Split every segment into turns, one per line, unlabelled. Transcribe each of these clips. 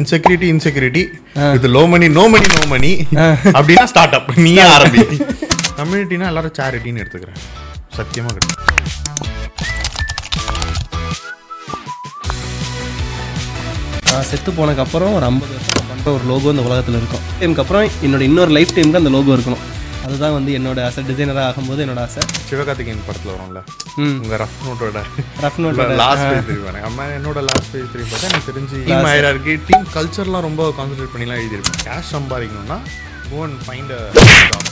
Insecurity insecurity இது low money no money no money அப்படின்னா start அப் நீயே ஆரம்பி. கம்யூனிட்டினா எல்லாரும் சேரிட்டின்னு எடுத்துக்கிறேன். சத்தியமா கிடையாது
நான் செத்து போனதுக்கப்புறம் ஒரு ஐம்பது வருஷம் பண்ணுற ஒரு லோகோ இந்த உலகத்தில் இருக்கும். டைமுக்கு அப்புறம் என்னோட இன்னொரு லைஃப் டைமுக்கு அந்த லோகோ இருக்கணும். அதுதான் வந்து என்னோட ஆசை. டிசைனராக ஆகும்போது என்னோட ஆசை.
சிவகார்த்திகேயன் படத்துல வரும்ல? உங்க ரஃப் நோட்டோட
ரஃப் நோட்
லாஸ்ட் பேஜ் தெரியும் அம்மா என்னோட லாஸ்ட் பேஜ் தெரியும் பார்த்தா எனக்கு தெரிஞ்சு டீம் ஹையரார்கி டீம் கல்ச்சர்லாம் ரொம்ப கான்சென்ட்ரேட் பண்ணிலாம் எழுதியிருப்பேன் கேஷ் சம்பாதிக்கணும்னா find a job.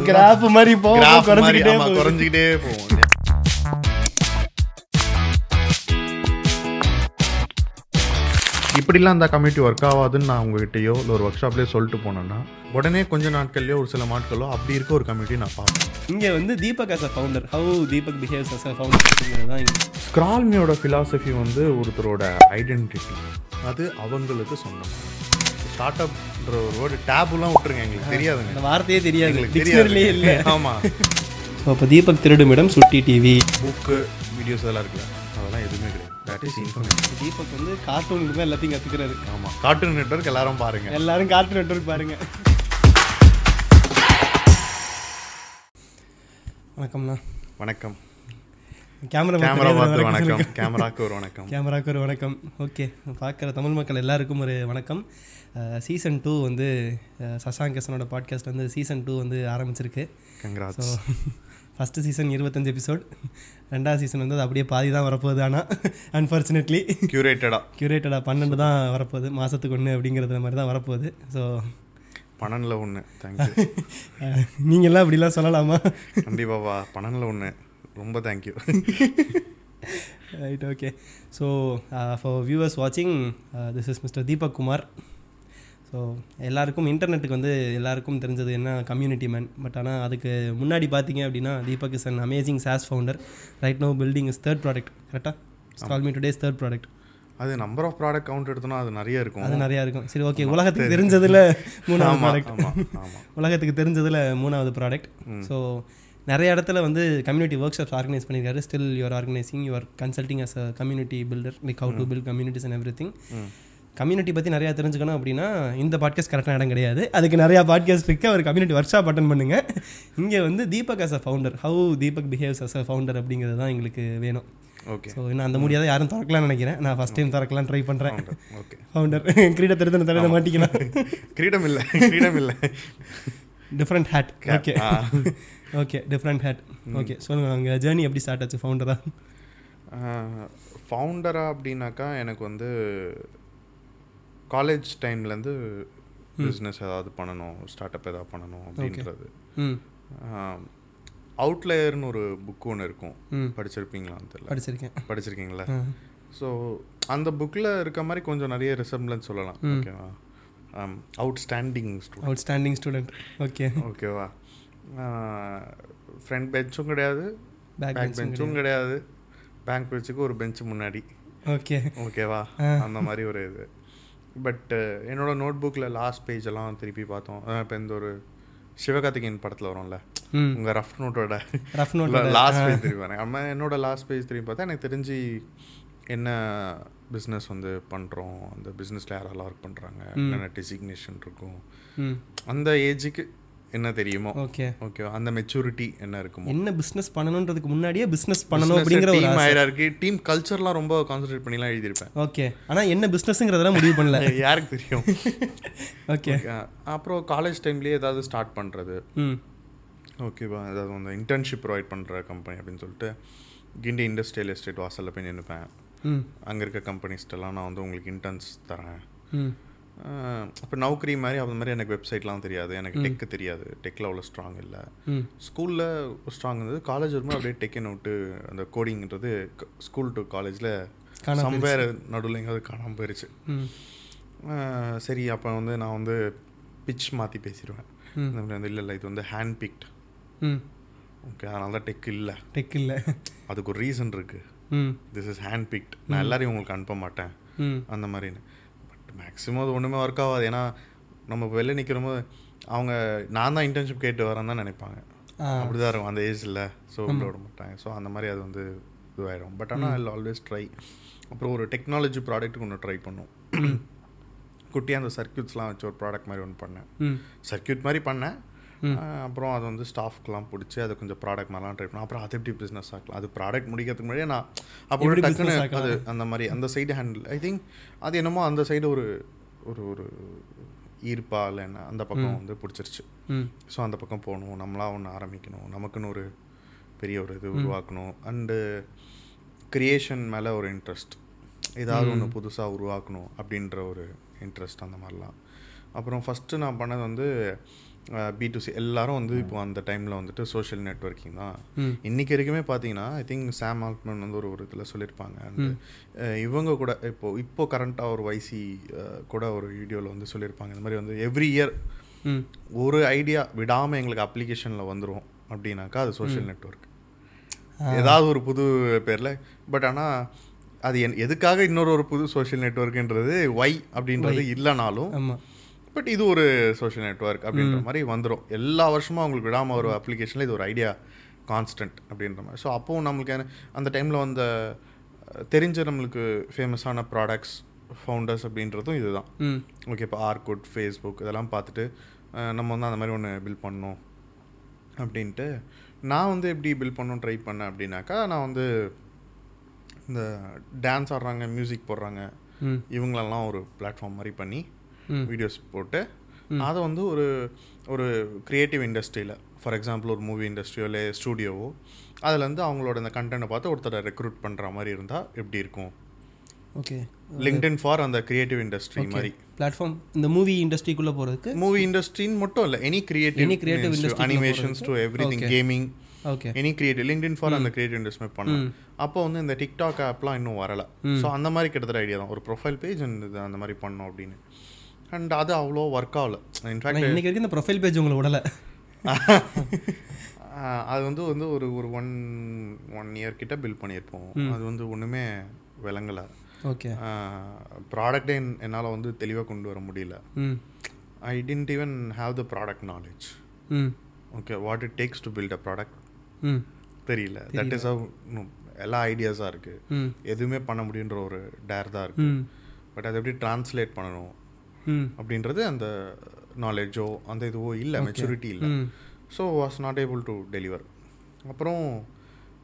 கிராஃப் மாதிரி போகும். குறைஞ்சிக்கிட்டே
போகும் இப்படிலாம் அந்த கம்யூனிட்டி ஒர்க் ஆகாதுன்னு நான் உங்ககிட்டயோ இல்லை ஒரு ஒர்க் ஷாப்லேயோ சொல்லிட்டு போனேன்னா உடனே கொஞ்ச நாட்கள்லயோ ஒரு சில நாட்களோ அப்படி இருக்க ஒரு கம்யூனிட்டி நான் பார்ப்பேன்.
இங்கே வந்து Deepak as a founder how Deepak behaves as a founder தான்
ஸ்க்ரால்மியோட ஃபிலாசபி வந்து ஒருத்தரோட ஐடென்டிட்டி அது அவங்களுக்கு சொந்தம். ஸ்டார்ட் அப்ன்ற ஒரு வேர்டு டேபுலாம் விட்டுருங்க எங்களுக்கு தெரியாதுங்க.
அந்த வார்த்தையே தெரியாது.
எங்களுக்கு
டிக்ஷனரிலே இல்லை.
தெரியாது ஆமா.
ஸோ அப்போ தீபக் திருடுமிடம் சுட்டி டிவி
புக்கு வீடியோஸ் அதெல்லாம் இருக்குல்ல. அதெல்லாம் எதுவுமே கிடையாது. தட் இஸ் இன்ஃபர்மேஷன்
தீபக் வந்து கார்ட்டூன் தான் எல்லாத்தையும் கற்றுக்கிறாரு
ஆமா. கார்ட்டூன் நெட்வொர்க் எல்லாரும் பாருங்க.
எல்லாரும் கார்ட்டூன் நெட்வொர்க் பாருங்க. வணக்கம்ண்ணா.
வணக்கம்.
கேமரா
கேமரா பார்த்து வணக்கம் கேமராக்கு ஒரு வணக்கம்.
கேமராக்கு ஒரு வணக்கம். ஓகே பார்க்குற தமிழ் மக்கள் எல்லாருக்கும் ஒரு வணக்கம். சீசன் டூ வந்து அஹ், சசாங்க் ஹசனோட பாட்காஸ்ட் வந்து சீசன் டூ வந்து ஆரம்பிச்சிருக்கு.
கங்க்ராட்ஸ்
ஃபஸ்ட்டு சீசன் இருபத்தஞ்சு எபிசோட் ரெண்டாவது சீசன் வந்து அது அப்படியே பாதி தான் வரப்போகுது. ஆனால் அன்ஃபார்ச்சுனேட்லி
கியூரேட்டடா
க்யூரேட்டடாக பன்னெண்டு தான் வரப்போகுது. மாதத்துக்கு ஒன்று அப்படிங்கிறது மாதிரி தான் வரப்போகுது. ஸோ
பன்னெண்டுல ஒன்று தேங்க்யூ
நீங்கள்லாம் அப்படிலாம் சொல்லலாமா?
கண்டிப்பாப்பா பன்னெண்டுல ஒன்று ரொம்ப thank you
right okay so for viewers வாட்சிங் this is mister Deepak Kumar so எல்லாருக்கும் இன்டர்நெட்டுக்கு வந்து எல்லாருக்கும் தெரிஞ்சது என்ன கம்யூனிட்டி மேன் பட் ஆனால் அதுக்கு முன்னாடி பார்த்தீங்க அப்படின்னா Deepak is an amazing SaaS founder right no building is third product கரெக்டாக call me today's third product
அது நம்பர் ஆஃப் ப்ராடக்ட் கவுண்ட் எடுத்தோம்னா அது நிறைய இருக்கும்.
அது நிறையா இருக்கும். சரி ஓகே உலகத்துக்கு தெரிஞ்சதில் மூணாவது ப்ராடக்ட் உலகத்துக்கு தெரிஞ்சதில் மூணாவது ப்ராடக்ட் ஸோ நிறைய இடத்துல வந்து கம்யூனிட்டி ஒர்க் ஷாப்ஸ் ஆர்கனைஸ் பண்ணியிருக்காரு still you're organising you're consulting as a community builder like how to build communities and everything. Community பற்றி நிறையா தெரிஞ்சுக்கணும் அப்படின்னா இந்த பாட்காஸ்ட் கரெக்டான இடம் கிடையாது. அதுக்கு நிறையா பாட்காஸ்ட் இருக்குது அவர் கம்யூனிட்டி ஒர்க் ஷாப் அட்டன் பண்ணுங்க. இங்கே வந்து Deepak as a founder how Deepak behaves as a founder அப்படிங்கிறது தான் எங்களுக்கு வேணும்.
ஓகே
ஸோ இன்னும் அந்த முடியாத யாரும் திறக்கலாம்னு நினைக்கிறேன். நான் ஃபஸ்ட் டைம் திறக்கலாம் ட்ரை பண்ணுறேன்
ஓகே
ஃபவுண்டர் கிரீட திருத்தன தலையில் மாட்டிக்கலாம்.
கிரீடம் இல்லை. கிரீடம் இல்லை.
Different hat okay. Okay different hat okay சொல்லுங்கள் உங்கள் ஜேர்னி எப்படி ஸ்டார்ட் ஆச்சு? ஃபவுண்டரா
ஃபவுண்டரா அப்படின்னாக்கா எனக்கு வந்து காலேஜ் டைம்லேருந்து பிஸ்னஸ் ஏதாவது பண்ணணும் ஸ்டார்ட் அப் ஏதாவது பண்ணணும் அப்படின்றது. அவுட்லேயர்னு ஒரு புக் ஒன்று இருக்கும். படிச்சிருப்பீங்களான்னு தெரியல.
படிச்சிருக்கேன்.
படிச்சிருக்கீங்களா. ஸோ அந்த புக்கில் இருக்க மாதிரி கொஞ்சம் நிறைய ரிசம்பிளன்ஸ் சொல்லலாம். ஓகேவா outstanding student
outstanding student okay
ஓகேவா ஃப்ரண்ட் பெஞ்சும் கிடையாது.
பேக்
பேக் பெஞ்சும் கிடையாது. பேங்க் பெஞ்சுக்கு ஒரு பெஞ்ச் முன்னாடி.
ஓகே
ஓகேவா அந்த மாதிரி ஒரு இது. பட் என்னோட நோட் புக்கில் லாஸ்ட் பேஜ் எல்லாம் திருப்பி பார்த்தோம். இப்போ இந்த ஒரு சிவகார்த்திகேயன் படத்தில் வரும்ல. உங்கள் ரஃப் நோட்டோட
ரஃப் நோட்
லாஸ்ட் பேஜ் திரும்பி வரேன். அம்மா என்னோட லாஸ்ட் பேஜ் திரும்பி பார்த்தா எனக்கு தெரிஞ்சு என்ன பிஸ்னஸ் வந்து பண்ணுறோம் அந்த பிஸ்னஸில் யாரெல்லாம் ஒர்க் பண்ணுறாங்க என்னென்ன டெசிக்னேஷன் இருக்கும். அந்த ஏஜுக்கு என்ன தெரியுமோ?
ஓகே.
ஓகேவா அந்த மெச்சூரிட்டி என்ன இருக்குமோ?
என்ன பிஸ்னஸ் பண்ணணுன்றதுக்கு முன்னாடியே பிஸ்னஸ் பண்ணணும் அப்படிங்கிற ஒரு
டீம் ஹையரார்கி டீம் கல்ச்சர்லாம் ரொம்ப கான்சென்ட்ரேட் பண்ணிலாம் எழுதியிருப்பேன்.
ஓகே. ஆனால் என்ன பிஸ்னஸ்ங்கிறதெல்லாம் முடிவு பண்ணல.
யாருக்கு தெரியும்?
ஓகே.
அப்புறம் காலேஜ் டைம்லேயே ஏதாவது ஸ்டார்ட் பண்ணுறது
ம்.
ஓகேவா ஏதாவது வந்து இன்டர்ன்ஷிப் ப்ரொவைட் பண்ணுற கம்பெனி அப்படின்னு சொல்லிட்டு கிண்டி இண்டஸ்ட்ரியல் எஸ்டேட் வாசலில் போய் நின்றுப்பேன் அங்கே இருக்க கம்பெனிஸ்டெல்லாம் நான் வந்து உங்களுக்கு இன்டர்ன்ஸ் தரேன்.
ம்
அப்போ நௌக்கரி மாதிரி அந்த மாதிரி எனக்கு வெப்சைட்லாம் தெரியாது. எனக்கு டெக்கு தெரியாது. டெக்கில் அவ்வளோ ஸ்ட்ராங் இல்லை. ஸ்கூலில் ஸ்ட்ராங் இருந்தது. காலேஜ் வரும்போது அப்படியே டெக்கன் விட்டு அந்த கோடிங்கிறது ஸ்கூல் டு காலேஜில் சம்பேர் நடுவில் எங்கேயாவது காணாமல் அஹ் சரி அப்போ வந்து நான் வந்து பிச் மாற்றி பேசிடுவேன். இந்த மாதிரி வந்து இல்லை இல்லை இது வந்து ஹேண்ட் பிக்ட் ஓகே அதனால தான் டெக் இல்லை.
டெக் இல்லை.
அதுக்கு ஒரு ரீசன் இருக்குது திஸ் இஸ் ஹேண்ட் பிக்ட் நான் எல்லாரையும் உங்களுக்கு அனுப்ப மாட்டேன். அந்த மாதிரின்னு. மேக்ஸிமம் அது ஒன்றுமே ஒர்க் ஆகாது. ஏன்னா நம்ம வெளில நிற்கிறோம்போது அவங்க நான் தான் இன்டர்ன்ஷிப் கேட்டு வரேன்னு தான் நினைப்பாங்க.
ஆ.
அப்படி தான் இருக்கும். அந்த ஏஜில் ஸோ விட மாட்டாங்க. ஸோ அந்த மாதிரி அது வந்து இதுவாயிடும். பட் ஆனால் ஐ ஆல்வேஸ் ட்ரை அப்புறம் ஒரு டெக்னாலஜி ப்ராடக்ட்டுக்கு ஒன்று ட்ரை பண்ணோம். குட்டியாக அந்த சர்க்கியூட்ஸ்லாம் வச்சு ஒரு ப்ராடக்ட் மாதிரி ஒன்று பண்ணேன். சர்க்கியூட் மாதிரி பண்ணேன். அப்புறம் அது வந்து ஸ்டாஃப்க்குலாம் பிடிச்சி அது கொஞ்சம் ப்ராடக்ட் மாதிரிலாம் ட்ரை பண்ணேன் அப்புறம் அது எப்படி பிஸ்னஸ் ஆக்கலாம்? அது ப்ராடக்ட் முடிக்கிறதுக்கு முன்னாடியே நான் அப்போ டக்குன்னு? அது அந்த மாதிரி அந்த சைடு ஹேண்டில் ஐ திங்க் அது என்னமோ அந்த சைடு ஒரு ஒரு ஒரு ஈர்ப்பா இல்லை என்ன அந்த பக்கம் வந்து பிடிச்சிருச்சு. ஸோ அந்த பக்கம் போகணும் நம்மளா ஒன்று ஆரம்பிக்கணும் நமக்குன்னு ஒரு பெரிய ஒரு இது உருவாக்கணும். அண்டு கிரியேஷன் மேலே ஒரு இன்ட்ரெஸ்ட் ஏதாவது ஒன்று புதுசாக உருவாக்கணும் அப்படின்ற ஒரு இன்ட்ரெஸ்ட் அந்த மாதிரிலாம். அப்புறம் ஃபஸ்ட்டு நான் பண்ணது வந்து பி டு சி எல்லாரும் வந்து இப்போ அந்த டைமில் வந்துட்டு சோஷியல் நெட்வொர்க்கிங் தான்.
ம்.
இன்னைக்கு வரைக்குமே பார்த்தீங்கன்னா ஐ திங்க் சாம் ஆல்ட்மன் வந்து ஒரு ஒரு இதில் சொல்லியிருப்பாங்க. அஹ், இவங்க கூட இப்போ இப்போ கரண்ட்டாக ஒரு வைசி கூட ஒரு வீடியோவில் வந்து சொல்லியிருப்பாங்க. இந்த மாதிரி வந்து எவ்ரி இயர் ஒரு ஐடியா விடாமல் எங்களுக்கு அப்ளிகேஷனில் வந்துரும் அப்படின்னாக்கா அது சோஷியல் நெட்வொர்க் ஏதாவது ஒரு புது பேரில். பட் ஆனால் அது என் எதுக்காக இன்னொரு ஒரு புது சோஷியல் நெட்வொர்க்குன்றது ஒய் அப்படின்றது இல்லைனாலும் பட் இது ஒரு சோஷியல் நெட்வொர்க் அப்படின்ற மாதிரி வந்துடும் எல்லா வருஷமும் அவங்களுக்கு விடாமல் ஒரு அப்ளிகேஷனில் இது ஒரு ஐடியா கான்ஸ்டன்ட் அப்படின்ற மாதிரி. ஸோ அப்போவும் நம்மளுக்கு அந்த டைமில் வந்த தெரிஞ்ச நம்மளுக்கு ஃபேமஸான ப்ராடக்ட்ஸ் ஃபவுண்டர்ஸ் அப்படின்றதும் இதுதான். ஓகே இப்போ ஆர்குட் ஃபேஸ்புக் இதெல்லாம் பார்த்துட்டு நம்ம வந்து அந்த மாதிரி ஒன்று பில் பண்ணணும் அப்படின்ட்டு நான் வந்து எப்படி பில் பண்ணணும் ட்ரை பண்ணேன் அப்படின்னாக்கா நான் வந்து இந்த டான்ஸ் ஆடுறாங்க மியூசிக் போடுறாங்க இவங்களெல்லாம் ஒரு பிளாட்ஃபார்ம் மாதிரி பண்ணி வீடியோஸ் போட்டு அதை வந்து ஒரு ஒரு க்ரியேட்டிவ் இண்டஸ்ட்ரியில் ஃபார் எக்ஸாம்பிள் ஒரு மூவி இண்டஸ்ட்ரியோ இல்லை ஸ்டூடியோவோ அதுலேருந்து அவங்களோட இந்த கண்டென்ட்டை பார்த்து ஒருத்தரை ரெக்ரூட் பண்ணுற மாதிரி இருந்தால் எப்படி இருக்கும்?
ஓகே.
லிங்க்டின் ஃபார் அந்த க்ரியேட்டிவ் இண்டஸ்ட்ரி மாதிரி.
பிளாட்ஃபார்ம் இந்த மூவி இண்டஸ்ட்ரிக்குள்ளே போகிறதுக்கு
மூவி இண்டஸ்ட்ரின்னு மட்டும் இல்லை எனி கிரியேட்டிவ்
creative industry க்குள்ள
animations to everything gaming
okay
any creative LinkedIn for அந்த கிரியேட்டிவ் இண்டஸ்ட்ரி பண்ணலாம் அப்போ வந்து இந்த டிக்டாக் ஆப்லாம் இன்னும் வரல. ஸோ அந்த மாதிரி கிட்டத்தட்ட ஐடியா தான். ஒரு ப்ரொஃபைல் பேஜ் அந்த மாதிரி பண்ணோம் அப்படின்னு. அண்ட் அது அவ்வளோ ஒர்க் ஆகல. இன்ஃபேக்ட்
ஆனால் இன்னைக்கு வரைக்கும் இந்த ப்ரொஃபைல் பேஜ் உங்களை விடலை.
அது வந்து வந்து ஒரு ஒரு ஒன் ஒன் இயர் கிட்ட பில் பண்ணியிருப்போம். அது வந்து ஒன்றுமே விளங்கலை.
ஓகே.
ப்ராடக்டே என்னால் வந்து தெளிவாக கொண்டு வர முடியல. I didn't even have the product knowledge okay what it takes to build a product தெரியல. தட் இஸ் ஹவ் எல்லா ஐடியாஸாக இருக்குது எதுவுமே பண்ண முடியுன்ற ஒரு டேர் தான் இருக்குது பட் அதை எப்படி ட்ரான்ஸ்லேட் பண்ணணும்? அப்படின்றது அந்த நாலேஜோ அந்த இதுவோ இல்லை மெச்சூரிட்டி இல்லை. So was not able to deliver அப்புறம்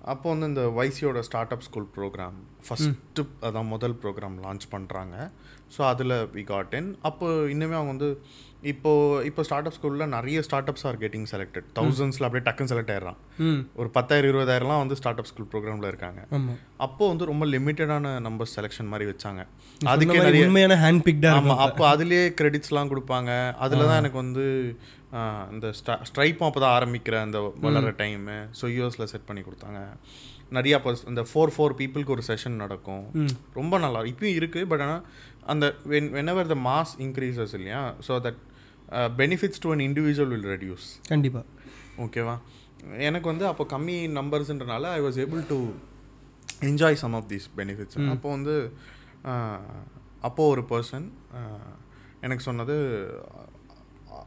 அப்போ வந்து இந்த வைசியோட start up school program first அதான் முதல் ப்ரோக்ராம் லான்ச் பண்ணுறாங்க ஸோ அதில் வி காட் இன் அப்போ இன்னுமே அவங்க வந்து இப்போ இப்போ ஸ்டார்ட் அப் ஸ்கூலில் நிறைய start ups are getting selected தௌசண்ட்ஸில் அப்படியே டக்குன்னு செலக்ட் ஆயிடுறான். ஒரு பத்தாயிரம் இருபதாயிரம்லாம் வந்து ஸ்டார்ட் அப் ஸ்கூல் ப்ரோக்ராமில் இருக்காங்க. அப்போ வந்து ரொம்ப லிமிட்டடான நம்பர் செலெக்ஷன் மாதிரி வச்சாங்க.
அதுக்கு
நிறைய
உண்மையான ஹேண்ட் பிக்டாக
ஆமாம் அப்போ அதுலேயே கிரெடிட்ஸ்லாம் கொடுப்பாங்க. அதில் தான் எனக்கு வந்து இந்த ஸ்டா ஸ்ட்ரைப்பும் அப்போ தான் ஆரம்பிக்கிற அந்த வளர டைமு ஸோ யூஎஸில் செட் பண்ணி கொடுத்தாங்க. நிறையா அப்போ இந்த ஃபோர் ஃபோர் பீப்புளுக்கு ஒரு செஷன் நடக்கும். ரொம்ப நல்லா இப்பயும் இருக்குது பட் ஆனால் அந்த when whenever the mass increases இல்லையா? So that benefits to an individual will reduce
கண்டிப்பாக
ஓகேவா எனக்கு வந்து அப்போ கம்மி நம்பர்ஸ்ன்றனால I was able to enjoy some of these benefits அப்போ வந்து ஆஹ், அப்போ ஒரு பர்சன் எனக்கு சொன்னது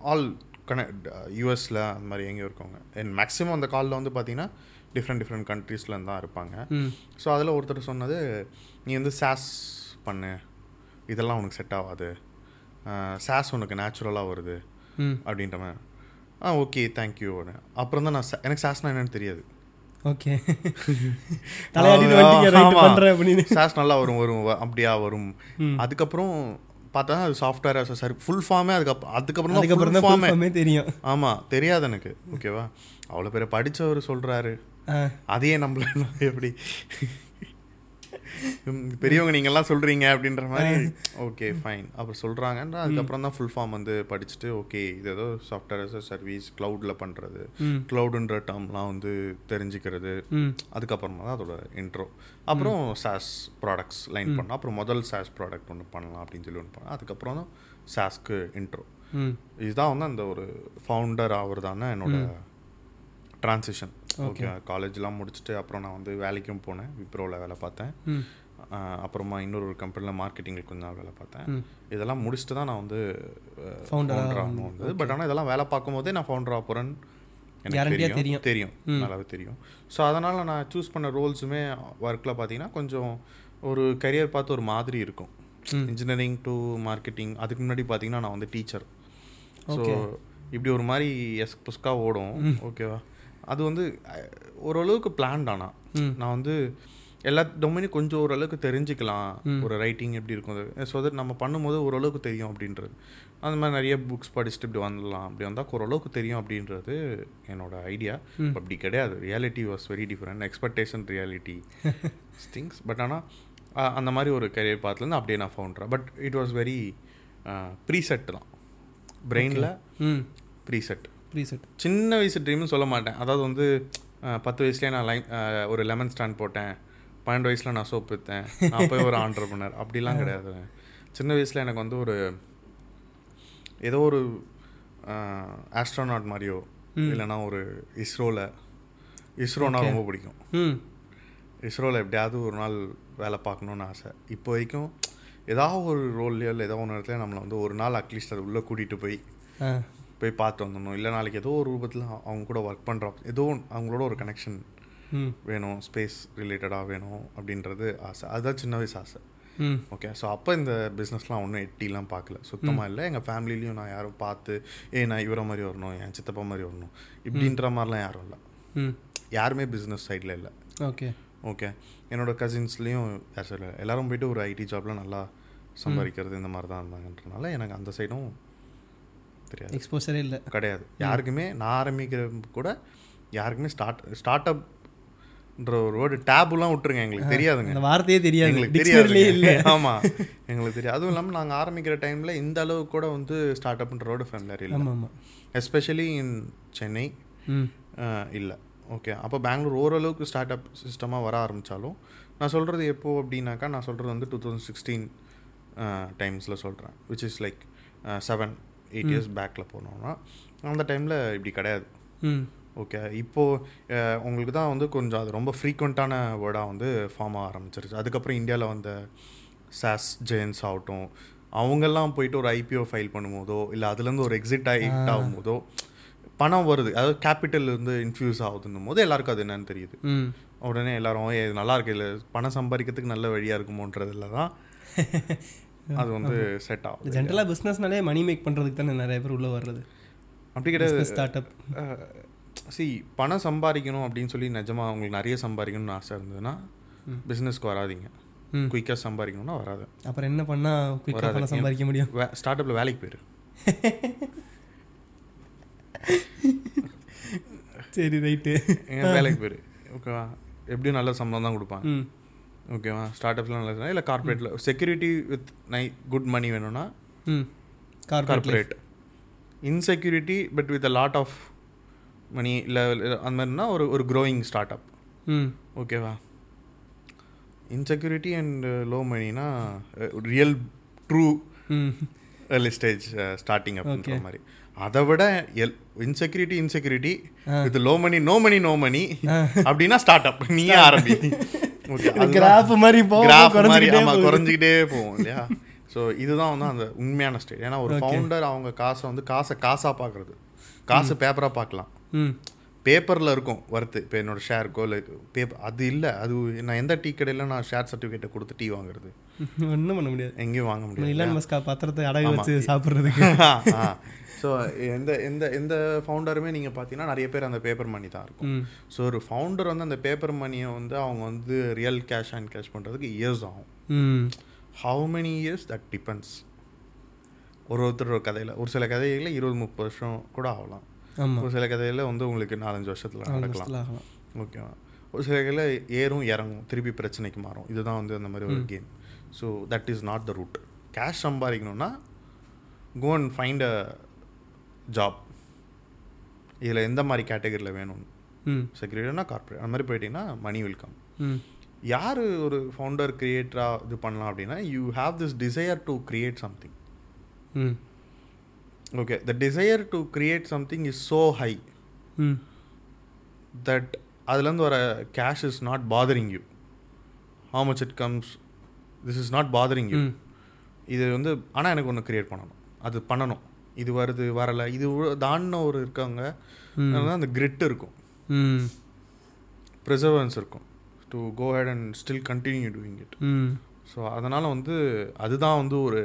ஆல் கனெக்ட் யூஎஸில் அந்த மாதிரி எங்கேயும் இருக்கவங்க. என் மேக்ஸிமம் அந்த காலில் வந்து பார்த்தீங்கன்னா டிஃப்ரெண்ட் டிஃப்ரெண்ட் கண்ட்ரீஸ்லேருந்து தான் இருப்பாங்க. ஸோ அதில் ஒருத்தர் சொன்னது நீ வந்து சாஸ் பண்ணு. இதெல்லாம் உனக்கு செட் ஆகாது. சாஸ் உனக்கு நேச்சுரலாக வருது அப்படின்ற மாதிரி ஆ ஓகே தேங்க்யூ அப்புறம் தான் நான் எனக்கு சாஸ்னா என்னன்னு தெரியாது.
ஓகே.
சாஸ் நல்லா வரும் வரும் அப்படியா வரும். அதுக்கப்புறம் பார்த்தா அது சாஃப்ட்வேர் சார் ஃபுல் ஃபார்மே அதுக்கப்புறம் அதுக்கப்புறம்
அதுக்கப்புறம்
ஃபார்மே
தெரியும்.
ஆமாம் தெரியாது எனக்கு. ஓகேவா அவ்வளோ பேரை படித்தவர் சொல்கிறாரு அதையே நம்மள எப்படி பெரியவங்க நீங்கெல்லாம் சொல்கிறீங்க அப்படின்ற மாதிரி ஓகே ஃபைன் அப்புறம் சொல்கிறாங்கன்ற அதுக்கப்புறம் தான் ஃபுல் ஃபார்ம் வந்து படிச்சுட்டு ஓகே இது ஏதோ சாஃப்ட்வேர் சர்வீஸ் க்ளவுடில் பண்ணுறது க்ளவுடுன்ற டேர்ம்லாம் வந்து தெரிஞ்சுக்கிறது. அதுக்கப்புறமா தான் அதோட இன்ட்ரோ அப்புறம் சாஸ் ப்ராடக்ட்ஸ் லைன் பண்ணோம் அப்புறம் முதல் சாஸ் ப்ராடக்ட் ஒன்று பண்ணலாம் அப்படின்னு சொல்லி ஒன்று பண்ணோம் அதுக்கப்புறம் தான் சாஸ்க்கு இன்ட்ரோ இதுதான் வந்து அந்த ஒரு ஃபவுண்டர் ஆகுறதான என்னோட ட்ரான்சிஷன் ஓகே காலேஜ்லாம் முடிச்சுட்டு அப்புறம் நான் வந்து வேலைக்கும் போனேன். விப்ரோவில் வேலை பார்த்தேன். அப்புறமா இன்னொரு ஒரு கம்பெனியில் மார்க்கெட்டிங்கில் கொஞ்ச நாள் வேலை பார்த்தேன். இதெல்லாம் முடிச்சுட்டு தான் நான் வந்து ஃபவுண்டர் ஆகணும் வந்தது. பட் ஆனால் இதெல்லாம் வேலை பார்க்கும்போதே நான் ஃபவுண்டர் ஆக போகிறேன்னு எனக்கு தெரியும்.
தெரியும்.
நல்லாவே தெரியும். ஸோ அதனால் நான் சூஸ் பண்ண ரோல்ஸுமே ஒர்க்கில் பார்த்தீங்கன்னா கொஞ்சம் ஒரு கரியர் பார்த்து ஒரு மாதிரி இருக்கும். இன்ஜினியரிங் டு மார்க்கெட்டிங் அதுக்கு முன்னாடி பார்த்தீங்கன்னா நான் வந்து டீச்சர் ஸோ. இப்படி ஒரு மாதிரி எஸ் புஸ்கா ஓடும். ஓகேவா அது வந்து ஓரளவுக்கு பிளான்ட் ஆனா.
ம்.
நான் வந்து எல்லா டொமைனும் கொஞ்சம் ஓரளவுக்கு தெரிஞ்சுக்கலாம். ஒரு ரைட்டிங் எப்படி இருக்கும் ஸோ தட் நம்ம பண்ணும்போது ஓரளவுக்கு தெரியும் அப்படின்றது. அந்த மாதிரி நிறைய புக்ஸ் படிச்சுட்டு இப்படி வந்துடலாம் அப்படி வந்தால் ஓரளவுக்கு தெரியும் அப்படின்றது என்னோட ஐடியா அப்படி கிடையாது. Reality was very different expectation reality things but ஆனால் அந்த மாதிரி ஒரு கரியர் பாத்துலேருந்து அப்படியே நான் ஃபவுண்ட்றேன் but it was very preset தான். பிரெயினில் ப்ரீசெட்
ப்ரீசெட்
சின்ன வயசு ட்ரீம்னு சொல்ல மாட்டேன். அதாவது வந்து பத்து வயசுலேயே நான் லைன் ஒரு லெமன் ஸ்டாண்ட் போட்டேன். பன்னெண்டு வயசில் நான் சோப் விற்றேன் நான் போய் ஒரு ஆண்டர்பனர் அப்படிலாம் கிடையாது. சின்ன வயசில் எனக்கு வந்து ஒரு ஏதோ ஒரு ஆஸ்ட்ரோனாட் மாதிரியோ இல்லைன்னா ஒரு இஸ்ரோவில் இஸ்ரோனா ரொம்ப பிடிக்கும். இஸ்ரோவில் எப்படியாவது ஒரு நாள் வேலை பார்க்கணுன்னு ஆசை. இப்போ வரைக்கும் ஏதாவது ஒரு ரோல்லையோ இல்லை ஏதோ ஒன்று இடத்துல நம்மளை வந்து ஒரு நாள் அட்லீஸ்ட் அது உள்ளே கூட்டிகிட்டு போய் போய் பார்த்து வந்துடணும். இல்லை நாளைக்கு ஏதோ ஒரு ரூபத்தில் அவங்க கூட ஒர்க் பண்ணுறோம் ஏதோ அவங்களோட ஒரு கனெக்ஷன் வேணும் ஸ்பேஸ் ரிலேட்டடாக வேணும் அப்படின்றது ஆசை. அதுதான் சின்ன வயசு ஆசை. ஓகே ஸோ அப்போ இந்த பிஸ்னஸ்லாம் ஒன்றும் எட்டிலாம் பார்க்கல. சுத்தமாக இல்லை. எங்கள் ஃபேமிலிலையும் நான் யாரும் பார்த்து ஏ நான் இவரை மாதிரி வரணும் என் சித்தப்பா மாதிரி வரணும் இப்படின்ற மாதிரிலாம் யாரும் இல்லை.
ம்.
யாருமே பிஸ்னஸ் சைடில் இல்லை.
ஓகே
ஓகே என்னோட கசின்ஸ்லேயும் யார் சைடில் எல்லாரும் போயிட்டு ஒரு ஐடி ஜாப்ல நல்லா சம்பாதிக்கிறது இந்த மாதிரி தான் இருந்தாங்கன்றனால எனக்கு அந்த சைடும் தெரியாது.
எக்ஸ்போசரே இல்லை.
கிடையாது. யாருக்குமே நான் ஆரம்பிக்கிற கூட யாருக்குமே ஸ்டார்ட் ஸ்டார்ட் அப்ன்ற ஒரு வேர்டு டேபுலாம் விட்டுருங்க. எங்களுக்கு தெரியாதுங்க.
அந்த வார்த்தையே தெரியாது.
எங்களுக்கு தெரியாது. ஆமாம் எங்களுக்கு தெரியாது. அதுவும் இல்லாமல் நாங்கள் ஆரம்பிக்கிற டைமில் இந்த அளவு கூட வந்து ஸ்டார்ட் அப்ன்ற வேர்டு ஃபேமிலியர் இல்லை.
ஆமாம்.
எஸ்பெஷலி இன் சென்னை இல்லை. ஓகே அப்போ பெங்களூர் ஓரளவுக்கு ஸ்டார்ட் அப் சிஸ்டமாக வர ஆரம்பித்தாலும் நான் சொல்கிறது எப்போ அப்படின்னாக்கா நான் சொல்கிறது வந்து டூ தௌசண்ட் சிக்ஸ்டீன் டைம்ஸில் சொல்கிறேன் which is like seven eight years பேக்கில் போனோம்னா அந்த டைமில் இப்படி கிடையாது. ஓகே இப்போது உங்களுக்கு தான் வந்து கொஞ்சம் அது ரொம்ப ஃப்ரீக்வெண்ட்டான வேர்டாக வந்து ஃபார்ம் ஆக ஆரம்பிச்சிருச்சு. அதுக்கப்புறம் இந்தியாவில் வந்த சாஸ் ஜெயன்ஸ் ஆகட்டும் அவங்கெல்லாம் போயிட்டு ஒரு ஐபிஓ ஃபைல் பண்ணும்போதோ இல்லை அதுலேருந்து ஒரு எக்ஸிட் ஆகிட் ஆகும்போதோ பணம் வருது. அதாவது கேபிட்டல் இருந்து இன்ஃப்யூஸ் ஆகுதுன்னும் போது எல்லாருக்கும் அது என்னன்னு தெரியுது. உடனே எல்லாரும் "ஏய், இது நல்லா இருக்கு. இல்லை பணம் சம்பாதிக்கிறதுக்கு நல்ல வழியாக இருக்குமோன்றதுல தான் அது வந்து செட் ஆகுது
ஜென்ரலாக பிஸ்னஸ்னாலே மணி மேக் பண்ணுறதுக்கு தானே நிறைய பேர் உள்ளே வர்றது.
அப்படி கிடையாது.
ஸ்டார்ட் அப்
சி பணம் சம்பாதிக்கணும் அப்படின்னு சொல்லி நிஜமாக உங்களுக்கு நிறைய சம்பாதிக்கணும்னு ஆசை இருந்ததுன்னா பிஸ்னஸ்க்கு வராதீங்க. குயிக்காக சம்பாதிக்கணும்னா வராது.
அப்புறம் என்ன பண்ணால் குயிக்காக பணம் சம்பாதிக்க முடியும்?
ஸ்டார்ட் அப்பில் வேலைக்கு போயிரு.
சரி ரைட்டு
வேலைக்கு போயிரு. ஓகேவா? எப்படியும் நல்ல சம்பளம் தான் கொடுப்பாங்க. ஓகேவா ஸ்டார்ட் அப்ல நல்ல இல்லை கார்பரேட்டில் செக்யூரிட்டி வித் நை குட் மணி வேணும்னா?
Corporate
insecurity but with a lot of money இல்லை அந்த மாதிரினா ஒரு ஒரு க்ரோயிங் ஸ்டார்ட் அப் ஓகேவா இன்செக்யூரிட்டி அண்ட் லோ மணினா real true early stage starting அப்படின்ற மாதிரி. அதை விட L insecurity insecurity with low money no money no money அப்படின்னா ஸ்டார்ட் அப் நீயே ஆரம்பி.
கிராஃப் மாதிரி போக
கிராஃப் மாதிரி
போகுது.
குறைஞ்சிக்கிட்டே போகும் இல்லையா? ஸோ இதுதான் வந்து அந்த உண்மையான ஸ்டேட் ஏன்னா ஒரு ஃபவுண்டர் அவங்க காசை வந்து காசை காசாக பார்க்குறது காசு பேப்பராக பார்க்கலாம் பேப்பரில் இருக்கும் வருத்து இப்போ என்னோட ஷேருக்கோ இல்லை பேப்பர் அது இல்லை. அது நான் எந்த டீ கடையில் நான் ஷேர் சர்டிஃபிகேட்டை கொடுத்து டீ வாங்குறது?
ஒன்றும் பண்ண முடியாது.
எங்கேயும் வாங்க முடியாது
இலான் மஸ்கா பத்திரத்தை அடகு வச்சு சாப்பிட்றதுக்கு.
ஸோ எந்த எந்த எந்த ஃபவுண்டருமே நீங்கள் பார்த்தீங்கன்னா நிறைய பேர் அந்த பேப்பர் மணி தான் இருக்கும். ஸோ ஒரு ஃபவுண்டர் வந்து அந்த பேப்பர் மணியை வந்து அவங்க வந்து ரியல் கேஷ் அண்ட் கேஷ் பண்ணுறதுக்கு இயர்ஸ் ஆகும். How many years that depends ஒரு ஒருத்தரோட கதையில் ஒரு சில கதைகளில் இருபது முப்பது வருஷம் கூட ஆகலாம். ஒரு சில கதையில் வந்து உங்களுக்கு நாலஞ்சு வருஷத்தில் நடக்கலாம். ஓகேவா ஒரு சில கதையில் ஏறும் இறங்கும் திருப்பி பிரச்சனைக்கு மாறும். இதுதான் வந்து அந்த மாதிரி ஒரு game so that is not the root cash சம்பாதிக்கணும்னா go and find a job இதில் எந்த மாதிரி கேட்டகரியில் வேணும்?
ம்.
செக்யூரிட்டினா கார்பரேட் அந்த மாதிரி போயிட்டீங்கன்னா மணி வில் கம்
ம்.
யார் ஒரு ஃபவுண்டர் கிரியேட்டராக இது பண்ணலாம் அப்படின்னா you have this desire to create something okay the desire to create something is so high that அதுலேருந்து வர cash is not bothering you how much it comes this is not bothering you இது வந்து ஆனால் எனக்கு ஒன்று create பண்ணணும். அது பண்ணணும். இது வருது வரலை. இது தாண்டின ஒரு இருக்காங்க அதனால அந்த கிரிட் இருக்கும். ப்ரிசர்வன்ஸ் இருக்கும். To go ahead and still continue doing it so அதனால் வந்து அதுதான் வந்து ஒரு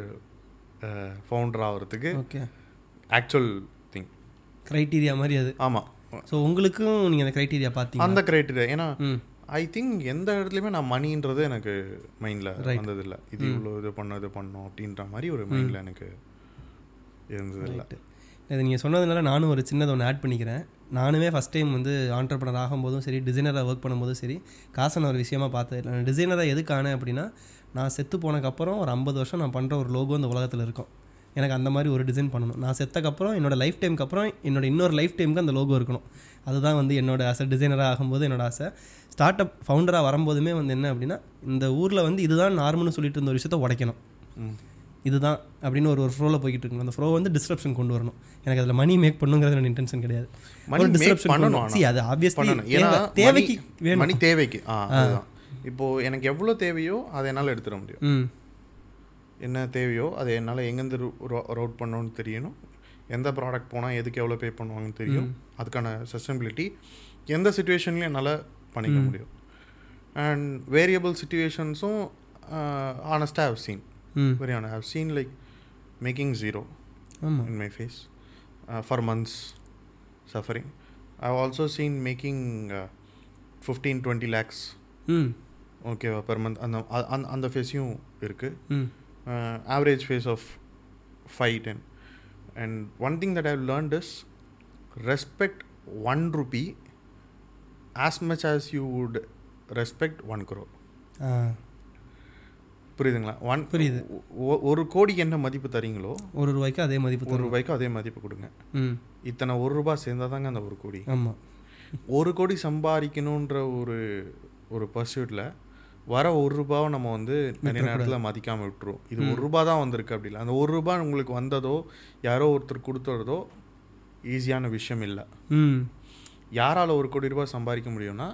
ஃபவுண்டர் ஆகிறதுக்கு
ஓகே.
ஆக்சுவல் திங்
க்ரைட்டீரியா மாதிரி அது.
ஆமாம்
ஸோ உங்களுக்கும் நீங்கள் அந்த க்ரைட்டீரியா பார்த்தீங்க
அந்த க்ரைட்டீரியா ஏன்னா ஐ திங்க் எந்த இடத்துலையுமே நான் மணின்றது எனக்கு மைண்டில். வந்ததில்லை. இது இவ்வளோ இது பண்ண இது பண்ணோம் அப்படின்ற மாதிரி ஒரு மைண்டில் எனக்கு இருந்ததில்லை.
இது நீங்கள் சொன்னதுனால நானும் ஒரு சின்னதை ஒன்று ஆட் பண்ணிக்கிறேன். நானுமே ஃபஸ்ட் டைம் வந்து ஆண்டர்பனர் ஆகும்போதும் சரி டிசைனராக ஒர்க் பண்ணும்போதும் சரி காசை நான் ஒரு விஷயமா பார்த்தது நான் டிசைனராக எதுக்கு ஆனேன் அப்படின்னா நான் செத்து போனதுக்கப்புறம் ஒரு ஐம்பது வருஷம் நான் பண்ணுற ஒரு லோகோ இந்த உலகத்தில் இருக்கும். எனக்கு அந்த மாதிரி ஒரு டிசைன் பண்ணணும். நான் செத்தக்கப்புறம் என்னோட லைஃப் டைமுக்கு அப்புறம் என்னோட இன்னொரு லைஃப் டைமுக்கு அந்த லோகோ இருக்கணும். அதுதான் வந்து என்னோட ஆசை டிசைனராக ஆகும்போது என்னோட ஆசை. ஸ்டார்ட் அப் ஃபவுண்டராக வரும்போதுமே வந்து என்ன அப்படின்னா இந்த ஊரில் வந்து இதுதான் நார்மல்னு சொல்லிட்டு இருந்த ஒரு விஷயத்த உடைக்கணும். இதுதான் அப்படின்னு ஒரு ஒரு ஃப்ளோவில் போய்கிட்டு இருக்கணும். அந்த ஃப்ளோ வந்து டிஸ்கிரிப்ஷன் கொண்டு வரணும். எனக்கு அதில் மணி மேக் பண்ணுங்கிறது என்னோட இன்டென்ஷன் கிடையாது.
Make
disruption
பண்ணணும்
see, அது ஆப்வியஸ்லி
ஏன்னா
தேவைக்கு வேணும்.
மணி தேவைக்கு. ஆ அதுதான். இப்போ எனக்கு எவ்வளோ தேவையோ அதை என்னால் எடுத்துட முடியும். என்ன தேவையோ அதை என்னால் எங்கேருந்து ரவுட் பண்ணணும்னு தெரியணும். எந்த ப்ராடக்ட் போனால் எதுக்கு எவ்வளோ பே பண்ணுவாங்கன்னு தெரியும். அதுக்கான சஸ்டபிலிட்டி எந்த சுச்சுவேஷன்லையும் என்னால் பண்ணிக்க முடியும். அண்ட் வேரியபிள் சுச்சுவேஷன்ஸும் ஆனஸ்டாக ஹவ் சீன்
ம்
வெரி ஆன have seen like making zero
ஆமாம்
in my face uh, for months suffering. I've also seen making uh, 15 20 lakhs
ம்
ஓகேவா பெர் மந்த் அந்த அ- அந்த அந்த ஃபேஸையும் இருக்குது
ம்
average phase of five ten and one thing that I've learnt is respect one rupee as much as you would respect one crore.
ஆ
புரியுதுங்களா? ஒன்
புரியுது.
ஒரு கோடிக்கு என்ன மதிப்பு தரீங்களோ
ஒரு ரூபாய்க்கு அதே மதிப்பு
ஒரு ரூபாய்க்கு அதே மதிப்பு கொடுங்க.
ம்.
இத்தனை ஒரு ரூபாய் சேர்ந்தால் தாங்க அந்த ஒரு கோடி.
ஆமாம்
ஒரு கோடி சம்பாதிக்கணுன்ற ஒரு ஒரு பர்சியூட்டில் வர ஒரு ரூபாவை நம்ம வந்து நிறைய நேரத்தில் மதிக்காமல் விட்டுருவோம். இது ஒரு ரூபா தான் வந்திருக்கு அப்படி இல்லை அந்த ஒரு ரூபாய் உங்களுக்கு வந்ததோ யாரோ ஒருத்தர் கொடுத்துறதோ ஈஸியான விஷயம் இல்லை.
ம்.
யாரால் ஒரு கோடி ரூபாய் சம்பாதிக்க முடியும்னா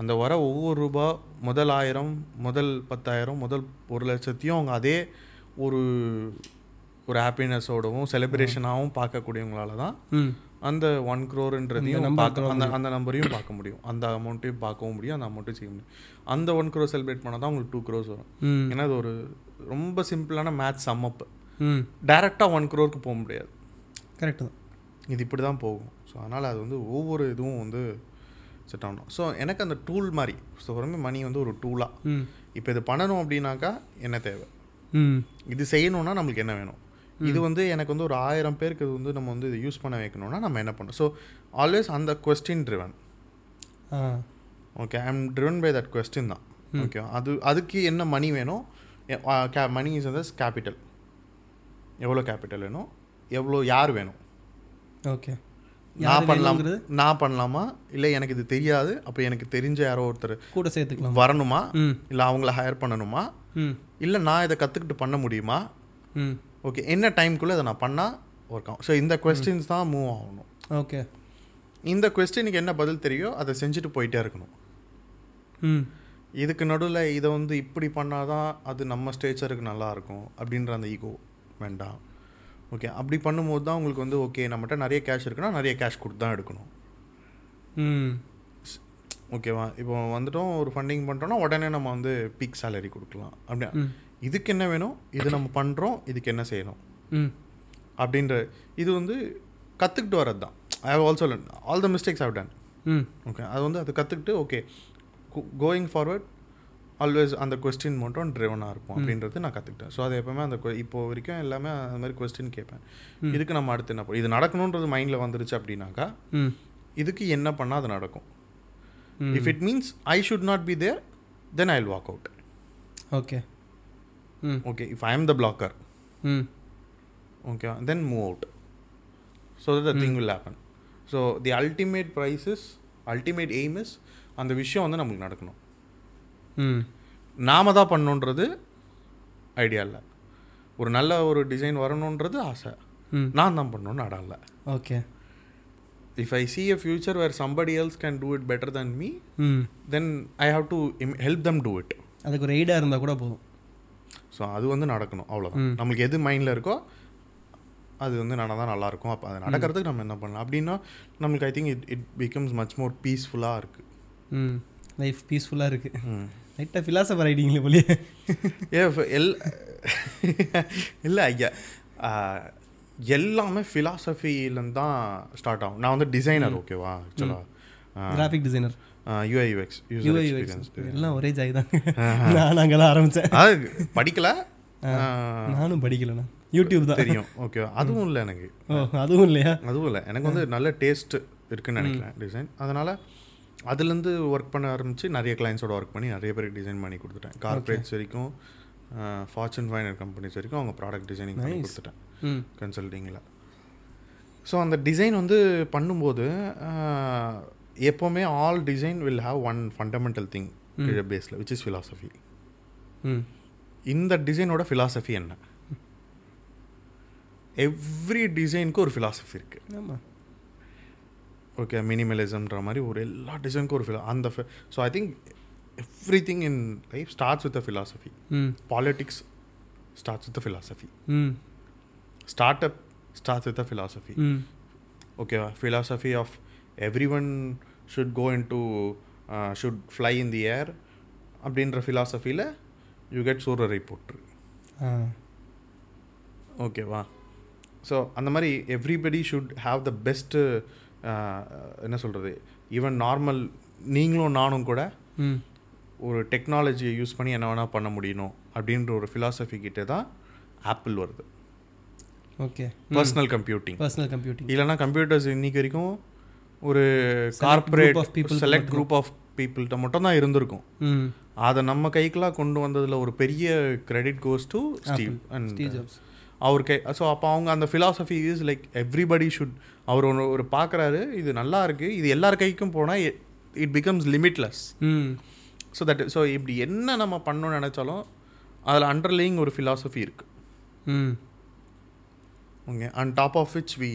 அந்த வர ஒவ்வொரு ரூபா முதல் ஆயிரம் முதல் பத்தாயிரம் முதல் ஒரு லட்சத்தையும் அவங்க அதே ஒரு ஒரு ஹாப்பினஸோடவும் செலிப்ரேஷனாகவும் பார்க்கக்கூடியவங்களால தான் அந்த ஒன் க்ரோர்ன்றதையும் பார்க்க அந்த அந்த நம்பரையும் பார்க்க முடியும். அந்த அமௌண்ட்டையும் பார்க்கவும் முடியும் அந்த அமௌண்ட்டையும் செய்ய முடியும். அந்த ஒன் க்ரோ செலிப்ரேட் பண்ணால் தான் உங்களுக்கு டூ க்ரோஸ் வரும். ஏன்னா அது ஒரு ரொம்ப சிம்பிளான மேத்ஸ் சம்மப் டேரெக்டாக ஒன் க்ரோருக்கு போக முடியாது.
கரெக்டு தான்.
இது இப்படி தான் போகும். ஸோ அதனால் அது வந்து ஒவ்வொரு இதுவும் வந்து செட் ஆகணும் ஸோ எனக்கு அந்த டூல் மாதிரி ஸோ ரொம்ப மணி வந்து ஒரு டூலாக இப்போ இது பண்ணணும் அப்படின்னாக்கா என்ன தேவை? இது செய்யணும்னா நம்மளுக்கு என்ன வேணும்? இது வந்து எனக்கு வந்து ஒரு ஆயிரம் பேருக்கு இது வந்து நம்ம வந்து இது யூஸ் பண்ண வைக்கணும்னா நம்ம என்ன பண்ணணும்? ஸோ ஆல்வேஸ் அந்த question driven okay I am driven by that question தான். ஓகே அது அதுக்கு என்ன மணி வேணும்? மணி இஸ் அஸ் கேபிட்டல் எவ்வளோ கேபிட்டல் வேணும்? எவ்வளோ யார் வேணும்?
ஓகே
நான் பண்ணலாம். நான் பண்ணலாமா? இல்லை எனக்கு இது தெரியாது. அப்போ எனக்கு தெரிஞ்ச யாரோ ஒருத்தர்
கூட சேர்த்துக்கலாம்.
வரணுமா? இல்லை அவங்கள ஹையர் பண்ணணுமா? இல்லை நான் இதை கற்றுக்கிட்டு பண்ண முடியுமா? ஓகே என்ன டைம்குள்ளே இதை நான் பண்ணால் ஒர்க் ஆகும்? ஸோ இந்த கொஸ்டின்ஸ் தான் மூவ் ஆகணும்.
ஓகே.
இந்த கொஸ்டினுக்கு என்ன பதில் தெரியும் அதை செஞ்சுட்டு போயிட்டே இருக்கணும்.
ம்.
இதுக்கு நடுவில் இதை வந்து இப்படி பண்ணால் தான் அது நம்ம ஸ்டேச்சருக்கு நல்லாயிருக்கும் அப்படின்ற அந்த ஈகோ வேண்டாம். ஓகே அப்படி பண்ணும்போது தான் உங்களுக்கு வந்து ஓகே நம்மகிட்ட நிறைய கேஷ் இருக்குன்னா நிறைய கேஷ் கொடுத்து தான் எடுக்கணும்.
ம்.
ஓகேவா இப்போ வந்துட்டோம் ஒரு ஃபண்டிங் பண்ணிட்டோம்னா உடனே நம்ம வந்து பீக் சேலரி கொடுக்கலாம். அப்படி
ம்.
இதுக்கு என்ன வேணும்? இது நம்ம பண்ணுறோம் இதுக்கு என்ன செய்யணும்?
ம்.
அப்படின்ற இது வந்து கற்றுக்கிட்டு வர்றது தான். I have also all the mistakes have done
hmm.
Okay அது வந்து அதை கற்றுக்கிட்டு ஓகே கோயிங் ஃபார்வர்ட் ஆல்வேஸ் அந்த கொஸ்டின் மட்டும் ட்ரிவனாக இருக்கும் அப்படின்றது நான் கற்றுக்கிட்டேன் ஸோ அது எப்பவுமே அந்த இப்போ வரைக்கும் எல்லாமே அந்த மாதிரி கொஸ்டின் கேட்பேன். இதுக்கு நம்ம அடுத்து என்ன இது நடக்கணுன்றது மைண்டில் வந்துருச்சு அப்படின்னாக்கா இதுக்கு என்ன பண்ணால் அது நடக்கும். If it means I should not be there then I will walk out
okay
okay if I am the blocker
hmm.
Okay then move out so the thing will happen so the ultimate prize is ultimate aim is அந்த விஷயம் வந்து நம்மளுக்கு நடக்கணும். நாம தான் பண்ணணுன்றது idea இல்லை. ஒரு நல்ல ஒரு டிசைன் வரணுன்றது ஆசை. நான் தான் பண்ணணும்னு அடம் இல்லை.
Okay.
If I see a future where somebody else can do it better than me
ம்.
then i have to im- help them do it.
அதுக்கு ஒரு எய்டாக இருந்தால் கூட போதும்.
ஸோ அது வந்து நடக்கணும். அவ்வளோதான் நம்மளுக்கு எது மைண்டில் இருக்கோ அது வந்து நடந்தால் நல்லாயிருக்கும். அப்போ அது நடக்கிறதுக்கு நம்ம என்ன பண்ணலாம்? அப்படின்னா நம்மளுக்கு I think it it becomes much more பீஸ்ஃபுல்லாக இருக்குது
ம். லைஃப் பீஸ்ஃபுல்லாக இருக்குது லைட்டாக ஃபிலாசபர் ஆகிட்டீங்களே போலியே.
ஏ எல் இல்லை ஐயா. எல்லாமே ஃபிலாசபிலேருந்து தான் ஸ்டார்ட் ஆகும். நான் வந்து டிசைனர் ஓகேவா ஆக்சுவலாக
graphic designer
UI UX
UI
experience
எல்லாம் ஒரே ஜாய் தான் நான் அங்கே தான் ஆரம்பித்தேன்
அது படிக்கல?
நானும் படிக்கலண்ணா யூடியூப் தான்.
தெரியும் ஓகே அதுவும் இல்லை எனக்கு.
அதுவும் இல்லையா?
அதுவும் இல்லை. எனக்கு வந்து நல்ல டேஸ்ட் இருக்குன்னு நினைக்கிறேன் டிசைன் அதனால் அதுலேருந்து ஒர்க் பண்ண ஆரம்பித்து நிறைய கிளைண்ட்ஸோட ஒர்க் பண்ணி நிறைய பேருக்கு டிசைன் பண்ணி கொடுத்துட்டேன். கார்பரேட்ஸ் வரைக்கும் ஃபார்ச்சூன் ஃபைனர் கம்பெனிஸ் வரைக்கும் அவங்க ப்ராடக்ட் டிசைனிங் பண்ணி கொடுத்துட்டேன். கன்சல்டிங்கில் ஸோ அந்த டிசைன் வந்து பண்ணும்போது எப்போவுமே all design will have one fundamental thing கீழே பேஸில் விச் இஸ் philosophy.
ம்.
இந்த டிசைனோட philosophy என்ன? எவ்ரி டிசைனுக்கு ஒரு philosophy இருக்குது
ஆமாம்
ஓகே மினிமலிசம்ன்ற மாதிரி ஒரு எல்லா டிசைனுக்கும் ஒரு philo- அந்த so I think everything in life starts with a
hmm
politics starts with a
hmm
start up starts with a
hmm
ஓகேவா philosophy of everyone should go into should fly in the air அப்படின்ற ஃபிலாசபியில் you get சூரரை போட்டுரு
ஆ.
ஓகேவா so அந்த மாதிரி everybody should have the best என்ன சொல்கிறது even normal நீங்களும் நானும் கூட ஒரு டெக்னாலஜியை யூஸ் பண்ணி என்ன வேணால் பண்ண முடியணும் அப்படின்ற ஒரு philosophy கிட்ட தான் ஆப்பிள் வருது.
Okay
personal computing
personal computing
இல்லைன்னா கம்ப்யூட்டர்ஸ் இன்னைக்கு வரைக்கும் ஒரு
people
செலக்ட் குரூப் ஆஃப் பீப்புள்கிட்ட மட்டும் தான் இருந்திருக்கும். அதை நம்ம கைக்கெலாம் கொண்டு வந்ததில் ஒரு பெரிய credit goes to Steve and அவர் கை ஸோ அப்போ அவங்க அந்த philosophy is like everybody should அவர் ஒன்று ஒரு பார்க்குறாரு இது நல்லா இருக்குது இது எல்லார் கைக்கும் போனால் it becomes limitless
hmm.
So that so இப்படி என்ன நம்ம பண்ணணும்னு நினச்சாலும் அதில் அண்டர்லேயிங் ஒரு philosophy இருக்குது
ம்.
Okay and top of which we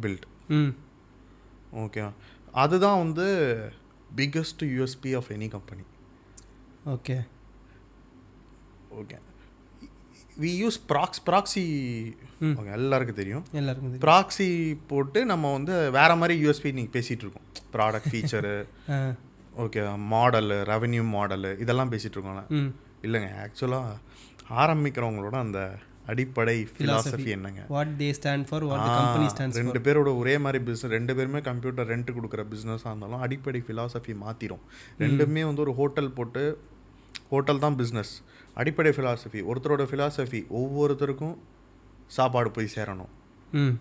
build
hmm.
Okay அதுதான் வந்து biggest USP of any company
okay
okay we use ப்ராக்ஸ் proxy எல்லாருக்கும் தெரியும்.
எல்லாருக்கும்
ப்ராக்ஸி போட்டு நம்ம வந்து வேற மாதிரி யூஎஸ்பி நீங்கள் பேசிகிட்டு இருக்கோம். Product feature okay model revenue model இதெல்லாம் பேசிகிட்டு இருக்கோம்ல. இல்லைங்க ஆக்சுவலாக ஆரம்பிக்கிறவங்களோட அந்த அடிப்படை philosophy. என்னங்க?
What they stand for what the company stands
ரெண்டு பேரோட ஒரே மாதிரி பிஸ்னஸ் ரெண்டு பேருமே கம்ப்யூட்டர் ரெண்ட் கொடுக்குற பிஸ்னஸாக இருந்தாலும் அடிப்படை philosophy மாற்றிடும் ரெண்டுமே வந்து ஒரு ஹோட்டல் போட்டு ஹோட்டல் தான் பிஸ்னஸ் அடிப்படை philosophy ஒருத்தரோட philosophy ஒவ்வொருத்தருக்கும் சாப்பாடு போய் சேரணும்.
ம்.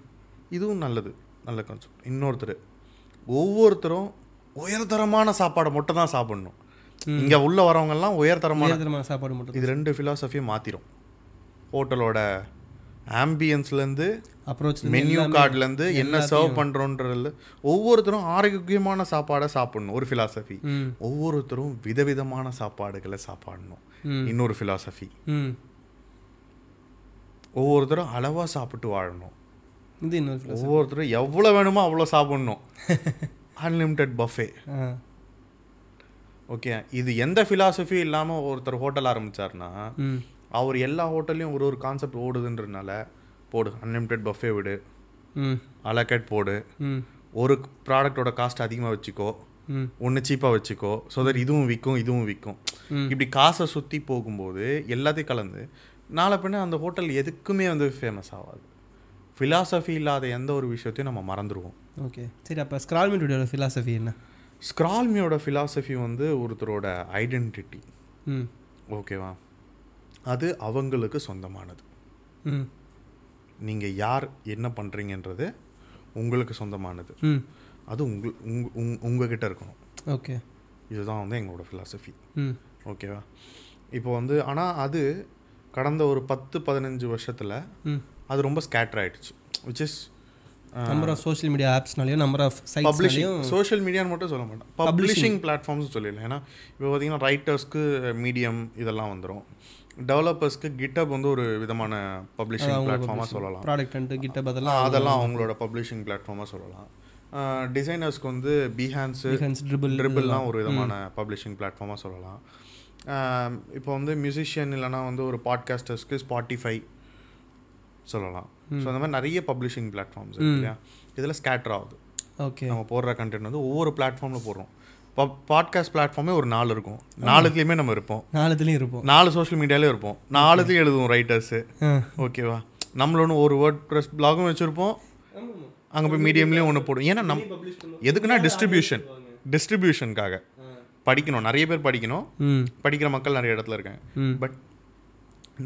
இதுவும் நல்லது நல்ல கான்செப்ட் இன்னொருத்தர் ஒவ்வொருத்தரும் உயர்தரமான சாப்பாடை மட்டும் தான் சாப்பிடணும். இங்கே உள்ள வரவங்கெல்லாம் உயர்தரமான
உயர்தரமான சாப்பாடு மட்டும்
இது ரெண்டு ஃபிலாசபியும் மாற்றிடும் ஹோட்டலோட ஆம்பியன்ஸ்லேருந்து
அப்ரோச்
மெனு கார்ட்லேருந்து என்ன சர்வ் பண்ணுறோன்றதுல ஒவ்வொருத்தரும் ஆரோக்கியமான சாப்பாடை சாப்பிடணும் ஒரு ஃபிலாசபி ஒவ்வொருத்தரும் விதவிதமான சாப்பாடுகளை சாப்பிடணும். இன்னொரு ஃபிலாசபி ஒவ்வொருத்தரும் அளவாக சாப்பிட்டு வாழணும்.
இது இன்னொரு philosophy.
ஒவ்வொருத்தரும் எவ்வளோ வேணுமோ அவ்வளோ சாப்பிடணும். அன்லிமிட்டெட் பஃபே ஓகே இது எந்த ஃபிலாசபி இல்லாமல் ஒருத்தர் ஹோட்டல் ஆரம்பிச்சாருன்னா
ம்.
அவர் எல்லா ஹோட்டல்லையும் ஒரு ஒரு கான்செப்ட் ஓடுதுன்றதுனால போடு. அன்லிமிட்டெட் பஃபே விடு.
ம்.
அலக்கட் போடு.
ம்.
ஒரு ப்ராடக்டோட காஸ்ட் அதிகமாக வச்சுக்கோ.
ம்.
ஒன்று சீப்பாக வச்சுக்கோ. ஸோ தட் இதுவும் விற்கும் இதுவும் விற்கும். இப்படி காசை சுற்றி போகும்போது எல்லாத்தையும் கலந்து நாளை பின்ன அந்த ஹோட்டல் எதுக்குமே வந்து ஃபேமஸ் ஆகாது. ஃபிலாசபி இல்லாத எந்த ஒரு விஷயத்தையும் நம்ம மறந்துடுவோம்
ஓகே சரி அப்போ ஸ்க்ரால்மெண்ட்டோட ஃபிலாசபி என்ன?
ஸ்க்ரால்மியோட ஃபிலாசபி வந்து ஒருத்தரோட ஐடென்டிட்டி
ம்.
ஓகேவா அது அவங்களுக்கு சொந்தமானது.
ம்.
நீங்கள் யார் என்ன பண்ணுறீங்கன்றது உங்களுக்கு சொந்தமானது. அது உங்கள் உங் உங் உங்ககிட்ட இருக்கணும்.
ஓகே.
இதுதான் வந்து எங்களோட ஃபிலாசபி ஓகேவா? இப்போ வந்து ஆனால் அது கடந்த ஒரு பத்து பதினஞ்சு வருஷத்தில் அது ரொம்ப ஸ்கேட்டர் ஆயிடுச்சு. Which is
number of social media ஆப்ஸ்னாலையும் number of
publishing social மீடியான்னு மட்டும் சொல்ல மாட்டேன் பப்ளிஷிங் பிளாட்ஃபார்ம்ஸ் சொல்லிடலாம். ஏன்னா இப்போ பார்த்தீங்கன்னா ரைட்டர்ஸ்க்கு மீடியம் இதெல்லாம் வந்துடும் டெவலப்பர்ஸ்க்கு கிட்டப் வந்து ஒரு விதமான பப்ளிஷிங் பிளாட்ஃபார்மாக சொல்லலாம்.
ப்ராடக்ட் அண்ட் கிட்ட
ஆ,
பதிலாக
அதெல்லாம் அவங்களோட பப்ளிஷிங் பிளாட்ஃபார்மாக சொல்லலாம். டிசைனர்ஸ்க்கு வந்து பிஹான்ஸு
Dribble
ட்ரிபிள்லாம் ஒரு விதமான பப்ளிஷிங் பிளாட்ஃபார்மாக சொல்லலாம். இப்போ வந்து மியூசிஷியன் இல்லைனா வந்து ஒரு பாட்காஸ்டர்ஸ்க்கு ஸ்பாட்டிஃபை சொல்லலாம். ஸோ அந்த மாதிரி நிறைய பப்ளிஷிங் பிளாட்ஃபார்ம்ஸ் இல்லையா? இதில் ஸ்கேட்டர் ஆகுது.
ஓகே
நம்ம போடுற கண்டென்ட் வந்து ஒவ்வொரு பிளாட்ஃபார்மில் போடுறோம். பாட்காஸ்ட் பிளாட்ஃபார்மே ஒரு நாலு இருக்கும். நாலுத்துலேயுமே நம்ம இருப்போம்.
நாலுத்துலேயும் இருப்போம்.
நாலு சோஷியல் மீடியாலே இருப்போம். நாலுத்தையும் எழுதுவோம் ரைட்டர்ஸு ஓகேவா நம்மளோட ஒரு வேர்ட் ப்ரெஸ் பிளாகும் வச்சுருப்போம். அங்கே போய் மீடியம்லேயும் ஒன்று போடும். ஏன்னா நம் எதுக்குன்னா டிஸ்ட்ரிபியூஷன் டிஸ்ட்ரிபியூஷனுக்காக படிக்கணும். நிறைய பேர் படிக்கணும். படிக்கிற மக்கள் நிறைய இடத்துல இருக்காங்க. பட்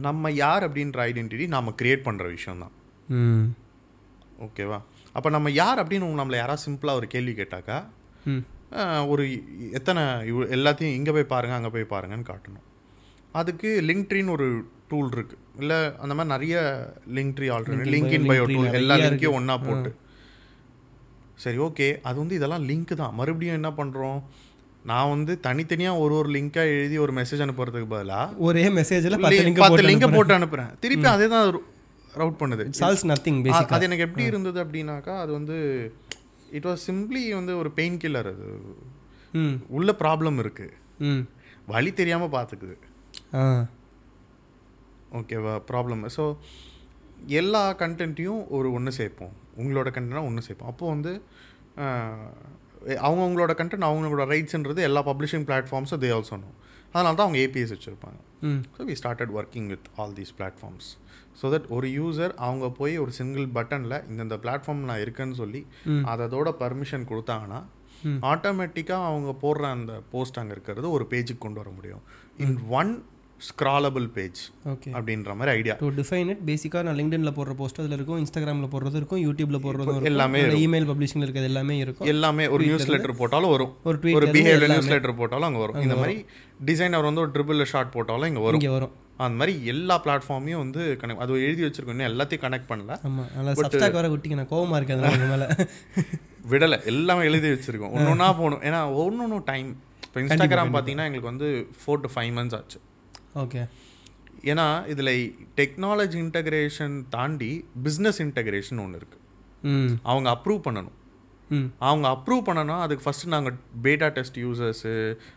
நம்ம யார் அப்படின்ற ஐடென்டிட்டி நம்ம கிரியேட் பண்ணுற விஷயம் தான்
ம்
ஓகேவா அப்போ நம்ம யார் அப்படின்னு நம்மளை யாராவது சிம்பிளாக ஒரு கேள்வி கேட்டாக்கா ஒரு எத்தனை எல்லாத்தையும் இங்கே போய் பாருங்கள் அங்கே போய் பாருங்கன்னு காட்டணும். அதுக்கு லிங்க்ட்ரின்னு ஒரு டூல் இருக்கு. இல்லை அந்த மாதிரி நிறைய Linktree already link in bio tool எல்லா லிங்கையும் ஒன்றா போட்டு. சரி ஓகே. அது வந்து இதெல்லாம் லிங்க் தான். மறுபடியும் என்ன பண்ணுறோம் நான் வந்து தனித்தனியாக ஒரு ஒரு லிங்காக எழுதி ஒரு மெசேஜ் அனுப்புறதுக்கு பதிலாக
ஒரே மெசேஜில் பத்து லிங்க் போட்டு
அனுப்புகிறேன் திருப்பி அதே தான் ரவுட் பண்ணுது.
சால்ஸ் நத்திங்
அது எனக்கு எப்படி இருந்தது அப்படின்னாக்கா அது வந்து இட் வாஸ் சிம்பிளி வந்து ஒரு பெயின் கில்லர் அது உள்ள ப்ராப்ளம் இருக்கு.
ம்.
வழி தெரியாம பார்த்துக்குது ஓகேவா ப்ராப்ளம் ஸோ எல்லா கண்டென்ட்டையும் ஒரு ஒன்று சேர்ப்போம். உங்களோட கண்டென்ட்னா ஒன்று சேர்ப்போம். அப்போ வந்து அவங்கவுங்களோட கண்டென்ட் அவங்களோட ரைட்ஸ்ன்றது எல்லா பப்ளிஷிங் பிளாட்ஃபார்ம்ஸும் தே ஆல்சோ நோ அதனால தான் அவங்க ஏபிஎஸ் வச்சுருப்பாங்க.
ம்.
So we started working with all these platforms so that ஒரு யூசர் அவங்க போய் ஒரு சிங்கிள் பட்டனில் இந்தந்த பிளாட்ஃபார்ம் நான் இருக்கேன்னு சொல்லி. அதோட பர்மிஷன் கொடுத்தாங்கன்னா. ஆட்டோமேட்டிக்காக அவங்க போடுற அந்த போஸ்ட் அங்கே இருக்கிறது ஒரு பேஜுக்கு கொண்டு வர முடியும். In one scrollable page
okay.
அப்படின்ற மாதிரி ஐடியா
டு டிஃபைன் இட் பேசிக்காக நான் லிங்க்டின்ல போடுற போஸ்ட் அதில் இருக்கும் இன்ஸ்டாகிராமில் போடுறது இருக்கும் யூடியூப்ல போடுறதும் இருக்கும்
எல்லாமே
இமெயில் பப்ளிஷிங்கில் இருக்கிறது எல்லாமே இருக்கும்.
எல்லாமே ஒரு நியூஸ் லெட்டர் போட்டாலும் வரும்.
ஒரு
ஒரு பிஹேவியர் நியூஸ் லெட்டர் போட்டாலும் அங்கே வரும். இந்த மாதிரி டிசைனர் வந்து ஒரு ட்ரிபிள் ஷார்ட் போட்டாலும் இங்கே வரும்.
இங்கே வரும்.
அந்த மாதிரி எல்லா பிளாட்ஃபார்மையும் வந்து கனெக்ட் அது எழுதி வச்சிருக்கோம் இன்னும் எல்லாத்தையும் கனெக்ட் பண்ணல.
ஆமாம் நல்லா சப்ஸ்டாக் வர விட்டிங்க நான் கோவமாக இருக்கு அதனால உங்க மேலே.
விடலை எல்லாமே எழுதி வச்சிருக்கோம். ஒன்று ஒன்றா போகணும். ஏன்னா ஒன்று ஒன்று டைம் இப்போ இன்ஸ்டாகிராம் பார்த்தீங்கன்னா எங்களுக்கு வந்து ஃபோர் டு ஃபைவ் மந்த்ஸ் ஆச்சு.
ஓகே.
ஏன்னா இதில் டெக்னாலஜி இன்டகிரேஷன் தாண்டி பிஸ்னஸ் இன்டகிரேஷன் ஒன்று இருக்குது அவங்க அப்ரூவ் பண்ணணும். அவங்க அப்ரூவ் பண்ணனா அதுக்கு ஃபஸ்ட்டு நாங்கள் பேட்டா டெஸ்ட் யூசர்ஸு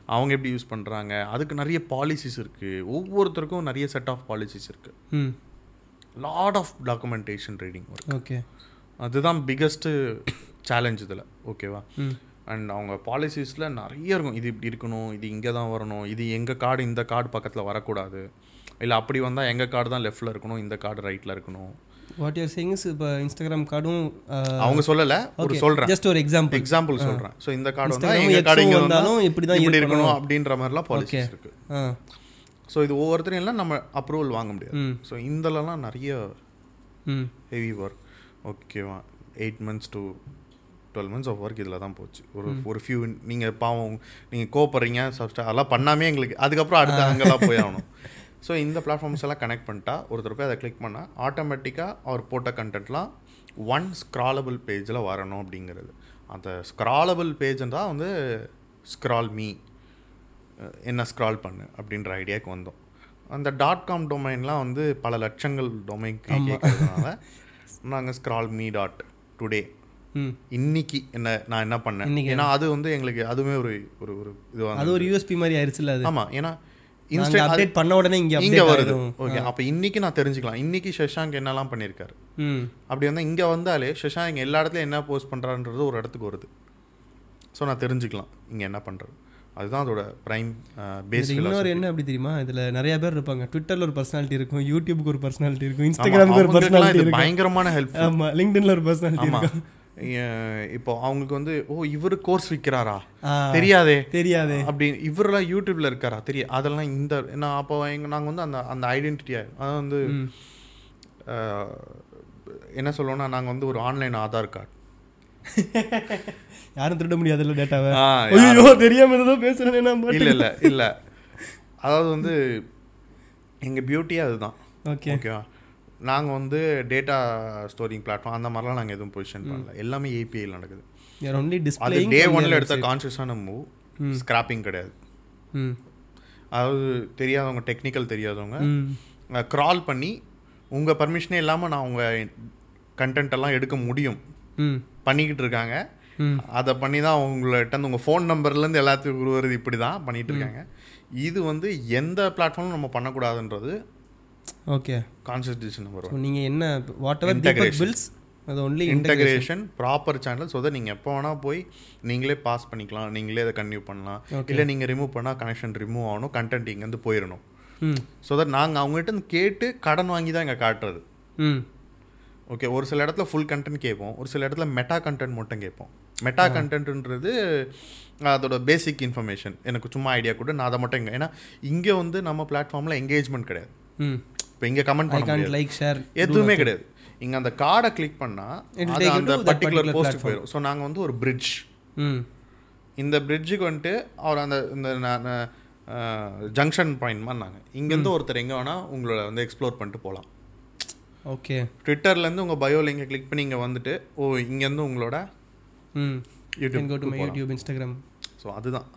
அவங்க எப்படி யூஸ் பண்ணுறாங்க அதுக்கு நிறைய பாலிசிஸ் இருக்குது ஒவ்வொருத்தருக்கும் நிறைய செட் ஆஃப் பாலிசிஸ் இருக்குது
ம்.
Lot of documentation reading
okay.
அதுதான் பிக்கஸ்ட்டு சேலஞ்ச் இதில். ஓகேவா அண்ட் அவங்க பாலிசிஸில் நிறைய இருக்கும். இது இப்படி இருக்கணும் இது இங்கே தான் வரணும் இது எங்கள் கார்டு இந்த கார்டு பக்கத்தில் வரக்கூடாது. இல்லை அப்படி வந்தால் எங்கள் கார்டு தான் லெஃப்ட்டில் இருக்கணும் இந்த கார்டு ரைட்டில் இருக்கணும்.
வாட் யூர் சேயிங்ஸ் இப்போ இன்ஸ்டாகிராம் கார்டும்
அவங்க சொல்லலை ஒரு சொல்கிறேன்
ஜஸ்ட் ஒரு எக்ஸாம்பிள்
எக்ஸாம்பிள் சொல்கிறேன் ஸோ இந்த கார்டு
Instagram
எங்கள் கார்டு இங்கே
வந்தாலும் இப்படி தான்
இப்படி
இருக்கணும்.
அப்படின்ற மாதிரிலாம் பாலிசிஸ் இருக்குது
ஆ.
ஸோ இது ஒவ்வொருத்தரையும் எல்லாம் நம்ம அப்ரூவல் வாங்க முடியாது. ஸோ இந்தலலாம் நிறைய ஹெவி ஒர்க் ஓகேவா eight months to twelve months of work இதில் தான் போச்சு. ஒரு ஒரு ஃபியூ நீங்கள் பாவம் நீங்கள் கோப்படுறீங்க சப்ஸ்டா அதெல்லாம் பண்ணாமே எங்களுக்கு. அதுக்கப்புறம் அடுத்த அங்கெல்லாம் போய் ஆகணும். ஸோ இந்த பிளாட்ஃபார்ம்ஸ் எல்லாம் கனெக்ட் பண்ணிட்டா ஒருத்தர் போய் அதை கிளிக் பண்ணால் ஆட்டோமேட்டிக்காக அவர் போட்ட கண்டென்ட்லாம் ஒன் ஸ்க்ராலபிள் பேஜில் வரணும் அப்படிங்கிறது. அந்த ஸ்க்ராலபிள் பேஜ் தான் வந்து ஸ்க்ரால் மீ என்ன ஸ்க்ரால் பண்ணு அப்படின்ற ஐடியாவுக்கு வந்தோம். அந்த டாட் காம் டொமைன்லாம் வந்து பல லட்சங்கள் டொமைன் கேட்கறதுனால நாங்கள் ஸ்க்ரால் மீ டாட் டுடே இன்னைக்கு என்ன நான் என்ன பண்ணேன்? ஏன்னா அது வந்து எங்களுக்கு அதுவுமே ஒரு ஒரு ஒரு இது
அது ஒரு யூஎஸ்பி மாதிரி ஆயிடுச்சுல
ஆமாம் ஏன்னா
நாங்க
இன்ஸ்டா
அப்டேட் பண்ண உடனே இங்க
இங்கே வருது. ஓகே அப்போ இன்னைக்கு நான் தெரிஞ்சுக்கலாம். இன்னைக்கு சஷாங்க் என்னெல்லாம் பண்ணியிருக்காரு
ம்.
அப்படி வந்து இங்கே வந்தாலே சஷாங்க் எல்லா இடத்துலையும் என்ன போஸ்ட் பண்ணுறான்றது ஒரு இடத்துக்கு வருது. ஸோ நான் தெரிஞ்சுக்கலாம். இங்கே என்ன பண்ணுறது அதுதான் அதோட ப்ரைம் பேஸ்
இன்னொரு என்ன அப்படி தெரியுமா? இதுல நிறைய பேர் இருப்பாங்க. ட்விட்டர்ல ஒரு பர்சனாலிட்டி இருக்கும் யூடியூப்க்கு ஒரு பர்சனாலிட்டி இருக்கும் இன்ஸ்டாகிராமுக்கு ஒரு பர்சனாலிட்டி இருக்கும்.
பயங்கரமான ஹெல்ப்
ஆமா லிங்க்டின்ல ஒரு பர்சனாலிட்டி இருக்கும்.
இப்போ அவங்களுக்கு வந்து ஓ இவர் கோர்ஸ் விற்கிறாரா தெரியாதே.
தெரியாது.
அப்படி இவரெல்லாம் யூடியூப்ல இருக்காரா? தெரியும் அதெல்லாம் இந்த நான் அப்போ எங்க நாங்கள் வந்து அந்த அந்த ஐடென்டிட்டியா அதாவது வந்து என்ன சொல்லுவோம்னா நாங்கள் வந்து ஒரு ஆன்லைன் ஆதார் கார்டு.
யாரும் திருட முடியாதுல்ல டேட்டாவை? ஐயோ தெரியாம ஏதோ பேசுறேன்
இல்லை இல்லை இல்லை. அதாவது வந்து எங்கள் பியூட்டியே அதுதான்.
ஓகே
ஓகேவா நாங்கள் வந்து டேட்டா ஸ்டோரிங் பிளாட்ஃபார்ம் அந்த மாதிரிலாம் நாங்கள் எதுவும் பொசிஷன் பண்ணல. எல்லாமே ஏபிஐயில் நடக்குது. அது டே ஒன்ல எடுத்த கான்ஷியஸான மூவ் ஸ்கிராப்பிங் கிடையாது. அதாவது தெரியாதவங்க டெக்னிக்கல் தெரியாதவங்க க்ரால் பண்ணி உங்கள் பர்மிஷனே இல்லாமல் நான் உங்கள் கண்டென்ட் எல்லாம் எடுக்க முடியும். பண்ணிக்கிட்டு இருக்காங்க. அதை பண்ணி தான் உங்கள்கிட்ட உங்கள் ஃபோன் நம்பர்லேருந்து எல்லாத்துக்கும் உருவது இப்படி தான் பண்ணிட்டு இருக்காங்க. இது வந்து எந்த பிளாட்ஃபார்மும் நம்ம பண்ணக்கூடாதுன்றது
ஓகே
டிசிஷன் நம்பர்
ஸோ நீங்கள் என்ன வாட் எவர் தீபக். பில்ஸ் அது only
integration proper channel so that நீங்கள் எப்போ வேணால் போய் நீங்களே பாஸ் பண்ணிக்கலாம் நீங்களே அதை கன்டினியூ பண்ணலாம். இல்லை நீங்கள் ரிமூவ் பண்ணால் கனெக்ஷன் ரிமூவ் ஆகணும் கண்டென்ட் இங்கேருந்து போயிடணும் ஸோ தட் நாங்கள் அவங்ககிட்ட கேட்டு கடன் வாங்கி தான் இங்கே காட்டுறது. ஓகே ஒரு சில இடத்துல ஃபுல் கண்டென்ட் கேட்போம் ஒரு சில இடத்துல மெட்டா கண்டென்ட் மட்டும் கேட்போம். மெட்டா கண்டென்ட்ன்றது அதோட பேசிக் இன்ஃபர்மேஷன் எனக்கு சும்மா ஐடியா கூட நான் அதை மட்டும் இங்கே ஏன்னா இங்கே வந்து நம்ம பிளாட்ஃபார்மில் என்கேஜ்மெண்ட் கிடையாது. இப்போ இங்கே கமெண்ட் பண்ண
லைக் ஷேர்
எதுவுமே கிடையாது. இங்கே அந்த கார்டை கிளிக் பண்ணால் அந்த பர்டிகுலர் போஸ்ட். போயிடும் ஸோ நாங்கள் வந்து ஒரு பிரிட்ஜ்
ம்.
இந்த பிரிட்ஜுக்கு வந்துட்டு அவர் அந்த இந்த ஜங்ஷன் பாயிண்ட் மாதிரி நாங்கள் இங்கேருந்து ஒருத்தர் எங்கே வேணால் உங்களை வந்து எக்ஸ்ப்ளோர் பண்ணிட்டு போகலாம்
ஓகே.
ட்விட்டர்லேருந்து உங்கள் பயோ லிங்கை கிளிக் பண்ணி இங்கே வந்துட்டு ஓ இங்கேருந்து உங்களோட யூடியூப்
யூடியூப் இன்ஸ்டாகிராம்
ஸோ அதுதான்.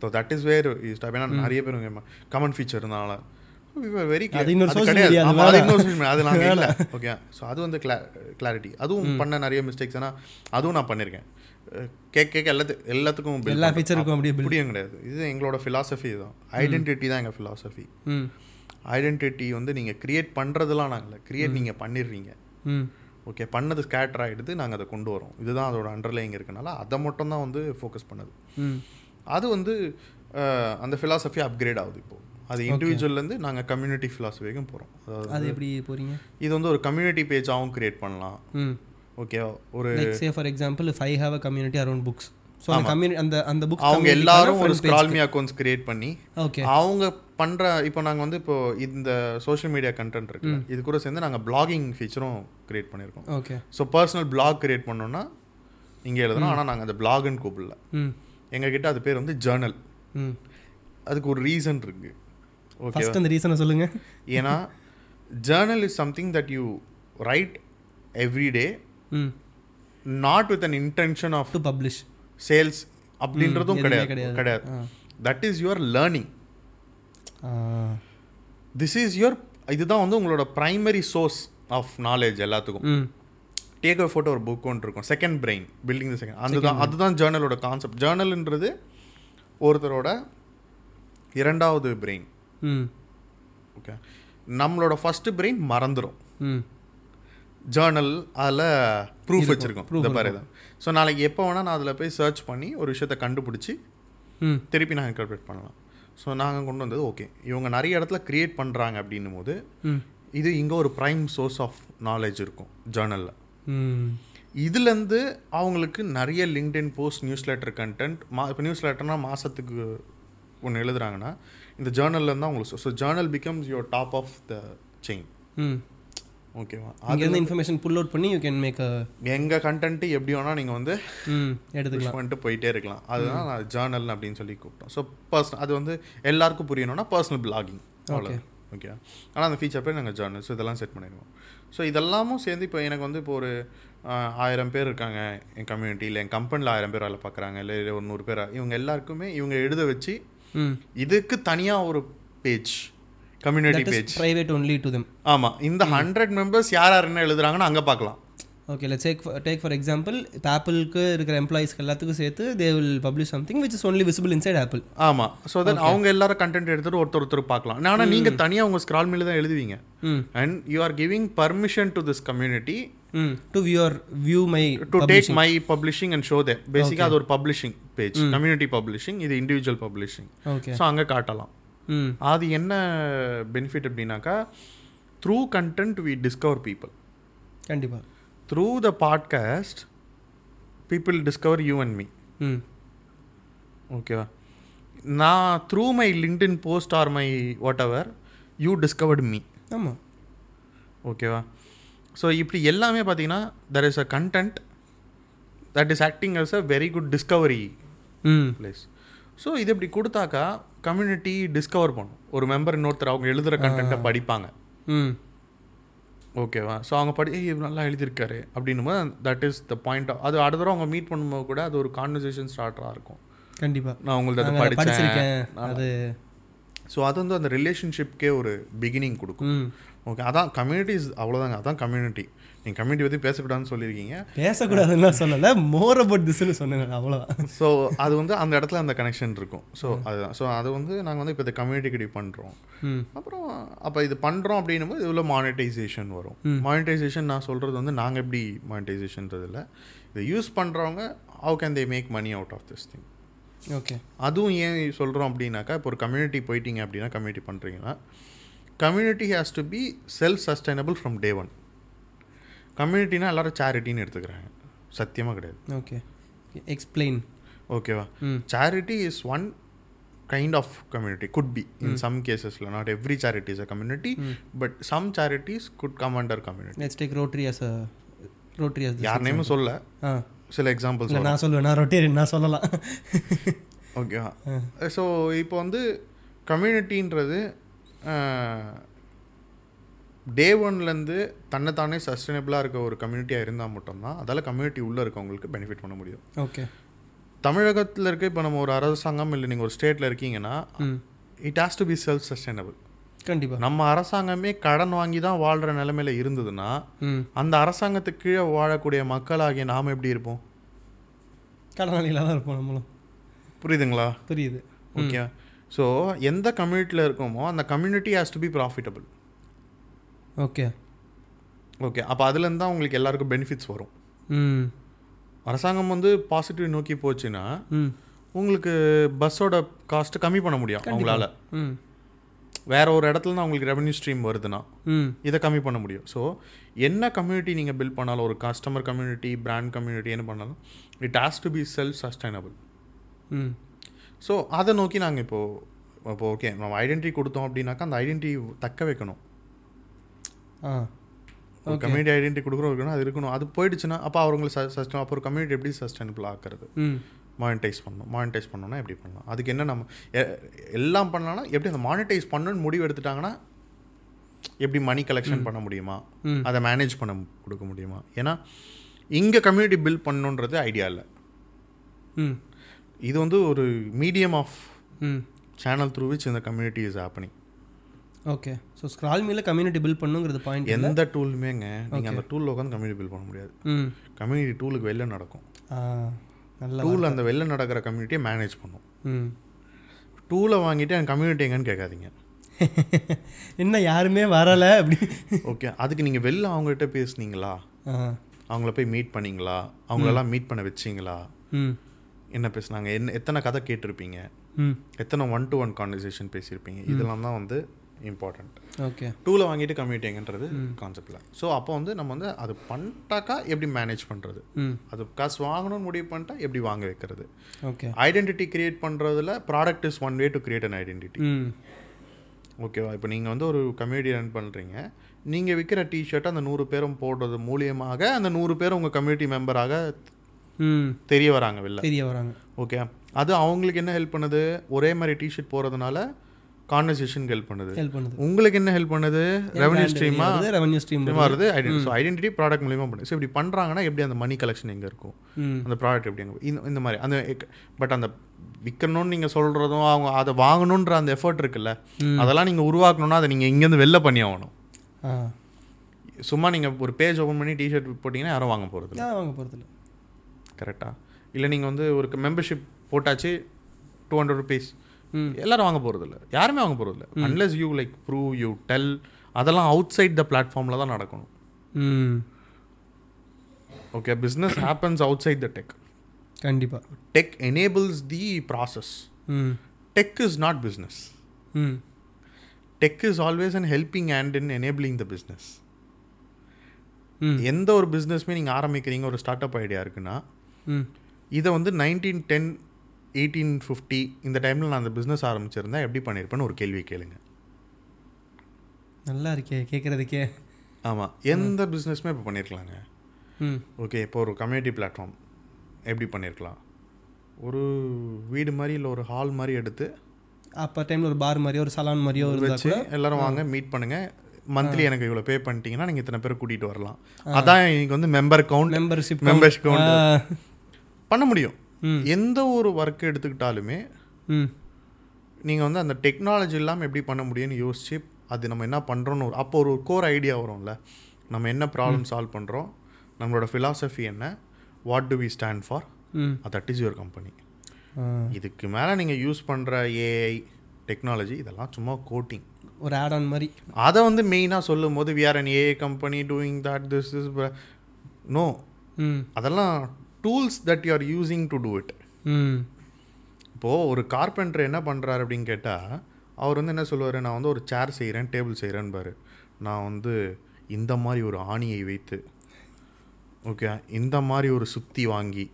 So that is where stop ஏன்னா நிறைய பேர் கமெண்ட் ஃபீச்சர் இருந்தால வெரி
அது
ஓகே ஸோ அது வந்து கிளாரிட்டி அதுவும் பண்ண நிறைய மிஸ்டேக்ஸ் ஏன்னா அதுவும் நான் பண்ணியிருக்கேன் கேட்க கேட்க எல்லாத்து எல்லாத்துக்கும்
எல்லா. ஃபீச்சருக்கும் அப்படியே.
அப்படியும் கிடையாது. இது எங்களோட ஃபிலாசபி தான் ஐடென்டிட்டி தான் எங்கள் ஃபிலாசபி ஐடென்டிட்டி வந்து நீங்கள் கிரியேட் பண்ணுறதுலாம் நாங்கள் கிரியேட் நீங்கள் பண்ணிடுறீங்க. ஓகே பண்ணது ஸ்கேட்டர் ஆகிடுது நாங்கள் அதை கொண்டு வரோம். இதுதான் அதோட அண்டர்லைங் இருக்கனால அதை மட்டும் தான் வந்து ஃபோக்கஸ் பண்ணுது. அது வந்து அந்த ஃபிலாசபி அப்கிரேட் ஆகுது இப்போ. அது இண்டிவிஜுவல்லேருந்து நாங்கள் கம்யூனிட்டி ஃபிலாசபிக்கும் போகிறோம் அதாவது
அது எப்படி போறீங்க?
இது வந்து ஒரு கம்யூனிட்டி பேஜாகவும் கிரியேட் பண்ணலாம்.
ம்.
ஓகே ஒரு
say for example if I have a community around books so அந்த கம்யூனிட்டி அந்த அந்த புக்ஸ்
அவங்க எல்லாரும் ஒரு ஸ்க்ரால்மி அக்கௌண்ட்ஸ் கிரியேட் பண்ணி
ஓகே
அவங்க பண்ணுற இப்போ நாங்கள் வந்து இப்போ இந்த சோஷியல் மீடியா கண்டென்ட் இருக்கு இது கூட சேர்ந்து நாங்கள் பிளாகிங் ஃபீச்சரும் கிரியேட் பண்ணியிருக்கோம்.
Okay
so personal blog create பண்ணோம்னா இங்கே எழுதணும். ஆனால் நாங்கள் அந்த பிளாக்னு கூப்பிடல. எங்ககிட்ட அது பேர் வந்து ஜேர்னல்
ம்.
அதுக்கு ஒரு ரீசன் இருக்கு. ஓகே
ஃபர்ஸ்ட் அந்த ரீசனை சொல்லுங்க.
ஏன்னா journal is something that you write every day not with an intention of
to publish
sales அப்படின்றதும் கிடையாது.
கிடையாது.
That is your learning this is your இதுதான் வந்து உங்களோட ப்ரைமரி சோர்ஸ் ஆஃப் நாலேஜ் எல்லாத்துக்கும். டேக் அ ஃபோட்டோ ஒரு புக் ஒன்று இருக்கும். Second brain building the second அதுதான் அதுதான் ஜேர்னலோட கான்செப்ட் ஜேர்னல்ன்றது ஒருத்தரோட இரண்டாவது பிரெயின் ஓகே நம்மளோட ஃபர்ஸ்ட் பிரெயின் மறந்துடும்
ம்.
ஜேர்னல் அதில் ப்ரூஃப் வச்சுருக்கோம். இந்த மாதிரி தான். ஸோ நாளைக்கு எப்போ வேணால் நான் அதில் போய் சர்ச் பண்ணி ஒரு விஷயத்தை கண்டுபிடிச்சி
ம்.
திருப்பி நான் இன்டர்பிரேட் பண்ணலாம். ஸோ நாங்கள் கொண்டு வந்தது ஓகே இவங்க நிறைய இடத்துல க்ரியேட் பண்ணுறாங்க அப்படின்னும் போது இது இங்கே ஒரு ப்ரைம் சோர்ஸ் ஆஃப் நாலேஜ் இருக்கும் ஜேர்னலில் இதுலேருந்து அவங்களுக்கு நிறைய LinkedIn post newsletter content மா இப்போ நியூஸ் லெட்டர்னா மாதத்துக்கு ஒன்று எழுதுறாங்கன்னா இந்த ஜேர்னல்லேருந்து தான் உங்களுக்கு so journal becomes your top of the chain
hmm.
ஓகேவா
இங்கேருந்து இன்ஃபர்மேஷன் புல் அவுட் பண்ணி யூ கேன் மேக்
எங்கள் கண்டென்ட்டு எப்படி வேணால் நீங்கள் வந்து
எடுத்துக்கலாம்.
பண்ணிட்டு போயிட்டே இருக்கலாம். அதுதான் நான் ஜேர்னல் அப்படின்னு சொல்லி கூப்பிட்டோம். ஸோ பர்சன் அது வந்து எல்லாருக்கும் புரியணும்னா பர்சனல் பிளாகிங் அவ்வளோ ஓகே ஆனால் அந்த ஃபீச்சர் பேர் நாங்கள் ஜேர்னல்ஸ் இதெல்லாம் செட் பண்ணிடுவோம். ஸோ இதெல்லாமும் சேர்ந்து இப்போ எனக்கு வந்து இப்போ ஒரு ஆயிரம் பேர் இருக்காங்க என் கம்யூனிட்டியில் என் கம்பெனியில் ஆயிரம் பேர் வேலை பார்க்குறாங்க. இல்லை ஒரு நூறு பேர். இவங்க எல்லாருக்குமே இவங்க எழுத வச்சு இதுக்கு தனியாக ஒரு page community page
private only to them
ஆமாம் இந்த ஹண்ட்ரட் மெம்பர்ஸ் யார் யார் என்ன எழுதுறாங்கன்னு அங்கே பார்க்கலாம்.
Okay let's take take for example இப்போ ஆப்பிளுக்கு இருக்கிற எம்ப்ளாயிஸ்க்கு எல்லாத்துக்கும் சேர்த்து they will publish something which is only visible inside Apple
ஆமாம் ஸோ தட் அவங்க எல்லாரும் கண்டென்ட் எடுத்துட்டு ஒருத்தர் ஒருத்தர் பார்க்கலாம். ஆனால் நீங்கள் தனியாக உங்கள் ஸ்க்ரால் மேலே தான் எழுதுவீங்க.
ம்.
And you are giving permission to this community
to viewer view my
to take my publishing and show they பேசிக்காக அது ஒரு பப்ளிஷிங் பேஜ் கம்யூனிட்டி பப்ளிஷிங் இது இண்டிவிஜுவல் பப்ளிஷிங்
ஓகே
ஸோ அங்கே காட்டலாம்.
ம்.
அது என்ன பெனிஃபிட் அப்படின்னாக்கா through content we discover people
கண்டிப்பாக
through the podcast people discover you and me.
Hmm
ஓகேவா நான் through my LinkedIn post or my whatever you discovered me
ஆமாம்
ஓகேவா ஸோ இப்படி எல்லாமே பார்த்தீங்கன்னா there is a content that is acting as a very good discovery place so இது இப்படி கொடுத்தாக்கா community discover பண்ணும். ஒரு மெம்பர் இன்னொருத்தர் அவங்க எழுதுகிற கண்டென்ட்டை படிப்பாங்க.
ம்.
ஓகேவா ஸோ அவங்க படி "ஏய், இவர் நல்லா எழுதியிருக்காரு. அப்படின்னும் போது தட் இஸ் த பாயிண்ட் அது அடுத்த தடவை அவங்க மீட் பண்ணும்போது கூட அது ஒரு கான்வர்சேஷன் ஸ்டார்டராக இருக்கும்.
கண்டிப்பாக
நான் உங்களுக்கு அதை படித்தேன்
அது
ஸோ அது வந்து அந்த ரிலேஷன்ஷிப்க்கே ஒரு பிகினிங் கொடுக்கும். ஓகே அதான் கம்யூனிட்டிஸ் அவ்வளோதாங்க அதான் கம்யூனிட்டி நீங்கள் கம்யூனிட்டி பற்றி பேசக்கூடாதுன்னு சொல்லியிருக்கீங்க.
பேசக்கூடாதுன்னு சொல்லலை மோர் அபவுட் திஸ்ன்னு சொன்னேன் அவ்வளோதான்
ஸோ அது வந்து அந்த இடத்துல அந்த கனெக்ஷன் இருக்கும். ஸோ அதுதான் ஸோ அது வந்து நாங்கள் வந்து இப்போ இந்த கம்யூனிட்டிக்கு இப்படி பண்ணுறோம் அப்புறம் அப்போ இது பண்ணுறோம் அப்படின்னும் போது இதில் மானிட்டைசேஷன் வரும். மானிட்டைசேஷன் நான் சொல்கிறது வந்து நாங்கள் எப்படி மானிட்டைசேஷன்றது இல்லை. இதை யூஸ் பண்ணுறவங்க how can they make money out of this thing
okay
அதுவும் ஏன் சொல்கிறோம் அப்படின்னாக்கா இப்போ ஒரு கம்யூனிட்டி போயிட்டீங்க அப்படின்னா கம்யூனிட்டி பண்ணுறீங்கன்னா community has to be self sustainable from day one கம்யூனிட்டினா எல்லாரும் சேரிட்டின்னு எடுத்துக்கிறாங்க. சத்தியமாக கிடையாது.
ஓகே எக்ஸ்பிளைன்
ஓகேவா
ம்.
Charity is one kind of community. Could be. In some cases not every charity is a community but some charities could come under community.
Let's take Rotary as a Rotary as
யார் நேமும் சொல்ல சில examples
நான் சொல்லுவேன். நான் ரொட்டேரி நான் சொல்லலாம்.
ஓகேவா ஸோ இப்போ வந்து கம்யூனிட்டின்றது டே ஒன்லேருந்து தன்னைத்தானே சஸ்டைனபிளாக இருக்க ஒரு கம்யூனிட்டியாக இருந்தால் மட்டும்தான் அதால் கம்யூனிட்டி உள்ளே இருக்கவங்களுக்கு பெனிஃபிட் பண்ண முடியும்.
ஓகே
தமிழகத்தில் இருக்க இப்போ நம்ம ஒரு அரசாங்கம் இல்லை நீங்கள் ஒரு ஸ்டேட்டில் இருக்கீங்கன்னா it has to be self sustainable
கண்டிப்பாக
நம்ம அரசாங்கமே கடன் வாங்கி தான் வாழ்கிற நிலைமையில இருந்ததுன்னா அந்த அரசாங்கத்துக்கு கீழே வாழக்கூடிய மக்களாகிய நாம் எப்படி இருப்போம்?
கடனாளிகளாக தான் இருப்போம் நம்மளும்.
புரியுதுங்களா?
புரியுது.
ஓகே ஸோ எந்த கம்யூனிட்டியில் இருக்கோமோ அந்த community has to be profitable
okay
okay அப்போ அதுலேருந்து தான் உங்களுக்கு எல்லாருக்கும் பெனிஃபிட்ஸ் வரும்.
ம்.
அரசாங்கம் வந்து பாசிட்டிவ் நோக்கி போச்சுன்னா உங்களுக்கு பஸ்ஸோட காஸ்ட்டு கம்மி பண்ண முடியும் அவங்களால.
ம்.
வேற ஒரு இடத்துல தான் உங்களுக்கு ரெவன்யூ ஸ்ட்ரீம் வருதுன்னா
ம்.
இதை கம்மி பண்ண முடியும். ஸோ என்ன கம்யூனிட்டி நீங்கள் பில்ட் பண்ணாலும் ஒரு கஸ்டமர் கம்யூனிட்டி பிராண்ட் கம்யூனிட்டி என்ன பண்ணாலும் it has to be self sustainable
hmm.
So அதை நோக்கி நாங்கள் இப்போது இப்போ ஓகே நம்ம ஐடென்டிட்டி கொடுத்தோம் அப்படின்னாக்கா அந்த ஐடென்டிட்டி தக்க வைக்கணும். ஒரு கம்யூனிட்டி ஐடென்டிட்டி கொடுக்குறோம் அது இருக்கணும். அது போயிடுச்சுன்னா அப்போ அவங்களை சஸ்டைன் அப்போ ஒரு கம்யூனிட்டி எப்படி சஸ்டைனபிள் ஆக்குறது? மானிட்டைஸ் பண்ணணும். மானிட்டைஸ் பண்ணணும்னா எப்படி பண்ணலாம்? அதுக்கு என்ன நம்ம எல்லாம் பண்ணலாம்னா எப்படி அந்த மானிட்டைஸ் பண்ணணும்னு முடிவு எடுத்துட்டாங்கன்னா எப்படி மணி கலெக்ஷன் பண்ண முடியுமா. அதை மேனேஜ் பண்ண கொடுக்க முடியுமா? ஏன்னா இங்கே கம்யூனிட்டி பில்ட் பண்ணணுன்றது ஐடியா இல்லை.
ம்.
இது வந்து ஒரு medium of
hmm.
Channel through which இந்த community is happening
okay so scroll மீல கம்யூனிட்டி பில்ட் பண்ணுங்கிறது பாயிண்ட்
எந்த டூலுமேங்க நீங்கள் அந்த டூலில் உட்காந்து கம்யூனிட்டி பில்ட் பண்ண முடியாது. கம்யூனிட்டி டூலுக்கு வெளில நடக்கும்.
நல்ல
டூல் அந்த வெளில நடக்கிற கம்யூனிட்டியை மேனேஜ் பண்ணும். டூலை வாங்கிட்டு என் கம்யூனிட்டி எங்கன்னு கேட்காதீங்க.
என்ன யாருமே வரலை? அப்படி.
ஓகே அதுக்கு நீங்கள் வெளில அவங்ககிட்ட பேசுனீங்களா? அவங்கள போய் மீட் பண்ணீங்களா? அவங்களெல்லாம் மீட் பண்ண வச்சிங்களா? என்ன பேசுனாங்க? என்ன எத்தனை கதை கேட்டிருப்பீங்க? எத்தனை ஒன் டு ஒன் கான்வர்சேஷன் பேசியிருப்பீங்க இதெல்லாம் தான் வந்து இம்பார்ட்டண்ட்
ஓகே
டூவில் வாங்கிட்டு கம்யூனிட்டி எங்கன்றது கான்செப்டில் ஸோ அப்போ வந்து நம்ம வந்து அது பண்ணிட்டாக்கா எப்படி மேனேஜ் பண்ணுறது அது காசு வாங்கணும்னு முடிவு பண்ணிட்டா எப்படி வாங்க வைக்கிறது?
ஓகே
ஐடென்டிட்டி கிரியேட் பண்ணுறதுல product is one way to create an identity ஓகேவா இப்போ நீங்கள் வந்து ஒரு கம்யூனிட்டி ரன் பண்ணுறீங்க நீங்கள் விற்கிற டிஷர்ட் அந்த நூறு பேரும் போடுறது மூலியமாக அந்த நூறு பேர் உங்கள் கம்யூனிட்டி மெம்பராக தெரிய வராங்க வெளில
தெரிய வராங்க.
ஓகே அது அவங்களுக்கு என்ன ஹெல்ப் பண்ணுது? ஒரே மாதிரி டிஷர்ட் போகிறதுனால கான்வர்சேஷனுக்கு ஹெல்ப் பண்ணுது.
ஹெல்ப் பண்ணுது.
உங்களுக்கு என்ன ஹெல்ப் பண்ணுது? ரெவன்யூ ஸ்ட்ரீமா
ரெவன்யூ ஸ்ட்ரீம்
வருது ஐடென்டி ஸோ ஐடென்டிட்டி ப்ராடக்ட் மூலியமாக பண்ணுது. ஸோ இப்படி பண்ணுறாங்கன்னா எப்படி அந்த மணி கலெக்ஷன் எங்கே இருக்கும்? அந்த ப்ராடக்ட் எப்படி அங்கே இந்த இந்த மாதிரி. அந்த பட் அந்த விற்கணும்னு நீங்கள் சொல்கிறதும் அவங்க அதை வாங்கணுன்ற அந்த எஃபர்ட் இருக்குல்ல அதெல்லாம் நீங்கள் உருவாக்கணும்னா அதை நீங்கள் இங்கேருந்து வெளில பண்ணி ஆகணும். சும்மா நீங்கள் ஒரு பேஜ் ஓப்பன் பண்ணி டிஷர்ட் போட்டிங்கன்னா யாரும் வாங்க போகிறது
நான் வாங்க போகிறதில்ல
கரெக்டாக இல்லை நீங்கள் வந்து ஒரு மெம்பர்ஷிப் போட்டாச்சு டூ ஹண்ட்ரட் ருபீஸ் எல்லாரும் வாங்க போகிறதில்ல யாருமே வாங்க போகிறதில்ல unless you like prove you tell அதெல்லாம் அவுட் சைட் த பிளாட்ஃபார்மில் தான் நடக்கணும். Okay business happens outside the tech
கண்டிப்பாக
tech enables the process tech is not business tech is always an helping hand in enabling the business எந்த ஒரு பிஸ்னஸ்மே நீங்கள் ஆரம்பிக்கிறீங்க ஒரு ஸ்டார்ட் அப் ஐடியா இருக்குன்னா இதை வந்து நைன்டீன் டென் எயிட்டீன் ஃபிஃப்டி இந்த டைமில் நான் அந்த பிஸ்னஸ் ஆரம்பிச்சிருந்தா எப்படி பண்ணியிருப்பேன்னு ஒரு கேள்வி கேளுங்க.
நல்லா இருக்கே கேட்குறதுக்கே
ஆமாம் எந்த பிஸ்னஸ்மே இப்போ பண்ணியிருக்கலாங்க
ம்.
ஓகே இப்போ ஒரு கம்யூனிட்டி பிளாட்ஃபார்ம் எப்படி பண்ணியிருக்கலாம் ஒரு வீடு மாதிரி இல்லை ஒரு ஹால் மாதிரி எடுத்து
அப்போ டைமில் ஒரு பார் மாதிரியோ ஒரு சலான் மாதிரியோ இருந்தால்
வச்சு எல்லாரும் வாங்க மீட் பண்ணுங்க. மந்த்லி எனக்கு இவ்வளோ பே பண்ணிட்டீங்கன்னா நீங்கள் இத்தனை பேர் கூட்டிகிட்டு வரலாம். அதான் இன்னைக்கு வந்து member count
membership
membership count பண்ண முடியும். எந்த ஒரு ஒர்க் எடுத்துக்கிட்டாலுமே
ம்.
நீங்கள் வந்து அந்த டெக்னாலஜி இல்லாமல் எப்படி பண்ண முடியும்னு யோசிச்சு அது நம்ம என்ன பண்ணுறோன்னு ஒரு அப்போ ஒரு கோர் ஐடியா வரும்ல. நம்ம என்ன ப்ராப்ளம் சால்வ் பண்ணுறோம் நம்மளோட ஃபிலாசபி என்ன? What do we stand for that is your company. இதுக்கு மேலே நீங்கள் யூஸ் பண்ணுற ஏஐ டெக்னாலஜி இதெல்லாம் சும்மா கோட்டிங்
ஒரு ஆட் ஆன் மாதிரி.
அதை வந்து மெயினாக சொல்லும் போது we are an AI company doing that this is no அதெல்லாம் tools that you are using to do it இப்போது ஒரு கார்பெண்டர் என்ன பண்ணுறாரு அப்படின்னு கேட்டால் அவர் வந்து என்ன சொல்லுவார்? நான் வந்து ஒரு சேர் செய்கிறேன் டேபிள் செய்கிறேன்னு பாரு நான் வந்து இந்த மாதிரி ஒரு ஆணியை வைத்து ஓகே இந்த மாதிரி ஒரு சுத்தி வாங்கி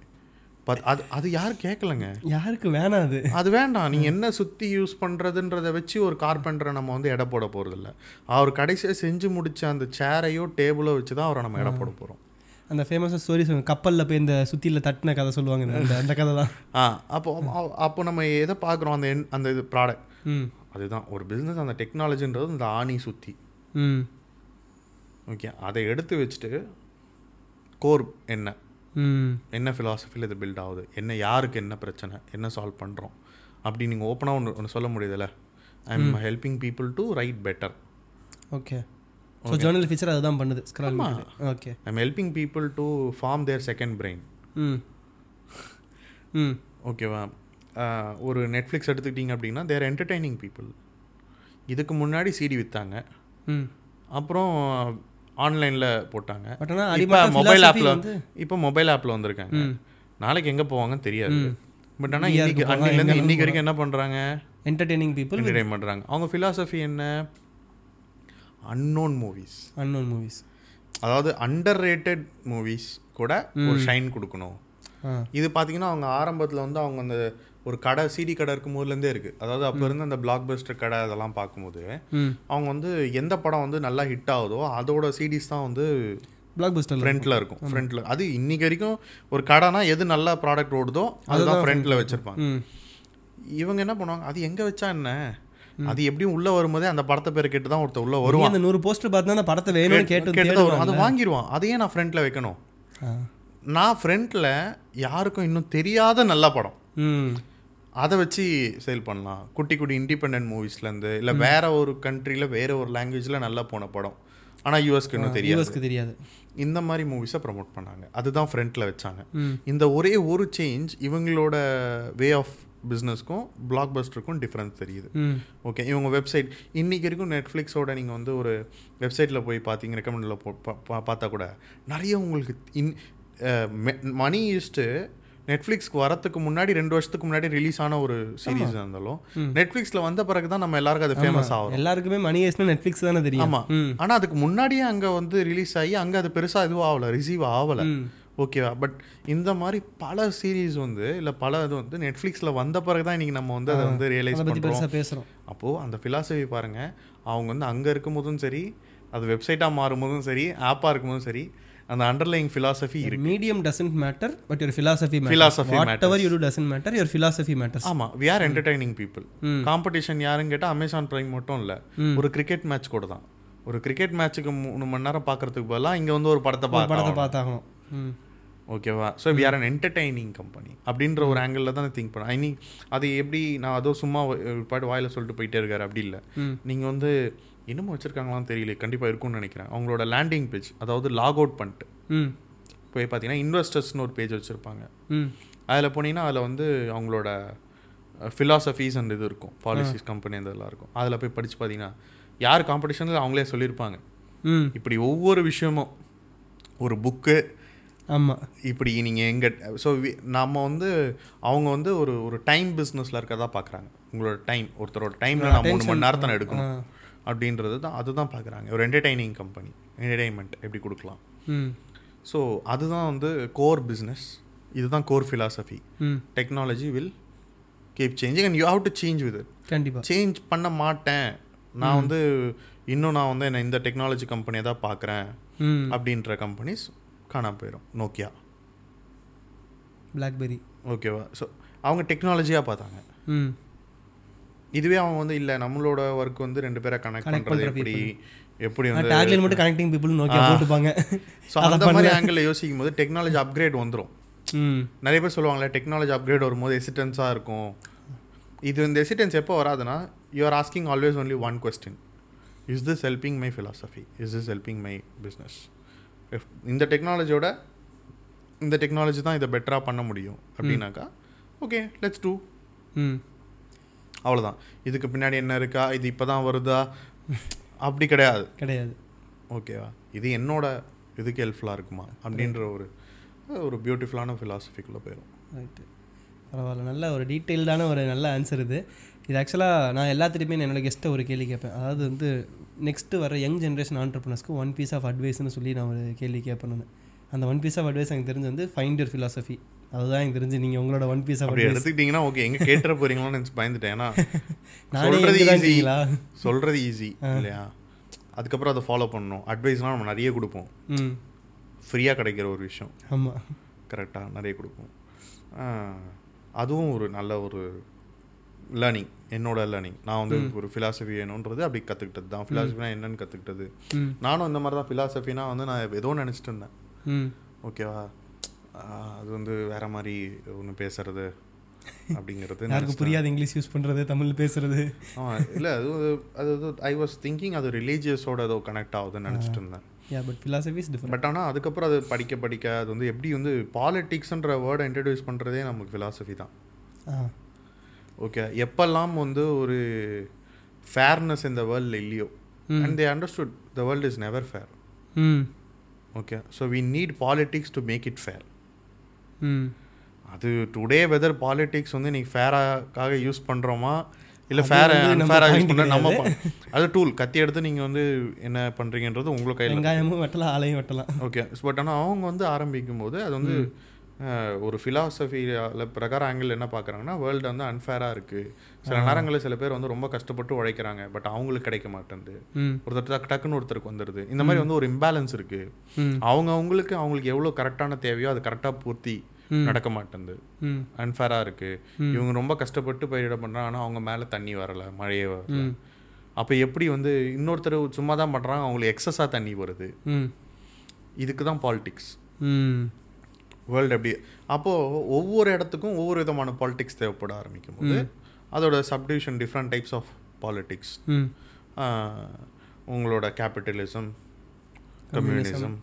பத் அது அது யாரும் கேட்கலங்க
யாருக்கு வேணாம் அது.
அது வேண்டாம். நீங்கள் என்ன சுற்றி யூஸ் பண்ணுறதுன்றதை வச்சு ஒரு கார்பெண்டரை நம்ம வந்து எடை போட போகிறதில்ல அவர் கடைசியாக செஞ்சு முடிச்ச அந்த சேரையோ டேபிளோ வச்சு தான் அவரை நம்ம எடை போட போகிறோம்
அந்த ஃபேமஸாக ஸ்டோரி சொல்லுங்க கப்பலில் போய் இந்த சுத்தியில் தட்டின கதை சொல்லுவாங்க அந்த அந்த கதை தான்.
ஆ அப்போ அப்போ- நம்ம எதை பார்க்குறோம்? அந்த என் அந்த இது ப்ராடக்ட்
ம்.
அதுதான். ஒரு பிஸ்னஸ் அந்த டெக்னாலஜின்றது இந்த ஆணி சுற்றி
ம்.
ஓகே அதை எடுத்து வச்சுட்டு கோர் என்ன? என்ன ஃபிலாசபியில் இது பில்ட் ஆகுது? என்ன யாருக்கு என்ன பிரச்சனை? என்ன சால்வ் பண்ணுறோம் அப்படி நீங்கள் ஓப்பனாக ஒன்று ஒன்று சொல்ல முடியுதுல்ல? I am helping people to write better
okay so journal feature அதுதான் பண்ணுது. Scroll okay
I am helping people to form their second brain
hmm. Hmm.
ஓகேவா ஒரு நெட்ஃப்ளிக்ஸ் எடுத்துக்கிட்டிங்க அப்படின்னா தேர் என்டர்டைனிங் பீப்புள் இதுக்கு முன்னாடி சிடி விற்றாங்க
ம்.
அப்புறம் ஆன்லைனில் போட்டாங்க.
பட் ஆனால்
இப்போ மொபைல் ஆப்பில்
வந்து
இப்போ மொபைல் ஆப்பில் வந்திருக்காங்க. நாளைக்கு எங்கே போவாங்கன்னு தெரியாது. பட் ஆனால் இன்னைக்கு அன்னையிலேருந்து இன்னைக்கு வரைக்கும் என்ன பண்ணுறாங்க
என்டர்டெய்னிங் பீப்புள்
என்டர்டைன் பண்ணுறாங்க அவங்க ஃபிலாசபி என்ன? அன்னோன் மூவிஸ்
அன்னோன் மூவிஸ்
அதாவது அண்டர் ரேட்டட் மூவிஸ் கூட ஒரு ஷைன் கொடுக்கணும். இது பார்த்தீங்கன்னா அவங்க ஆரம்பத்தில் வந்து அவங்க அந்த ஒரு கடை சிடி கடை இருக்கும் போதுலேருந்தே இருக்குது அதாவது அப்போ இருந்து அந்த பிளாக் பஸ்டர் கடை அதெல்லாம் பார்க்கும்போது அவங்க வந்து எந்த படம் வந்து நல்லா ஹிட் ஆகுதோ அதோட சீடிஸ் தான் வந்து
பிளாக் பஸ்டர்
ஃப்ரண்ட்டில் இருக்கும். ஃப்ரண்ட்டில் அது இன்னைக்கு வரைக்கும் ஒரு கடைனா எது நல்ல ப்ராடக்ட் ஓடுதோ அதுதான் ஃப்ரண்ட்டில் வச்சுருப்பாங்க. இவங்க என்ன பண்ணுவாங்க? அது எங்கே வச்சா என்ன? அது எப்படியும் உள்ளே வரும்போதே அந்த படத்தை பேர் கேட்டு தான் ஒருத்தர் உள்ளே வருவான்.
அந்த நூறு போஸ்டர் பார்த்து அந்த படத்தை வேணும்னு கேட்டு
கேட்டு வரும். அதை வாங்கிடுவான் அதையே நான் ஃப்ரண்ட்டில் வைக்கணும். நான் ஃப்ரண்ட்டில் யாருக்கும் இன்னும் தெரியாத நல்ல படம். அதை வச்சு சேல் பண்ணலாம். குட்டி குட்டி இண்டிபெண்ட் மூவிஸ்லேருந்து இல்லை வேற ஒரு கண்ட்ரியில் வேற ஒரு லாங்குவேஜில் நல்லா போன படம். ஆனால் யூஎஸ்க்கு இன்னும் தெரியாது.
யூஎஸ்க்கு தெரியாது.
இந்த மாதிரி மூவிஸை ப்ரமோட் பண்ணாங்க. அதுதான் ஃப்ரண்ட்டில் வச்சாங்க. இந்த ஒரே ஒரு சேஞ்ச் இவங்களோட வே ஆஃப் பிஸ்னஸ்க்கும் பிளாக் பஸ்டருக்கும் டிஃப்ரென்ஸ் தெரியுது ஓகே இவங்க வெப்சைட் இன்றைக்கி வரைக்கும் நெட்ஃப்ளிக்ஸோட நீங்கள் வந்து ஒரு வெப்சைட்டில் போய் பார்த்தீங்க ரெக்கமெண்டில் போ பார்த்தா கூட நிறைய உங்களுக்கு இன் மணி ஈஸ்ட்டு நெட்ஃப்ளிக்ஸ்க்கு வரத்துக்கு முன்னாடி ரெண்டு வருஷத்துக்கு முன்னாடி ரிலீஸ் ஆன ஒரு சீரீஸ் இருந்தாலும் நெட்ஃப்ளிக்ஸில் வந்த பிறகு தான் நம்ம எல்லாருக்கும் அது ஃபேமஸ் ஆகும்
எல்லாருக்குமே மணி ஏஸ்னா நெட்ஃப்ளிக்ஸ் தானே தெரியும்.
ஆமா.
ம்.
ஆனால் அதுக்கு முன்னாடியே அங்கே வந்து ரிலீஸ் ஆகி அங்கே அது பெருசாக இதுவும் ஆகலை. ரிசீவ் ஆகலை ஓகேவா? பட் இந்த மாதிரி பல சீரீஸ் வந்து இல்லை பல இது வந்து நெட்ஃப்ளிக்ஸில் வந்த பிறகு தான் இன்றைக்கி நம்ம வந்து அதை வந்து ரியலைஸ் பண்ணுறோம்
பேசுகிறோம்
அப்போது அந்த ஃபிலாசபி பாருங்கள் அவங்க வந்து அங்கே இருக்கும்போதும் சரி அது வெப்சைட்டாக மாறும்போதும் சரி ஆப்பாக இருக்கும்போதும் சரி அந்த அண்டர்லைங் ஃபிலாசபி இருக்கு.
Medium doesn't matter but your philosophy
Philosophy
whatever you do doesn't matter your philosophy matters
ஆமாம் we are entertaining people. Competition யாருன்னு கேட்டால் அமேசான் ப்ரைம் மட்டும் இல்லை. ஒரு கிரிக்கெட் மேட்ச் கூட தான். ஒரு கிரிக்கெட் மேட்ச்சுக்கு மூணு மணி நேரம் பார்க்கறதுக்கு பதிலாக இங்கே வந்து ஒரு படத்தை
படத்தை
பார்த்தா
பார்த்தாகணும். ம்.
ஓகேவா? So we are an entertaining company அப்படின்ற ஒரு ஆங்கிளில் தான் திங்க் பண்ணேன் ஐ மீன் அது எப்படி நான் அதோ சும்மா பாட்டு வாயில் சொல்லிட்டு போயிட்டே இருக்காரு. அப்படி இல்லை. நீங்கள் வந்து இன்னமும் வச்சுருக்காங்களான்னு தெரியல கண்டிப்பாக இருக்கும்னு நினைக்கிறேன். அவங்களோட லேண்டிங் பேஜ் அதாவது லாக் அவுட் பண்ணிட்டு. போய் பார்த்தீங்கன்னா இன்வெஸ்டர்ஸ்னு ஒரு பேஜ் வச்சுருப்பாங்க. அதில் போனீங்கன்னா அதில் வந்து அவங்களோட ஃபிலாசபிஸ் அண்ட் இது இருக்கும். பாலிசிஸ் கம்பெனி அந்த இதெல்லாம் இருக்கும். அதில் போய் படித்து பார்த்தீங்கன்னா யார் காம்படிஷனில் அவங்களே சொல்லியிருப்பாங்க. இப்படி ஒவ்வொரு விஷயமும். ஒரு புக்கு
ஆமாம்
இப்படி நீங்கள் எங்கே ஸோ நம்ம வந்து அவங்க வந்து ஒரு ஒரு டைம் பிஸ்னஸில் இருக்கறதா பார்க்குறாங்க உங்களோட டைம் ஒருத்தரோட டைமில் நான் மூணு மணி நேரத்தை எடுக்கணும். அப்படின்றது தான் அதுதான் பார்க்குறாங்க ஒரு என்டர்டைனிங் கம்பெனி என்டர்டைன்மெண்ட் எப்படி கொடுக்கலாம்.
ம்.
ஸோ அதுதான் வந்து கோர் பிஸ்னஸ் இதுதான் core philosophy technology will keep changing and you have to change with it
கண்டிப்பாக
சேஞ்ச் பண்ண மாட்டேன். நான் வந்து இன்னும் நான் வந்து என்ன இந்த டெக்னாலஜி கம்பெனியை தான் பார்க்குறேன் அப்படின்ற கம்பெனிஸ் காணாம போயிடும் நோக்கியா
பிளாக்பெரி
ஓகேவா ஸோ அவங்க டெக்னாலஜியாக பார்த்தாங்க. இதுவே அவங்க வந்து இல்லை நம்மளோட ஒர்க் வந்து ரெண்டு பேரை கனெக்ட் பண்ணுறது எப்படி எப்படி வந்து
டேக்லைன் மட்டும் கனெக்டிங் பீப்புள் நோக்கி போட்டுப்பாங்க.
ஸோ அந்த மாதிரி ஆங்கிளில் யோசிக்கும் போது டெக்னாலஜி அப்கிரேட் வந்துடும் நிறைய பேர் சொல்லுவாங்களே டெக்னாலஜி அப்கிரேட் வரும்போது எசிடென்ஸாக இருக்கும். இது இந்த எசிடென்ஸ் எப்போ வராதுன்னா you are asking always only one question is this helping my philosophy? Is this helping my business இந்த டெக்னாலஜியோட இந்த டெக்னாலஜி தான் இதை பெட்டராக பண்ண முடியும் அப்படின்னாக்கா ஓகே லெட்ஸ் டூ
ம்.
அவ்வளோதான் இதுக்கு பின்னாடி என்ன இருக்கா? இது இப்போ தான் வருதா? அப்படி கிடையாது.
கிடையாது.
ஓகேவா இது என்னோட இதுக்கு ஹெல்ப்ஃபுல்லாக இருக்குமா? அப்படின்ற ஒரு ஒரு பியூட்டிஃபுல்லான ஃபிலாசபிக்குள்ளே போயிடும்
ரைட்டு பரவாயில்ல. நல்ல ஒரு டீட்டெயில்டான ஒரு நல்ல ஆன்சர் இது. இது ஆக்சுவலாக நான் எல்லாத்துட்டையுமே நான் என்னோட கெஸ்ட்டை ஒரு கேள்வி கேட்பேன். அதாவது வந்து நெக்ஸ்ட்டு வர யங் ஜென்ரேஷன் ஆண்டர்பனர்ஸ்க்கு ஒன் பீஸ் ஆஃப் அட்வைஸ்னு சொல்லி நான் ஒரு கேள்வி கேட்பேன் அந்த ஒன் பீஸ் ஆஃப் அட்வைஸ் எனக்கு தெரிஞ்சு வந்து ஃபைண்ட் யுவர் ஃபிலாசபி அதுதான் எனக்கு தெரிஞ்சு நீங்கள் உங்களோட ஒன் பீஸ் ஆஃப்
எடுத்துக்கிட்டிங்கன்னா ஓகே எங்கே கேட்டுற போறீங்களோன்னு நினச்சி பயந்துட்டேன். ஏன்னா
நானே
சொல்றது
இங்கே தான்
ஈஸி
இருக்கீங்களா
சொல்கிறது ஈஸி இல்லையா? அதுக்கப்புறம் அதை ஃபாலோ பண்ணணும். அட்வைஸ்லாம் நம்ம நிறைய கொடுப்போம். ஃப்ரீயாக கிடைக்கிற ஒரு விஷயம்.
ஆமாம்
கரெக்டாக நிறைய கொடுப்போம். அதுவும் ஒரு நல்ல ஒரு லேர்னிங் என்னோட லேர்னிங் நான் வந்து ஒரு ஃபிலாசபி வேணுன்றது அப்படி கற்றுக்கிட்டது தான் ஃபிலாசபினா என்னன்னு கற்றுக்கிட்டது நானும் இந்த மாதிரி தான் ஃபிலாசபினா வந்து நான் ஏதோ நினச்சிட்டு இருந்தேன். ஓகேவா அது வந்து வேற மாதிரி ஒன்று பேசுறது அப்படிங்கிறது
யாருக்கும் புரியாத இங்கிலீஷ் யூஸ் பண்ணுறது தமிழ் பேசுறது.
ஆமாம் இல்லை அது அது ஐ வாஸ் திங்கிங் அது ரிலீஜியஸோட ஏதோ கனெக்ட் ஆகுதுன்னு நினச்சிட்டு இருந்தேன்.
யா பட் டிஃப்ரெண்ட்
பட் ஆனால் அதுக்கப்புறம் அது படிக்க படிக்க அது வந்து எப்படி வந்து பாலிட்டிக்ஸ்ன்ற வேர்டை இன்ட்ரடியூஸ் பண்ணுறதே நமக்கு ஃபிலாசபி தான்.
ஆ.
ஓகே எப்பெல்லாம் வந்து ஒரு ஃபேர்னஸ் இந்த வேர்ல்டில் இல்லையோ and they understood the world is never fair okay so we need politics to make it fair அது டுடே வெதர் பாலிடிக்ஸ் வந்து இன்னைக்கு ஃபேராக்காக யூஸ் பண்ணுறோமா இல்லை ஃபேர் அன்ஃபேராக யூஸ் பண்ண நம்ம அது டூல் கத்தி எடுத்து நீங்கள் வந்து என்ன பண்ணுறீங்கன்றது உங்களை கையில்
வெங்காயமும் வெட்டலாம் ஆலையும் வெட்டலாம்.
ஓகே பட் ஆனால் அவங்க வந்து ஆரம்பிக்கும் போது அது வந்து ஒரு ஃபிலாசபியில் பிரகார ஆங்கிள் என்ன பார்க்குறாங்கன்னா வேர்ல்டு வந்து அன்ஃபேராக இருக்குது சில நேரங்களில் சில பேர் வந்து ரொம்ப கஷ்டப்பட்டு உழைக்கிறாங்க. பட் அவங்களுக்கு கிடைக்க மாட்டேங்குது ஒருத்தர் டக்கு டக்குன்னு ஒருத்தருக்கு வந்துடுது இந்த மாதிரி வந்து ஒரு இம்பேலன்ஸ் இருக்குது அவங்க அவங்களுக்கு அவங்களுக்கு எவ்வளோ கரெக்டான தேவையோ அது கரெக்டாக பூர்த்தி. நடக்க மாட்டேங்குது அன்ஃபேராக இருக்குது இவங்க ரொம்ப கஷ்டப்பட்டு பயிரிட பண்ணுறாங்க ஆனால் அவங்க மேலே தண்ணி வரல மழையே வரல. அப்போ எப்படி வந்து இன்னொருத்தர் சும்மா தான் பண்ணுறாங்க அவங்களுக்கு எக்ஸஸாக தண்ணி வருது. இதுக்கு தான் பாலிடிக்ஸ் வேர்ல்டு எப்படி அப்போது ஒவ்வொரு இடத்துக்கும் ஒவ்வொரு விதமான பாலிடிக்ஸ் தேவைப்பட ஆரம்பிக்கும் போது அதோட subdivision different types of politics
ம்.
உங்களோட கேபிட்டலிசம் கம்யூனிசம்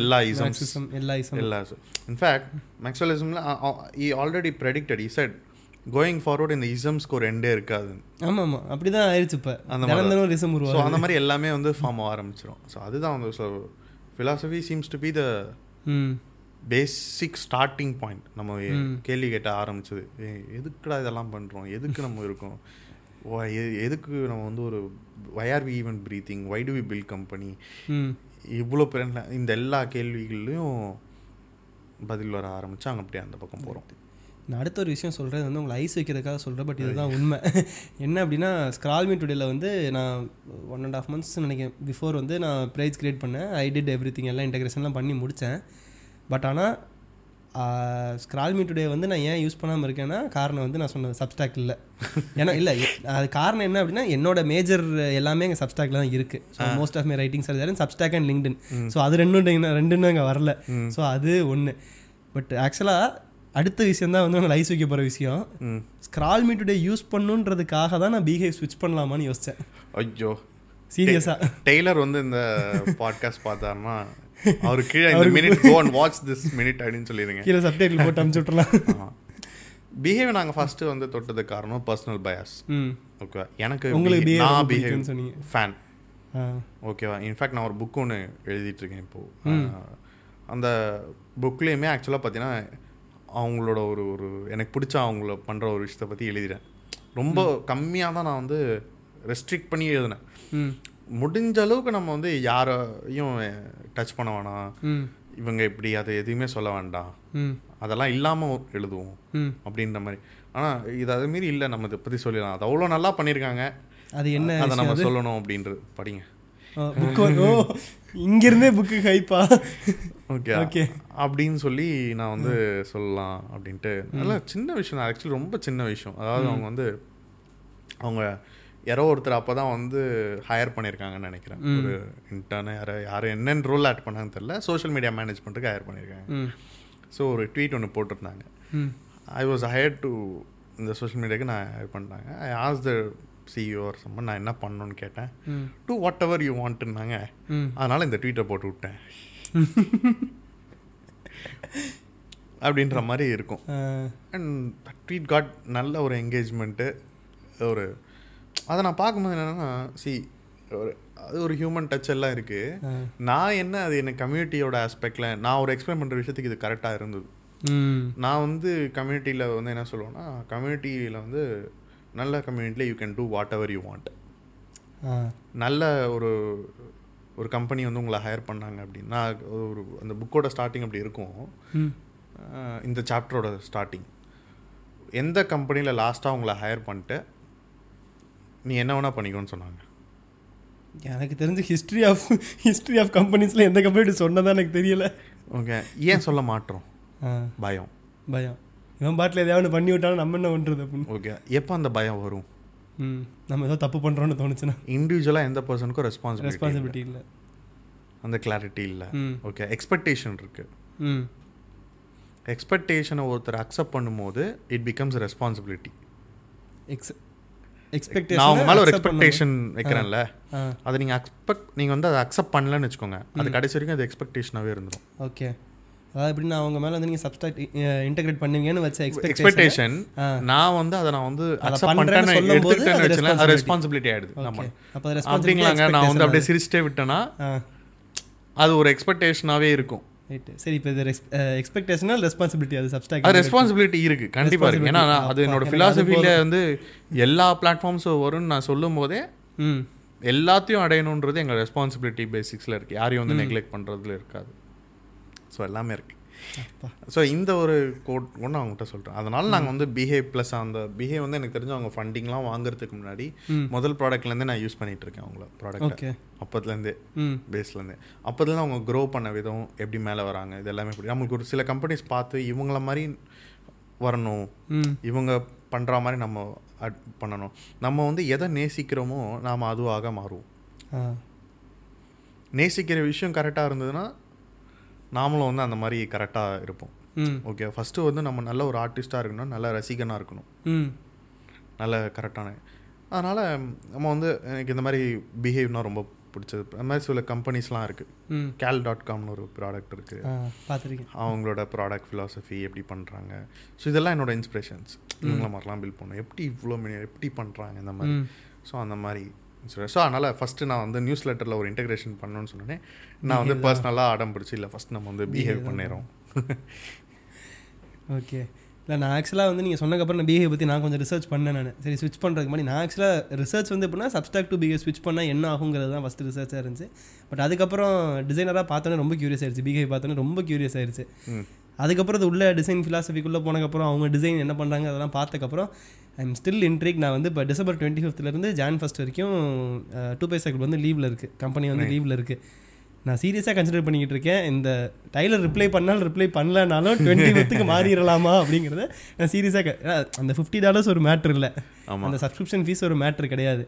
எல்லா
எல்லா இசம்
இன்ஃபேக்ட் மேக்ஸுவலிசமில் ஈ ஆல்ரெடி ப்ரெடிக்டட் இ செட் கோயிங் ஃபார்வர்ட் இந்த இசம்ஸ்க்கு ஒரு எண்டே இருக்காது
ஆமாம் ஆமாம் அப்படி தான். ஆயிடுச்சு இப்போ
அந்த
உருவாகும்
மாதிரி எல்லாமே வந்து ஃபார்ம் ஆரம்பிச்சிடும் ஸோ அதுதான் வந்து so philosophy seems to be the basic starting point நம்ம கேள்வி கேட்ட ஆரம்பிச்சது. எதுக்குடா இதெல்லாம் பண்ணுறோம் எதுக்கு நம்ம இருக்கோம்? எதுக்கு நம்ம வந்து ஒரு why are we even breathing why do we build company இவ்வளோ பேர் இந்த எல்லா கேள்விகள்லையும் பதில் வர ஆரம்பிச்சாங்க அப்படியே அந்த பக்கம் போகிறோம்
நான் அடுத்த ஒரு விஷயம் சொல்கிறது வந்து உங்களை ஐஸ் வைக்கிறதுக்காக சொல்கிறேன் பட் இதுதான் உண்மை. என்ன அப்படின்னா ஸ்க்ரால்மி டுடேல வந்து நான் ஒன் அண்ட் ஆஃப் மந்த்ஸ் நினைக்கிறேன். பிஃபோர் வந்து நான் ப்ரைஸ் கிரியேட் பண்ணேன். ஐ டிட் எவ்ரி திங் எல்லாம் இன்டகிரேஷன்லாம் பண்ணி முடித்தேன் பட் ஆனால் ஸ்க்ரால்மி டுடே வந்து நான் ஏன் யூஸ் பண்ணாமல் இருக்கேன்னா காரணம் வந்து நான் சொன்னது சப்ஸ்டாக் இல்லை. ஏன்னா இல்லை அது காரணம் என்ன அப்படின்னா என்னோட மேஜர் எல்லாமே எங்கள் சப்ஸ்டாக்ல தான் இருக்குது so most of my writings are Substack and LinkedIn so அது ரெண்டும் ரெண்டும் அங்கே வரல. ஸோ அது ஒன்று பட் ஆக்சுவலாக அடுத்த விஷயம் தான் வந்து நான் லைஸ் வைக்க போகிற விஷயம்.
ம்.
ஸ்க்ரால் மீ டுடே யூஸ் பண்ணுன்றதுக்காக தான் நான் பிஹேவ் ஸ்விட்ச் பண்ணலாமான்னு யோசித்தேன்
ஐயோ.
சீரியஸாக
டெய்லர் வந்து இந்த பாட்காஸ்ட் பார்த்தாருன்னா அவர் கீழே இந்த minute go and watch this minute அப்படின்னு சொல்லிடுங்க
கீழே சப்டைட்டில் போட்டு அமுச்சு விட்றலாம்
பிஹேவ் நாங்கள் ஃபஸ்ட்டு வந்து தொட்டதுக்கு காரணம் பர்சனல் பயாஸ் ஓகே எனக்கு
உங்களுக்கு
நான் பிஹேவ்
சொன்னீங்க.
ஃபேன் ஓகேவா இன்ஃபேக்ட் நான் ஒரு புக் ஒன்று எழுதிட்டு இருக்கேன் இப்போது அந்த புக்லேயுமே ஆக்சுவலாக பார்த்தீங்கன்னா அவங்களோட ஒரு ஒரு எனக்கு பிடிச்ச அவங்கள பண்ணுற ஒரு விஷயத்தை பற்றி எழுதிறேன் ரொம்ப கம்மியாக தான் நான் வந்து ரெஸ்ட்ரிக்ட் பண்ணி எழுதினேன். முடிஞ்ச அளவுக்கு நம்ம வந்து யாரையும் டச் பண்ண வேணாம். இவங்க இப்படி அதை எதுவுமே சொல்ல வேண்டாம். அதெல்லாம் இல்லாமல் எழுதுவோம் அப்படின்ற மாதிரி. ஆனால் இது அது மாரி இல்லை நம்ம இதை பற்றி சொல்லிடலாம். அது அவ்வளோ நல்லா பண்ணியிருக்காங்க.
அது என்ன
அதை நம்ம சொல்லணும் அப்படின்றது. படிங்க.
புக் இங்கிருந்தே புக்கு ஹைப்பா
ஓகே
ஓகே
அப்படின்னு சொல்லி நான் வந்து சொல்லலாம் அப்படின்ட்டு. நல்லா சின்ன விஷயம் ஆக்சுவலி ரொம்ப சின்ன விஷயம். அதாவது அவங்க வந்து அவங்க யாரோ ஒருத்தர் அப்போ தான் வந்து ஹையர் பண்ணியிருக்காங்கன்னு நினைக்கிறேன். ஒரு இன்டர்னு யாரோ யாரும் என்னென்ன ரோல் ஆட் பண்ணாங்கன்னு தெரில சோஷியல் மீடியா மேனேஜ்மெண்ட்டுக்கு ஹையர் பண்ணியிருக்காங்க. ஸோ ஒரு ட்வீட் ஒன்று போட்டிருந்தாங்க. ஐ வாஸ் ஹையர் டு இந்த சோஷியல் மீடியாவுக்கு நான் ஹையர் பண்ணிட்டாங்க. ஐ ஆஸ் த சிஇஓ ஒரு சம்மன் நான் என்ன பண்ணணும்னு கேட்டேன். டூ வாட் எவர் யூ வாண்ட்டுனாங்க அதனால் இந்த ட்வீட்டை போட்டு விட்டேன். அப்படின்ற மாதிரி இருக்கும். அண்ட் ட்வீட் காட் நல்ல ஒரு என்கேஜ்மெண்ட்டு ஒரு அதை நான் பார்க்கும்போது என்னென்னா சி ஒரு அது ஒரு ஹியூமன் டச் எல்லாம் இருக்குது நான் என்ன அது எனக்கு கம்யூனிட்டியோட ஆஸ்பெக்டில் நான் ஒரு எக்ஸ்பிளைன் பண்ணுற விஷயத்துக்கு இது கரெக்டாக இருந்தது. நான் வந்து கம்யூனிட்டியில் வந்து என்ன சொல்லுவேன்னா கம்யூனிட்டியில் வந்து நல்ல கம்யூனிட்டியில் you can do whatever you want நல்ல ஒரு ஒரு கம்பெனி வந்து உங்களை ஹையர் பண்ணாங்க அப்படின்னா ஒரு அந்த புக்கோட ஸ்டார்டிங் அப்படி இருக்கும். இந்த சாப்டரோட ஸ்டார்டிங் எந்த கம்பெனியில் லாஸ்ட்டாக உங்களை ஹையர் பண்ணிட்டு நீ என்ன வேணால் பண்ணிக்கோன்னு சொன்னாங்க.
எனக்கு தெரிஞ்ச ஹிஸ்ட்ரி ஆஃப் ஹிஸ்ட்ரி ஆஃப் கம்பெனிஸில் எந்த கம்பெனி சொன்னதா எனக்கு தெரியல.
ஓகே ஏன் சொல்ல மாட்டோம்? பயம்.
பயம். இவன் பாட்டில் எதையாவது பண்ணி விட்டாலும் நம்ம என்ன பண்ணுறது அப்படின்னு.
ஓகே எப்போ அந்த பயம் வரும்?
ம் நம்ம ஏதோ தப்பு பண்ணுறோன்னு தோணுச்சுன்னா.
இண்டிவிஜுவலாக எந்த பர்சனுக்கும் ரெஸ்பான்சிபிலிட்டி
ரெஸ்பான்சிபிலிட்டி இல்லை.
அந்த கிளாரிட்டி இல்லை. ஓகே எக்ஸ்பெக்டேஷன் இருக்குது
ம்.
எக்ஸ்பெக்டேஷனை ஒருத்தர் அக்செப்ட் பண்ணும்போது இட் பிகம்ஸ் ரெஸ்பான்சிபிலிட்டி
எக்ஸ்
நான்
எக்ஸ்பெக்டேஷன்
உங்க மேலே ஒரு எக்ஸ்பெக்டேஷன் வைக்கிறேன்ல. அதை நீங்கள் எக்ஸ்பெக்ட் நீங்கள் வந்து அதை அக்செப்ட் பண்ணலன்னு வச்சுக்கோங்க. அது கடைசி வரைக்கும் அது எக்ஸ்பெக்டேஷனாகவே இருந்துடும்
ஓகே. அதாவது எப்படின்னா அவங்க மேலே வந்து நீங்கள் சப்ஸ்டாக்ட் இன்டெகிரேட் பண்ணுவீங்கன்னு வச்ச எக்ஸ்பெக்டேஷன்.
நான் வந்து அதை நான் வந்து அக்செப்ட் பண்ணிட்டேன்னு எடுத்துக்கிட்டேன்னு
அது
வச்சுக்கலாம் அது
responsibility.
ரெஸ்பான்சிபிலிட்டி ஆயிடுது. நம்ம அப்படிங்களாங்க நான் வந்து அப்படியே சிரிச்சிட்டே விட்டேன்னா அது ஒரு எக்ஸ்பெக்டேஷனாகவே இருக்கும்.
ரைட்டு சரி இப்போ இது எக்ஸ்பெக்டேஷனல் ரெஸ்பான்சிபிலிட்டி அது சப்ஸ்டாக்
ரெஸ்பான்சிபிலிட்டி இருக்கு. கண்டிப்பா இருக்கு. ஏன்னா அது என்னோட ஃபிலாசபியில் வந்து எல்லா பிளாட்ஃபார்ம்ஸும் வரும்னு நான் சொல்லும் போதே எல்லாத்தையும் அடையணுன்றது எங்கள் ரெஸ்பான்சிபிலிட்டி பேசிக்ஸில் இருக்குது யாரையும் வந்து நெக்லெக்ட் பண்ணுறதுல இருக்காது. ஸோ எல்லாமே இருக்குது. ஸோ இந்த ஒரு கோட் ஒன்று அவங்ககிட்ட சொல்கிறேன் அதனால நாங்கள் வந்து பிஹேவ் ப்ளஸ் அந்த பிஹேவ் வந்து எனக்கு தெரிஞ்சு அவங்க ஃபண்டிங்லாம் வாங்குறதுக்கு முன்னாடி. முதல் ப்ராடக்ட்லேருந்தே நான் யூஸ் பண்ணிட்டு இருக்கேன் அவங்கள ப்ராடக்ட் அப்போதுலேருந்தே பேஸ்லேருந்தே அப்போதுலேருந்து அவங்க க்ரோ பண்ண விதம் எப்படி மேலே வராங்க இது எல்லாமே இப்படி நம்மளுக்கு ஒரு சில கம்பெனிஸ் பார்த்து இவங்கள மாதிரி வரணும் இவங்க பண்ணுற மாதிரி நம்ம அட் பண்ணணும். நம்ம வந்து எதை நேசிக்கிறோமோ நாம் அதுவாக மாறுவோம். நேசிக்கிற விஷயம் கரெக்டாக இருந்ததுன்னா நாமளும் வந்து அந்த மாதிரி கரெக்டாக இருப்போம். ஓகே ஃபஸ்ட்டு வந்து நம்ம நல்ல ஒரு ஆர்டிஸ்ட்டாக இருக்கணும் நல்ல ரசிகனாக இருக்கணும்.
ம்.
நல்ல கரெக்டான அதனால் நம்ம வந்து எனக்கு இந்த மாதிரி பிஹேவ்னா ரொம்ப பிடிச்சது. அந்த மாதிரி சில கம்பெனிஸ்லாம் இருக்குது கேல் டாட் காம்னு ஒரு ப்ராடக்ட் இருக்குது
பார்த்துருக்கேன்.
அவங்களோட ப்ராடக்ட் ஃபிலாசபி எப்படி பண்ணுறாங்க ஸோ இதெல்லாம் என்னோட இன்ஸ்பிரேஷன்ஸ் இவங்கள மாதிரிலாம் பில்ட் பண்ணணும். எப்படி இவ்வளோ எப்படி பண்ணுறாங்க இந்த மாதிரி. ஸோ அந்த மாதிரி. ஸோ அதனால் ஃபஸ்ட்டு நான் வந்து நியூஸ் லெட்டரில் ஒரு இன்டெகிரேஷன் பண்ணணும்னு சொன்னேன். நான் வந்து பர்சனலாக அடம் பிடிச்சி இல்லை ஃபஸ்ட் நம்ம வந்து பிஹேவ் பண்ணிடுறோம்.
ஓகே இல்லை நான் ஆக்சுவலாக வந்து நீங்கள் சொன்னதுக்கப்புறம் நான் பிஹேவ் பற்றி நான் கொஞ்சம் ரிசர்ச் பண்ணேன் நான். சரி ஸ்விட்ச் பண்ணுறதுக்கு முன்னாடி நான் ஆக்சுவலாக ரிசர்ச் வந்து எப்படின்னா சப்ஸ்டாக் டு பிஹேவ் ஸ்விட்ச் பண்ணால் என்ன ஆகுங்கிறது தான் ஃபஸ்ட்டு ரிசர்ச்சாக இருந்துச்சு. பட் அதுக்கப்புறம் டிசைனராக பார்த்தோன்னே ரொம்ப க்யூரியஸ் ஆயிடுச்சு. பிஹேவ் பார்த்தோன்னே ரொம்ப க்யூரியஸ் ஆயிடுச்சு. அதுக்கப்புறம் அது உள்ள டிசைன் ஃபிலாசபிக்குள்ளே போனதுக்கப்புறம் அவங்க டிசைன் என்ன பண்ணுறாங்க அதெல்லாம் பார்த்ததுக்கப்புறம் ஐ எம் ஸ்டில் இன்ட்ரீக் நான் வந்து இப்போ டிசம்பர் டுவெண்ட்டி ஃபிஃப்த்லேருந்து ஜான் ஃபஸ்ட் வரைக்கும் டூ பை சைக்கிள் வந்து லீவில் இருக்குது கம்பெனி வந்து லீவில் இருக்குது நான் சீரியஸாக கன்சிடர் பண்ணிக்கிட்டு இருக்கேன். இந்த டைலர் ரிப்ளை பண்ணாலும் ரிப்ளை பண்ணலனாலும் டுவெண்ட்டி ஃபிஃப்த்துக்கு மாறிடலாமா அப்படிங்கிறத நான் சீரியஸாக அந்த ஃபிஃப்டி டாலர்ஸ் ஒரு மேட்ரு இல்லை. அந்த சப்ஸ்கிரிப்ஷன் ஃபீஸ் ஒரு மேட்ரு கிடையாது.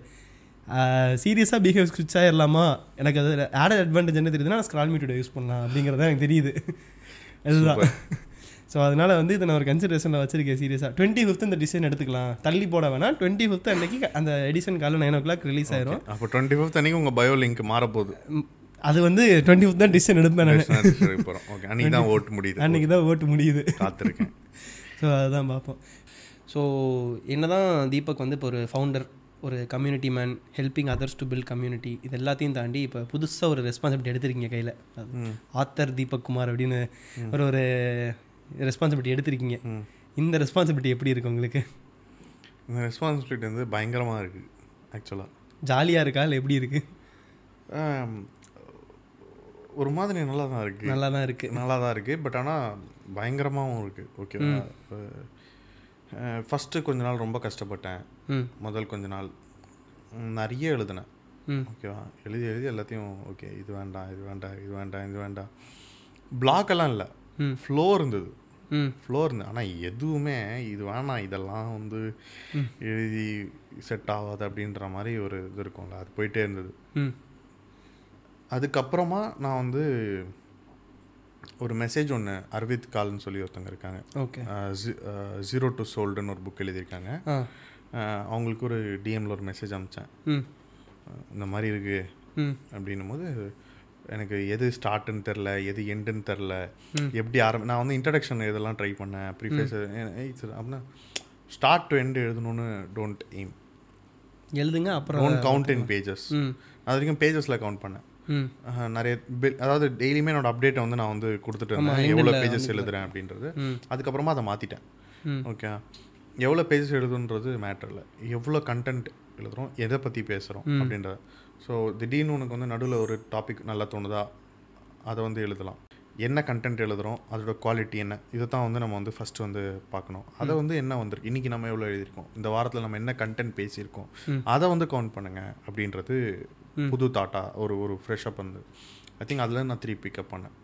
சீரியஸாக பிஹேவ் ஸ்விட்ச் ஆயிடலாமா? எனக்கு அது ஆடட் அட்வான்டேஜ் என்ன தெரியுதுன்னா நான் ஸ்க்ரால் மீட்டோட யூஸ் பண்ணலாம் அப்படிங்கிறது எனக்கு தெரியுது. அதுதான். ஸோ அதனால் வந்து இதை நான் ஒரு கன்சிடரேஷனில் வச்சிருக்கேன் சீரியஸாக டுவெண்ட்டி ஃபிஃப்த் இந்த டிசைன் எடுத்துக்கலாம். தள்ளி போட வேணாம். டுவெண்ட்டி ஃபிஃப்த் அன்னைக்கு அந்த எடிஷன் காலையில் நைன் ஓ கிளாக் ரிலீஸ் ஆயிரும்.
அப்போ டுவெண்ட்டி ஃபிஃப்த் அன்னைக்கு உங்கள் பயோ லிங்க் மாறப்போகுது.
அது வந்து டுவெண்ட்டி ஃபிஃப்த் தான் டிசிஷன் எடுப்பேன் நான்.
போகிறோம் ஓகே அன்னைக்கு தான் ஓட்டு முடியுது.
அன்னைக்கு தான் ஓட்டு முடியுது.
காத்திருக்கேன்.
ஸோ அதுதான் பார்ப்போம். ஸோ என்னதான் தீபக் வந்து இப்போ ஒரு ஃபவுண்டர் ஒரு community man helping others to build community இது எல்லாத்தையும் தாண்டி இப்போ புதுசாக ஒரு ரெஸ்பான்சிபிலிட்டி எடுத்திருக்கீங்க கையில். ஆத்தர் தீபக் குமார் அப்படின்னு ஒரு ஒரு ரெஸ்பான்சிபிலிட்டி எடுத்திருக்கீங்க. இந்த ரெஸ்பான்சிபிலிட்டி எப்படி இருக்கு உங்களுக்கு?
இந்த ரெஸ்பான்சிபிலிட்டி வந்து பயங்கரமாக இருக்குது ஆக்சுவலாக
ஜாலியாக இருக்கா? இல்லை எப்படி இருக்கு?
ஒரு மாதிரி நல்லா தான் இருக்குது
நல்லா தான் இருக்கு
நல்லா தான் இருக்குது பட் ஆனால் பயங்கரமாகவும் இருக்குது ஓகேவா ஃபஸ்ட்டு கொஞ்ச நாள் ரொம்ப கஷ்டப்பட்டேன்.
ம்.
முதல் கொஞ்ச நாள் நிறைய எழுதினேன் ஓகேவா எழுதி எழுதி எல்லாத்தையும் ஓகே இது வேண்டாம் இது வேண்டாம் இது வேண்டாம் இது வேண்டாம். Block எல்லாம் இல்லை. ஃப்ளோ இருந்தது.
ம்.
ஃப்ளோ இருந்தது. ஆனால் எதுவுமே இது வேணாம் இதெல்லாம் வந்து எழுதி செட் ஆகாது அப்படின்ற மாதிரி ஒரு இது இருக்கும்ல. அது போயிட்டே இருந்தது.
ம்.
அதுக்கப்புறமா நான் வந்து ஒரு மெசேஜ் ஒன்று அரவிந்த் கால்னு சொல்லி ஒருத்தவங்க இருக்காங்க.
ஓகே.
ஜீரோ டு சோல்டுன்னு ஒரு புக் எழுதியிருக்காங்க. அவங்களுக்கு ஒரு டிஎம்ல ஒரு மெசேஜ் அனுப்பிச்சேன்.
ம்.
இந்த மாதிரி இருக்குது
ம்.
அப்படின்னும் போது எனக்கு எது ஸ்டார்ட்னு தெரில எது எண்டுன்னு தெரில. எப்படி ஆரம்பி நான் வந்து இன்ட்ரடக்ஷன் இதெல்லாம் ட்ரை பண்ணேன். ப்ரீஃபேஸ் அப்படின்னா ஸ்டார்ட் டு எண்டு எழுதணும்னு டோன்ட் எய்ம்
எழுதுங்க அப்புறம்
டோன்ட் கவுண்ட் இன் பேஜஸ் அது வரைக்கும் பேஜஸில் கவுண்ட் பண்ணேன். நிறைய அதாவது டெய்லியுமே என்னோட அப்டேட்டை வந்து நான் வந்து கொடுத்துட்டு இருந்தேன். எவ்வளோ பேஜஸ் எழுதுறேன் அப்படின்றது. அதுக்கப்புறமா அதை மாற்றிட்டேன் ஓகே எவ்வளோ பேஜஸ் எழுதுன்றது மேட்டர் இல்லை. எவ்வளோ கண்டென்ட் எழுதுறோம் எதை பற்றி பேசுகிறோம் அப்படின்றத. ஸோ திடீர்னு உனக்கு வந்து நடுவில் ஒரு டாபிக் நல்லா தோணுதா? அதை வந்து எழுதலாம். என்ன கண்டென்ட் எழுதுறோம்? அதோட குவாலிட்டி என்ன? இதை தான் வந்து நம்ம வந்து ஃபஸ்ட்டு வந்து பார்க்கணும். அதை வந்து என்ன வந்திருக்கு? இன்றைக்கி நம்ம எவ்வளோ எழுதியிருக்கோம்? இந்த வாரத்தில் நம்ம என்ன கண்டென்ட் பேசியிருக்கோம்? அதை வந்து கவுண்ட் பண்ணுங்க அப்படின்றது புது தாட்டா ஒரு ஒரு ஃப்ரெஷ்அப் வந்து. ஐ திங்க் அதில் நான் த்ரீ பிக்கப் பண்ணேன்.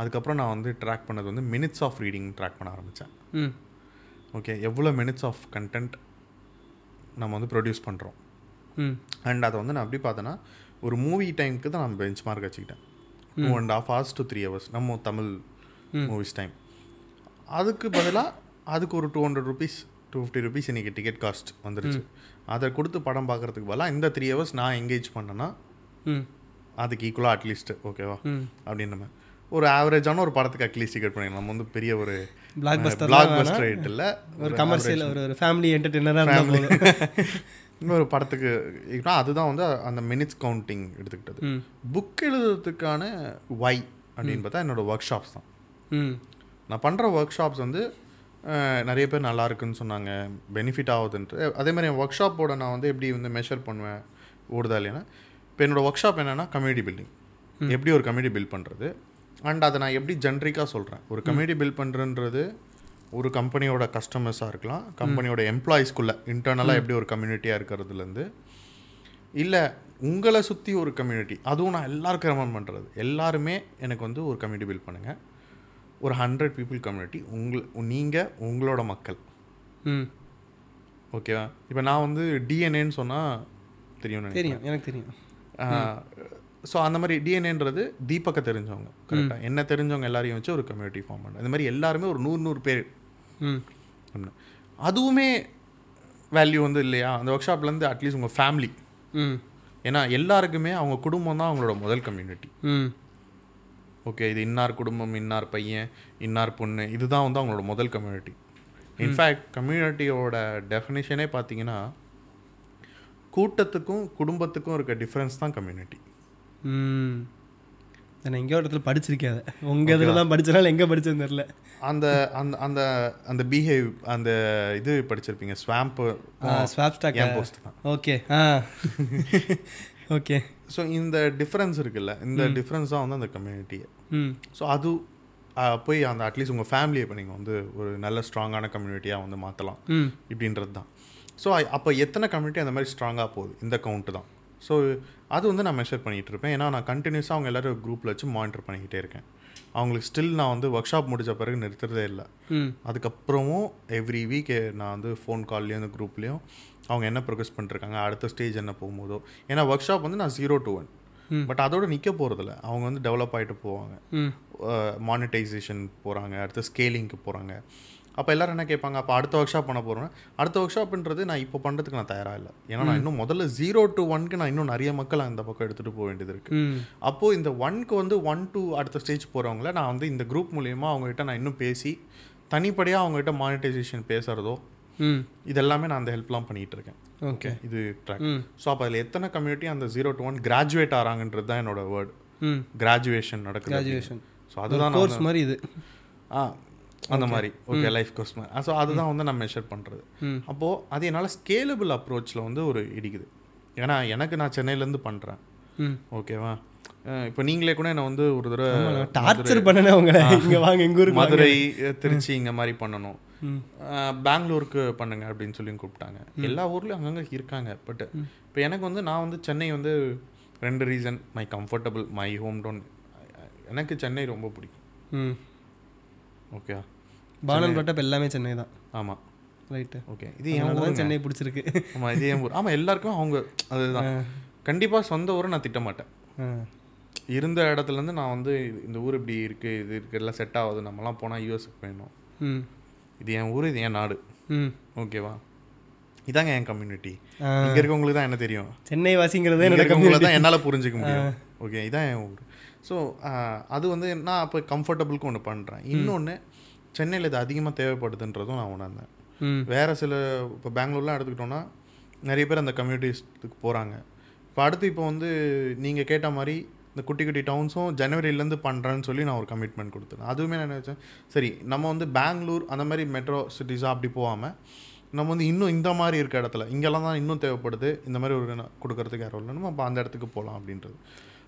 அதுக்கப்புறம் நான் வந்து ட்ராக் பண்ணது வந்து மினிட்ஸ் ஆஃப் ரீடிங் ட்ராக் பண்ண ஆரம்பித்தேன் ஓகே எவ்வளோ மினிட்ஸ் ஆஃப் கண்டென்ட் நம்ம வந்து ப்ரொடியூஸ் பண்ணுறோம் அண்ட் அதை வந்து நான் எப்படி பார்த்தேன்னா ஒரு மூவி டைமுக்கு தான் நான் பெஞ்ச் மார்க் வச்சுக்கிட்டேன் two and half hours to three hours நம்ம தமிழ் மூவிஸ் டைம் அதுக்கு பதிலாக அதுக்கு ஒரு two hundred rupees two fifty rupees இன்றைக்கி டிக்கெட் காஸ்ட் வந்துருச்சு. அதை கொடுத்து படம் பார்க்குறதுக்கு பதிலாக இந்த த்ரீ ஹவர்ஸ் நான் எங்கேஜ் பண்ணேன்னா அதுக்கு ஈக்குவலாக அட்லீஸ்ட் ஓகேவா அப்படின்னு நம்ம. ஒரு ஆவரேஜான ஒரு படத்துக்கு அட்லீஸ்ட் டிக்கெட் பண்ணிடலாம் நம்ம வந்து பெரிய ஒரு
blockbuster
blockbuster rate இல்லை
ஒரு கமர்ஷியல் ஒரு ஃபேமிலி என்டர்டெய்னராக
இன்னொரு படத்துக்கு அதுதான் வந்து அந்த மினிட்ஸ் கவுண்டிங் எடுத்துக்கிட்டது. புக் எழுதுறதுக்கான வை அப்படின்னு பார்த்தா என்னோட ஒர்க் ஷாப்ஸ் தான் நான் பண்ணுற ஒர்க் ஷாப்ஸ் வந்து நிறைய பேர் நல்லா இருக்குன்னு சொன்னாங்க பெனிஃபிட் ஆகுதுன்ட்டு. அதே மாதிரி என் ஒர்க் ஷாப்போட நான் வந்து எப்படி வந்து மெஷர் பண்ணுவேன் ஓடுதா இல்லைன்னா இப்போ என்னோட ஒர்க் ஷாப் என்னென்னா கம்யூனிட்டி பில்டிங் எப்படி ஒரு கம்யூனிட்டி பில்ட் பண்ணுறது அண்ட் அதை நான் எப்படி ஜென்ரிக்காக சொல்கிறேன் ஒரு கம்யூனிட்டி பில்ட் பண்ணுறன்றது ஒரு கம்பெனியோட கஸ்டமர்ஸாக இருக்கலாம். கம்பெனியோட எம்ப்ளாயீஸ்க்குள்ளே இன்டர்னலாக எப்படி ஒரு கம்யூனிட்டியாக இருக்கிறதுலேருந்து இல்லை உங்களை சுற்றி ஒரு கம்யூனிட்டி அதுவும் நான் எல்லாருக்கும் ரெமண்ட் பண்ணுறது எல்லாருமே எனக்கு வந்து ஒரு கம்யூனிட்டி பில்ட் பண்ணுங்கள் ஒரு ஹண்ட்ரட் பீப்புள் கம்யூனிட்டி உங்கள் நீங்கள் உங்களோட மக்கள்.
ம்.
ஓகேவா இப்போ நான் வந்து டிஎன்ஏன்னு சொன்னால் தெரியும்
தெரியும் எனக்கு தெரியும்.
ஸோ அந்த மாதிரி டிஎன்ஏன்றது தீபக்கை தெரிஞ்சவங்க கரெக்டாக என்ன தெரிஞ்சவங்க எல்லாரையும் வச்சு ஒரு கம்யூனிட்டி ஃபார்ம் பண்ண இந்த மாதிரி எல்லாருமே ஒரு நூறு நூறு பேர் அப்படின்னு. அதுவுமே வேல்யூ வந்து இல்லையா? அந்த ஒர்க் ஷாப்லேருந்து அட்லீஸ்ட் உங்கள் ஃபேமிலி
ம்.
ஏன்னா எல்லாருக்குமே அவங்க குடும்பம் தான் அவங்களோட முதல் கம்யூனிட்டி
ம்.
ஓகே இது இன்னார் குடும்பம் இன்னார் பையன் இன்னார் பொண்ணு இதுதான் வந்து அவங்களோட முதல் கம்யூனிட்டி இன்ஃபேக்ட் கம்யூனிட்டியோட டெஃபினேஷனே பார்த்தீங்கன்னா கூட்டத்துக்கும் குடும்பத்துக்கும் இருக்க டிஃப்ரென்ஸ் தான் கம்யூனிட்டி
நான் எங்கேயோ இடத்துல படிச்சிருக்கேன் உங்கள் இதில் தான் படிச்சனால எங்கே படிச்சேன்னு தெரில
அந்த அந்த அந்த அந்த பிஹேவ் அந்த இது படிச்சிருப்பீங்க ஸ்வாம்ப்பு
ஸ்வாப் ஸ்டாக்
என் போஸ்ட் தான்?
Okay ah. ஓகே
ஸோ இந்த டிஃப்ரென்ஸ் இருக்குல்ல இந்த டிஃப்ரென்ஸ் தான் வந்து அந்த கம்யூனிட்டியை
ம்.
ஸோ அது போய் அந்த அட்லீஸ்ட் உங்கள் ஃபேமிலியை இப்போ நீங்கள் வந்து ஒரு நல்ல ஸ்ட்ராங்கான கம்யூனிட்டியாக வந்து மாற்றலாம் இப்படின்றது தான் ஸோ அப்போ எத்தனை கம்யூனிட்டி அந்த மாதிரி ஸ்ட்ராங்காக போகுது? இந்த கவுண்ட்டு தான். ஸோ அது வந்து நான் மெஷர் பண்ணிகிட்டு இருப்பேன் ஏன்னா நான் கண்டினியூஸாக அவங்க எல்லாரும் குரூப்பில் வச்சு மானிட்டர் பண்ணிக்கிட்டே இருக்கேன். அவங்களுக்கு ஸ்டில் நான் வந்து ஒர்க் ஷாப் முடிச்ச பிறகு நிறுத்துறதே இல்லை. அதுக்கப்புறமும் எவ்ரி வீக் நான் வந்து ஃபோன் கால்லையும் அந்த குரூப்லேயும் அவங்க என்ன ப்ரோக்ரஸ் பண்ணிருக்காங்க அடுத்த ஸ்டேஜ் என்ன போகும்போதோ. ஏன்னா ஒர்க் ஷாப் வந்து நான் ஜீரோ டு ஒன் பட் அதோட நிற்க போகிறதில்ல அவங்க வந்து டெவலப் ஆகிட்டு போவாங்க. மானிட்டைசேஷன் போகிறாங்க அடுத்து ஸ்கேலிங்க்கு போகிறாங்க அப்போ எல்லாரும் என்ன கேட்பாங்க அப்போ அடுத்த ஒர்க் ஷாப் பண்ண போகிறேன் அடுத்த ஒர்க் ஷாப்ன்றது நான் இப்போ பண்ணுறதுக்கு நான் தயாராக இல்லை. ஏன்னா நான் இன்னும் முதல்ல ஜீரோ டு ஒன்க்கு நான் இன்னும் நிறைய மக்கள் அந்த பக்கம் எடுத்துகிட்டு போக வேண்டியது இருக்குது அப்போது இந்த ஒன்க்கு வந்து ஒன் டு அடுத்த ஸ்டேஜ் போகிறவங்கள நான் வந்து இந்த குரூப் மூலியமாக அவங்ககிட்ட நான் இன்னும் பேசி தனிப்படையாக அவங்ககிட்ட மானிட்டைசேஷன் பேசுகிறதோ இதெல்லாமே நான் அந்த ஹெல்ப்லாம் பண்ணிகிட்டு இருக்கேன்
ஓகே
இது ட்ராக் ஸோ அப்போ அதில் எத்தனை கம்யூனிட்டி அந்த ஜீரோ டு ஒன் கிராஜுவேட் ஆகிறாங்கன்றது தான் என்னோட வேர்டு கிராஜுவேஷன் நடக்குது
கிராஜுவேஷன்
ஸோ அதுதான்
கோர்ஸ் மாதிரி இது.
ஆ அந்த மாதிரி. ஓகே லைஃப் கோர்ஸ் மாதிரி. ஸோ அதுதான் வந்து நான் மெஷர் பண்ணுறது
ம்
அப்போது அது என்னால் ஸ்கேலபிள் அப்ரோச்சில் வந்து ஒரு இடிக்குது. ஏன்னா எனக்கு நான் சென்னையிலேருந்து பண்ணுறேன் ஓகேவா இப்போ நீங்களே கூட என்ன வந்து ஒரு தடவை
டார்ச்சர் பண்ணனே உங்களை. இங்கே வாங்க எங்கள் வாங்க.
மதுரை திருச்சி இங்க மாதிரி பண்ணணும். பெங்களூருக்கு பண்ணுங்க அப்படின்னு சொல்லி கூப்பிட்டாங்க. எல்லா ஊர்லயும் அங்கங்க இருக்காங்க. பட் இப்போ எனக்கு வந்து நான் வந்து சென்னை வந்து ரெண்டு reason my comfortable my home town எனக்கு சென்னை ரொம்ப பிடிக்கும். ஓகே.
பாலன் பட்டப் எல்லாமே சென்னை தான்.
ஆமாம்
ரைட்டு
ஓகே. இது என் ஊருங்க.
சென்னை பிடிச்சிருக்கு.
ஆமாம் இது என் ஊர். ஆமாம் எல்லாருக்கும் அவங்க அதுதான். கண்டிப்பா சொந்த ஊரை நான் திட்ட மாட்டேன்
ஆ.
இருந்த இடத்துலேருந்து நான் வந்து இந்த ஊர் இப்படி இருக்கு இது இருக்கு எல்லாம் செட் ஆகுது. நம்மலாம் போனால் யூஎஸ்க்கு போயிடணும்.
ம்.
இது என் ஊர் இது என் நாடு.
ம்.
ஓகேவா? இதாங்க என் கம்யூனிட்டி. இங்கே இருக்கவங்களுக்கு தான் என்ன தெரியும்?
சென்னை வாசிங்கிறதே
தான் என்னால் புரிஞ்சுக்க முடியும். ஓகே இதான் என் ஊர். ஸோ அது வந்து நான் அப்போ கம்ஃபர்டபுளுக்கு ஒன்று பண்ணுறேன் இன்னொன்று சென்னையில் இது அதிகமாக தேவைப்படுதுன்றதும் நான் உணர்ந்தேன். வேறு சில இப்போ பெங்களூர்லாம் எடுத்துக்கிட்டோன்னா நிறைய பேர் அந்த கம்யூனிட்டிஸ்க்கு போகிறாங்க இப்போ அடுத்து இப்போ வந்து நீங்கள் கேட்ட மாதிரி இந்த குட்டி குட்டி டவுன்ஸும் ஜனவரியிலேருந்து பண்ணுறேன்னு சொல்லி நான் ஒரு கமிட்மெண்ட் கொடுத்தேன் அதுவுமே நான் நினச்சேன் சரி நம்ம வந்து பெங்களூர் அந்த மாதிரி மெட்ரோ சிட்டிஸாக அப்படி போகாமல் நம்ம வந்து இன்னும் இந்த மாதிரி இருக்க இடத்துல இங்கெல்லாம் தான் இன்னும் தேவைப்படுது இந்த மாதிரி ஒரு கொடுக்கறதுக்கு யாரும் இல்லைன்னு அப்போ அந்த இடத்துக்கு போகலாம் அப்படின்றது.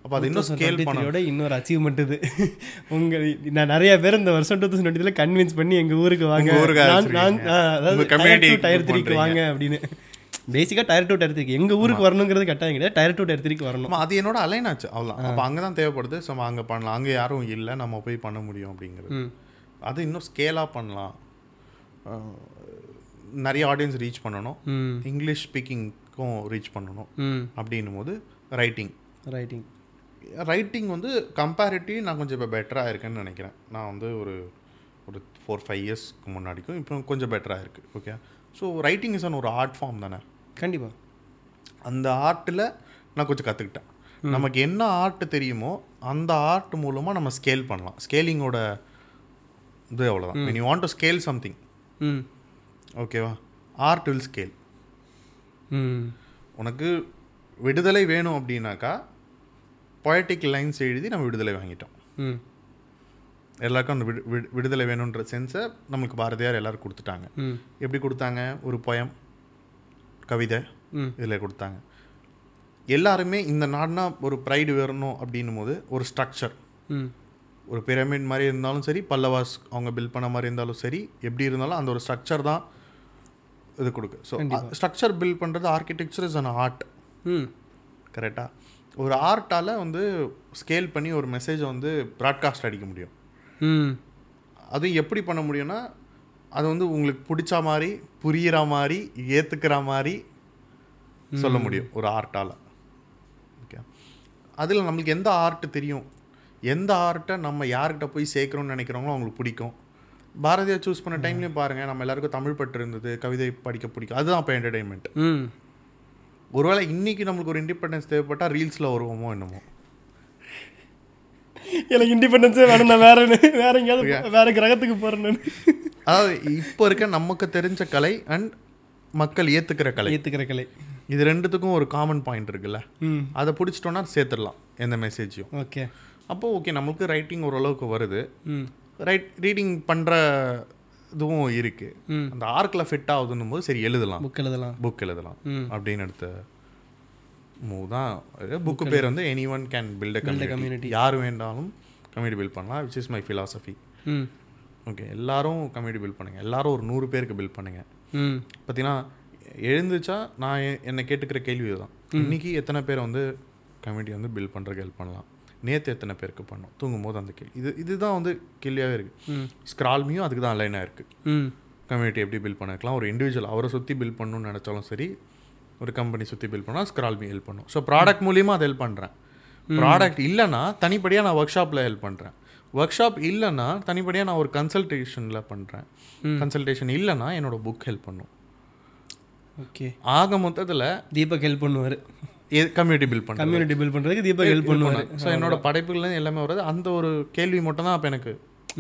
அப்போ அது இன்னும் ஸ்கேல் பண்ண
யோட இன்னொரு அச்சீவ்மெண்ட் இது. உங்க நான் நிறைய பேர் இந்த வருஷம் டூ தௌசண்ட் டுவெண்ட்டில கன்வின்ஸ் பண்ணி எங்க ஊருக்கு வாங்க. அதாவது டயர் த்ரீக்கு. வாங்க அப்படின்னு. பேசிக்கா டயர் டூ டயர் த்ரீக்கு எங்க ஊருக்கு வரணுங்கிறது கட்டாயம் கிடையாது. டயர் டூ டயர் த்ரீக்கு வரணும்.
அது என்னோட அலைன் ஆச்சு. அவ்வளோ அப்போ அங்கே தான் தேவைப்படுது ஸோ அங்கே பண்ணலாம். அங்கே யாரும் இல்லை. நம்ம போய் பண்ண முடியும் அப்படிங்கிறது. அது இன்னும் ஸ்கேலாக பண்ணலாம். நிறைய ஆடியன்ஸ் ரீச் பண்ணணும். இங்கிலீஷ் ஸ்பீக்கிங்க்கும் ரீச் பண்ணணும். அப்படின்னும் போது ரைட்டிங்
ரைட்டிங்
ரைட்டிங் வந்து கம்பேரிட்டிவ் நான் கொஞ்சம் இப்போ பெட்டராக இருக்கேன்னு நினைக்கிறேன். நான் வந்து ஒரு ஒரு ஃபோர் ஃபைவ் இயர்ஸ்க்கு முன்னாடிக்கும் இப்போ கொஞ்சம் பெட்டராக இருக்குது ஓகே ஸோ ரைட்டிங் இஸ் ஒரு ஆர்ட் ஃபார்ம் தானே?
கண்டிப்பா.
அந்த ஆர்ட்டில் நான் கொஞ்சம் கற்றுக்கிட்டேன் நமக்கு என்ன ஆர்ட் தெரியுமோ அந்த ஆர்ட் மூலமாக நம்ம ஸ்கேல் பண்ணலாம். ஸ்கேலிங்கோட இது அவ்வளோதான் when you want to scale something.
ம்.
ஓகேவா ஆர்ட் வில் ஸ்கேல்
ம்.
உனக்கு விடுதலை வேணும் அப்படின்னாக்கா பொயட்டிக் லைன்ஸ் எழுதி நம்ம விடுதலை வாங்கிட்டோம்.
ம்.
எல்லாருக்கும் அந்த விடு விடு- விடுதலை வேணுன்ற சென்ஸை நம்மளுக்கு பாரதியார் எல்லாரும் கொடுத்துட்டாங்க. எப்படி கொடுத்தாங்க? ஒரு பொயம் கவிதை இதில் கொடுத்தாங்க. எல்லாருமே இந்த நாடுனா ஒரு ப்ரைடு வரணும் அப்படின்னும் போது ஒரு ஸ்ட்ரக்சர்
ம்.
ஒரு பிரமிட் மாதிரி இருந்தாலும் சரி பல்லவாஸ் அவங்க பில்ட் பண்ண மாதிரி இருந்தாலும் சரி எப்படி இருந்தாலும் அந்த ஒரு ஸ்ட்ரக்சர் தான் இது கொடுக்கு. ஸோ ஸ்ட்ரக்சர் பில்ட் பண்ணுறது ஆர்கிடெக்சர் இஸ் அன் ஆர்ட்
ம்.
கரெக்டாக ஒரு ஆர்ட்டால் வந்து ஸ்கேல் பண்ணி ஒரு மெசேஜை வந்து ப்ராட்காஸ்ட் அடிக்க முடியும்.
ம்.
அது எப்படி பண்ண முடியும்னா அது வந்து உங்களுக்கு பிடிச்ச மாதிரி புரியிற மாதிரி ஏற்றுக்கிற மாதிரி சொல்ல முடியும் ஒரு ஆர்ட்டால். ஓகே அதில் நம்மளுக்கு எந்த ஆர்ட் தெரியும்? எந்த ஆர்ட்டை நம்ம யார்கிட்ட போய் சேர்க்குறோம்னு நினைக்கிறோங்களோ அவங்களுக்கு பிடிக்கும். பாரதியார் சூஸ் பண்ண டைம்லேயும் பாருங்கள் நம்ம எல்லாருக்கும் தமிழ் பற்று இருந்தது கவிதை படிக்க பிடிக்கும் அதுதான் அப்போ என்டர்டெயின்மெண்ட் ஒருவேளை இன்னைக்கு நம்மளுக்கு ஒரு இண்டிபெண்டன்ஸ் தேவைப்பட்டால் ரீல்ஸில் வருவோமோ என்னமோ.
எனக்கு இண்டிபெண்டன்ஸே வேணும் நான் வேற வேற எங்கேயாவது வேற கிரகத்துக்கு நான்.
அதாவது இப்போ இருக்க நமக்கு தெரிஞ்ச கலை அண்ட் மக்கள் ஏற்றுக்கிற கலை.
ஏத்துக்கிற கலை.
இது ரெண்டுத்துக்கும் ஒரு காமன் பாயிண்ட் இருக்குல்ல. அதை பிடிச்சிட்டோன்னா சேர்த்துடலாம் எந்த மெசேஜையும்
ஓகே
அப்போ ஓகே நமக்கு ரைட்டிங் ஓரளவுக்கு வருது. ரைட் ரீடிங் பண்ணுற இதுவும் இருக்குது அந்த ஆர்க்கில் ஃபிட் ஆகுதுன்னும் போது சரி எழுதலாம்.
புக் எழுதலாம்.
புக் எழுதலாம். அப்படின்னு எடுத்த மூவ் தான் புக்கு பேர் வந்து any one can build a community. யார் வேண்டாலும் கம்யூனிட்டி பில்ட் பண்ணலாம் விச் இஸ் மை philosophy.
ம்.
ஓகே எல்லாரும் கம்யூனிட்டி பில்ட் பண்ணுங்க. எல்லாரும் ஒரு நூறு பேருக்கு பில்ட் பண்ணுங்க.
ம்.
பார்த்தீங்கன்னா எழுந்துச்சா நான் என்னை கேட்டுக்கிற கேள்வி இதுதான் இன்னைக்கு எத்தனை பேர் வந்து கம்யூனிட்டி வந்து பில்ட் பண்ணுறதுக்கு ஹெல்ப் பண்ணலாம்? நேற்று எத்தனை பேருக்கு பண்ணோம்? தூங்கும் போது அந்த கேள்வி. இது இதுதான் வந்து கேள்வியாகவே இருக்குது
ம்.
ஸ்க்ரால்மியும் அதுக்கு தான் அலைனாக இருக்குது
ம்.
கம்யூனிட்டி எப்படி பில்ட் பண்ணிக்கலாம் ஒரு இண்டிவிஜுவல் அவரை சுற்றி பில்ட் பண்ணணும்னு நினச்சாலும் சரி ஒரு கம்பெனி சுற்றி பில்ட் பண்ணால் ஸ்க்ரால்மி ஹெல்ப் பண்ணும். ஸோ ப்ராடக்ட் மூலியமாக அதை ஹெல்ப் பண்ணுறேன் ப்ராடக்ட் இல்லைன்னா தனிப்படியாக நான் ஒர்க் ஷாப்பில் ஹெல்ப் பண்ணுறேன் ஒர்க் ஷாப் இல்லைன்னா தனிப்படியாக நான் ஒரு கன்சல்டேஷனில் பண்ணுறேன் கன்சல்டேஷன் இல்லைன்னா என்னோட புக் ஹெல்ப் பண்ணும்.
ஓகே.
ஆக மொத்தத்தில்
தீபக் ஹெல்ப் பண்ணுவார்.
கம்யூனிட்டி பில்ட் பண்ணுறேன்
கம்யூனிட்டி பில்ட் பண்றதுக்கு தீபக் ஹெல்ப் பண்ணுவார்.
ஸோ என்னோட படைப்புகள் எல்லாமே வருது அந்த ஒரு கேள்வி மட்டும் தான் அப்போ எனக்கு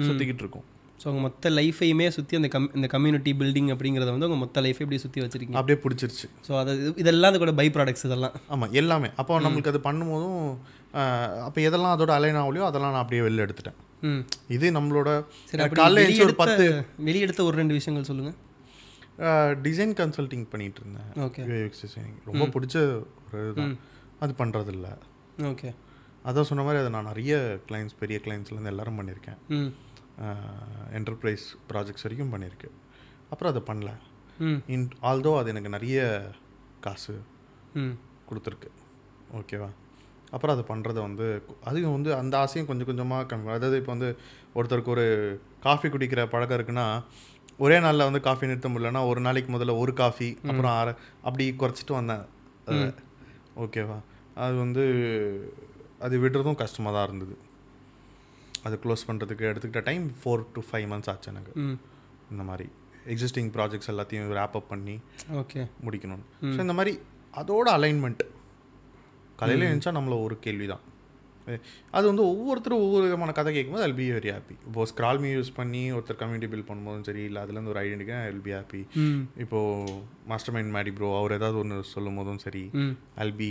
சுற்றிக்கிட்டு இருக்கும்.
ஸோ உங்கள் மொத்த லைஃபையுமே சுற்றி அந்த கம் இந்த கம்யூனிட்டி பில்டிங் அப்படிங்கிறத வந்து உங்கள் மொத்த லைஃபை இப்படி சுற்றி வச்சிருக்கீங்க.
அப்படியே பிடிச்சிருச்சு.
ஸோ அது இதெல்லாம் அது கூட பை ப்ராடக்ட்ஸ் இதெல்லாம்.
ஆமாம் எல்லாமே. அப்போ நம்மளுக்கு அது பண்ணும்போதும் அப்போ எதெல்லாம் அதோட அலைன் ஆகலையோ அதெல்லாம் நான் அப்படியே வெளில எடுத்துட்டேன். இது நம்மளோட
சரி
எழுந்துச்சு ஒரு பத்து
வெளியெடுத்த ஒரு ரெண்டு விஷயங்கள் சொல்லுங்கள்
டிசைன் கன்சல்டிங் பண்ணிட்டு இருந்தேன்
ஓகே
யூஎக்ஸ் டிசைனிங் ரொம்ப பிடிச்ச ஒரு இதுதான். அது பண்ணுறதில்ல
ஓகே
அதான் சொன்ன மாதிரி அதை நான் நிறைய கிளைண்ட்ஸ் பெரிய கிளைண்ட்ஸ்லேருந்து எல்லாரும் பண்ணியிருக்கேன். என்டர்பிரைஸ் ப்ராஜெக்ட்ஸ் வரைக்கும் பண்ணியிருக்கு. அப்புறம் அதை பண்ணல. இன் ஆல்தோ அது எனக்கு நிறைய காசு கொடுத்துருக்கு. ஓகேவா அப்புறம் அதை பண்ணுறத வந்து அதுவும் வந்து அந்த ஆசையும் கொஞ்சம் கொஞ்சமாக கம்மி அதாவது இப்போ வந்து ஒருத்தருக்கு ஒரு காஃபி குடிக்கிற பழக்கம் இருக்குன்னா ஒரே நாளில் வந்து காஃபி நிறுத்த முடியலன்னா ஒரு நாளைக்கு முதல்ல ஒரு காஃபி அப்புறம் அரை அப்படி குறைச்சிட்டு வந்தேன். ஓகேவா அது வந்து அது விடுறதும் கஷ்டமாக தான் இருந்தது. அது க்ளோஸ் பண்ணுறதுக்கு எடுத்துக்கிட்ட time four to five months ஆச்சு எனக்கு. இந்த மாதிரி எக்ஸிஸ்டிங் ப்ராஜெக்ட்ஸ் எல்லாத்தையும் ரேப் அப் பண்ணி
ஓகே
முடிக்கணும் ஸோ இந்த மாதிரி அதோட அலைன்மெண்ட் காலையில் எழுந்துச்சா நம்மள ஒரு கேள்வி தான் அது வந்து ஒவ்வொருத்தரும் ஒவ்வொரு விதமான கதை கேட்கும்போது ஐல் பி வெரி ஹாப்பி இப்போ ஸ்க்ரால் மீ யூஸ் பண்ணி ஒருத்தர் கம்யூனிட்டி பில்ட் பண்ணும்போதும் சரி இல்லை அதுலேருந்து ஒரு ஐடென்டிட்டி ஐல் பி ஹாப்பி இப்போது மாஸ்டர் மைண்ட் மேடி ப்ரோ அவர் ஏதாவது ஒன்று சொல்லும் போதும் சரி ஐல் பி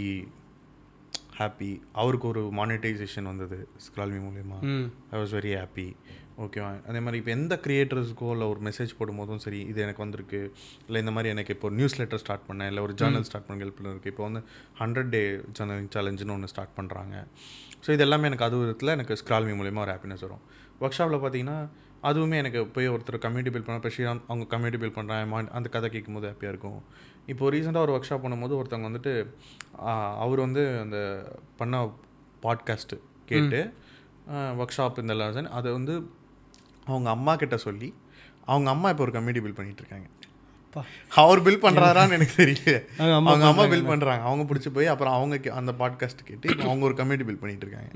ஹாப்பி அவருக்கு ஒரு மானிட்டைசேஷன் வந்தது ஸ்க்ரால்மி மூலயமா. ஐ வாஸ் வெரி ஹாப்பி ஓகேவா அதே மாதிரி இப்போ எந்த கிரியேட்டர்ஸ்க்கோ இல்லை ஒரு மெசேஜ் போடும்போதும் சரி இது எனக்கு வந்திருக்கு. இல்லை இந்த மாதிரி எனக்கு இப்போ நியூஸ் லெட்டர் ஸ்டார்ட் பண்ணேன். இல்லை ஒரு ஜேர்னல் ஸ்டார்ட் பண்ண ஹெல்ப் இருக்குது இப்போ வந்து ஹண்ட்ரட் டே ஜேர்னலிங் சேலஞ்சுன்னு ஒன்று ஸ்டார்ட் பண்ணுறாங்க ஸோ இது எல்லாமே எனக்கு அது விதத்தில் எனக்கு ஸ்க்ரால்மி மூலயமா ஒரு ஹாப்பினஸ் வரும். ஒர்க் ஷாப்பில் பார்த்தீங்கன்னா அதுவுமே எனக்கு போய் ஒருத்தர் கம்யூனிட்டி பில் பண்ண இப்போ ஸ்ரீராம் அவங்க கம்யூனிட்டி பில் பண்ணுறாங்க அந்த கதை கேட்கும்போது ஹாப்பியாக இருக்கும். இப்போ ரீசெண்டாக ஒரு ஒர்க் ஷாப் பண்ணும்போது ஒருத்தவங்க வந்துட்டு அவர் வந்து அந்த பண்ண பாட்காஸ்ட்டு கேட்டு ஒர்க் ஷாப் இந்த லெசன் அதை வந்து அவங்க அம்மா கிட்ட சொல்லி அவங்க அம்மா இப்போ ஒரு கம்யூனிட்டி பில் பண்ணிட்டு இருக்காங்க.
பா
அவர் பில் பண்றாரான்னு எனக்கு தெரியல.
அவங்க அம்மா
பில் பண்றாங்க. அவங்க பிடிச்சி போய் அப்புறம் அவங்க அந்த பாட்காஸ்ட் கேட்டு அவங்க ஒரு கம்யூனிட்டி பில் பண்ணிட்டு இருக்காங்க.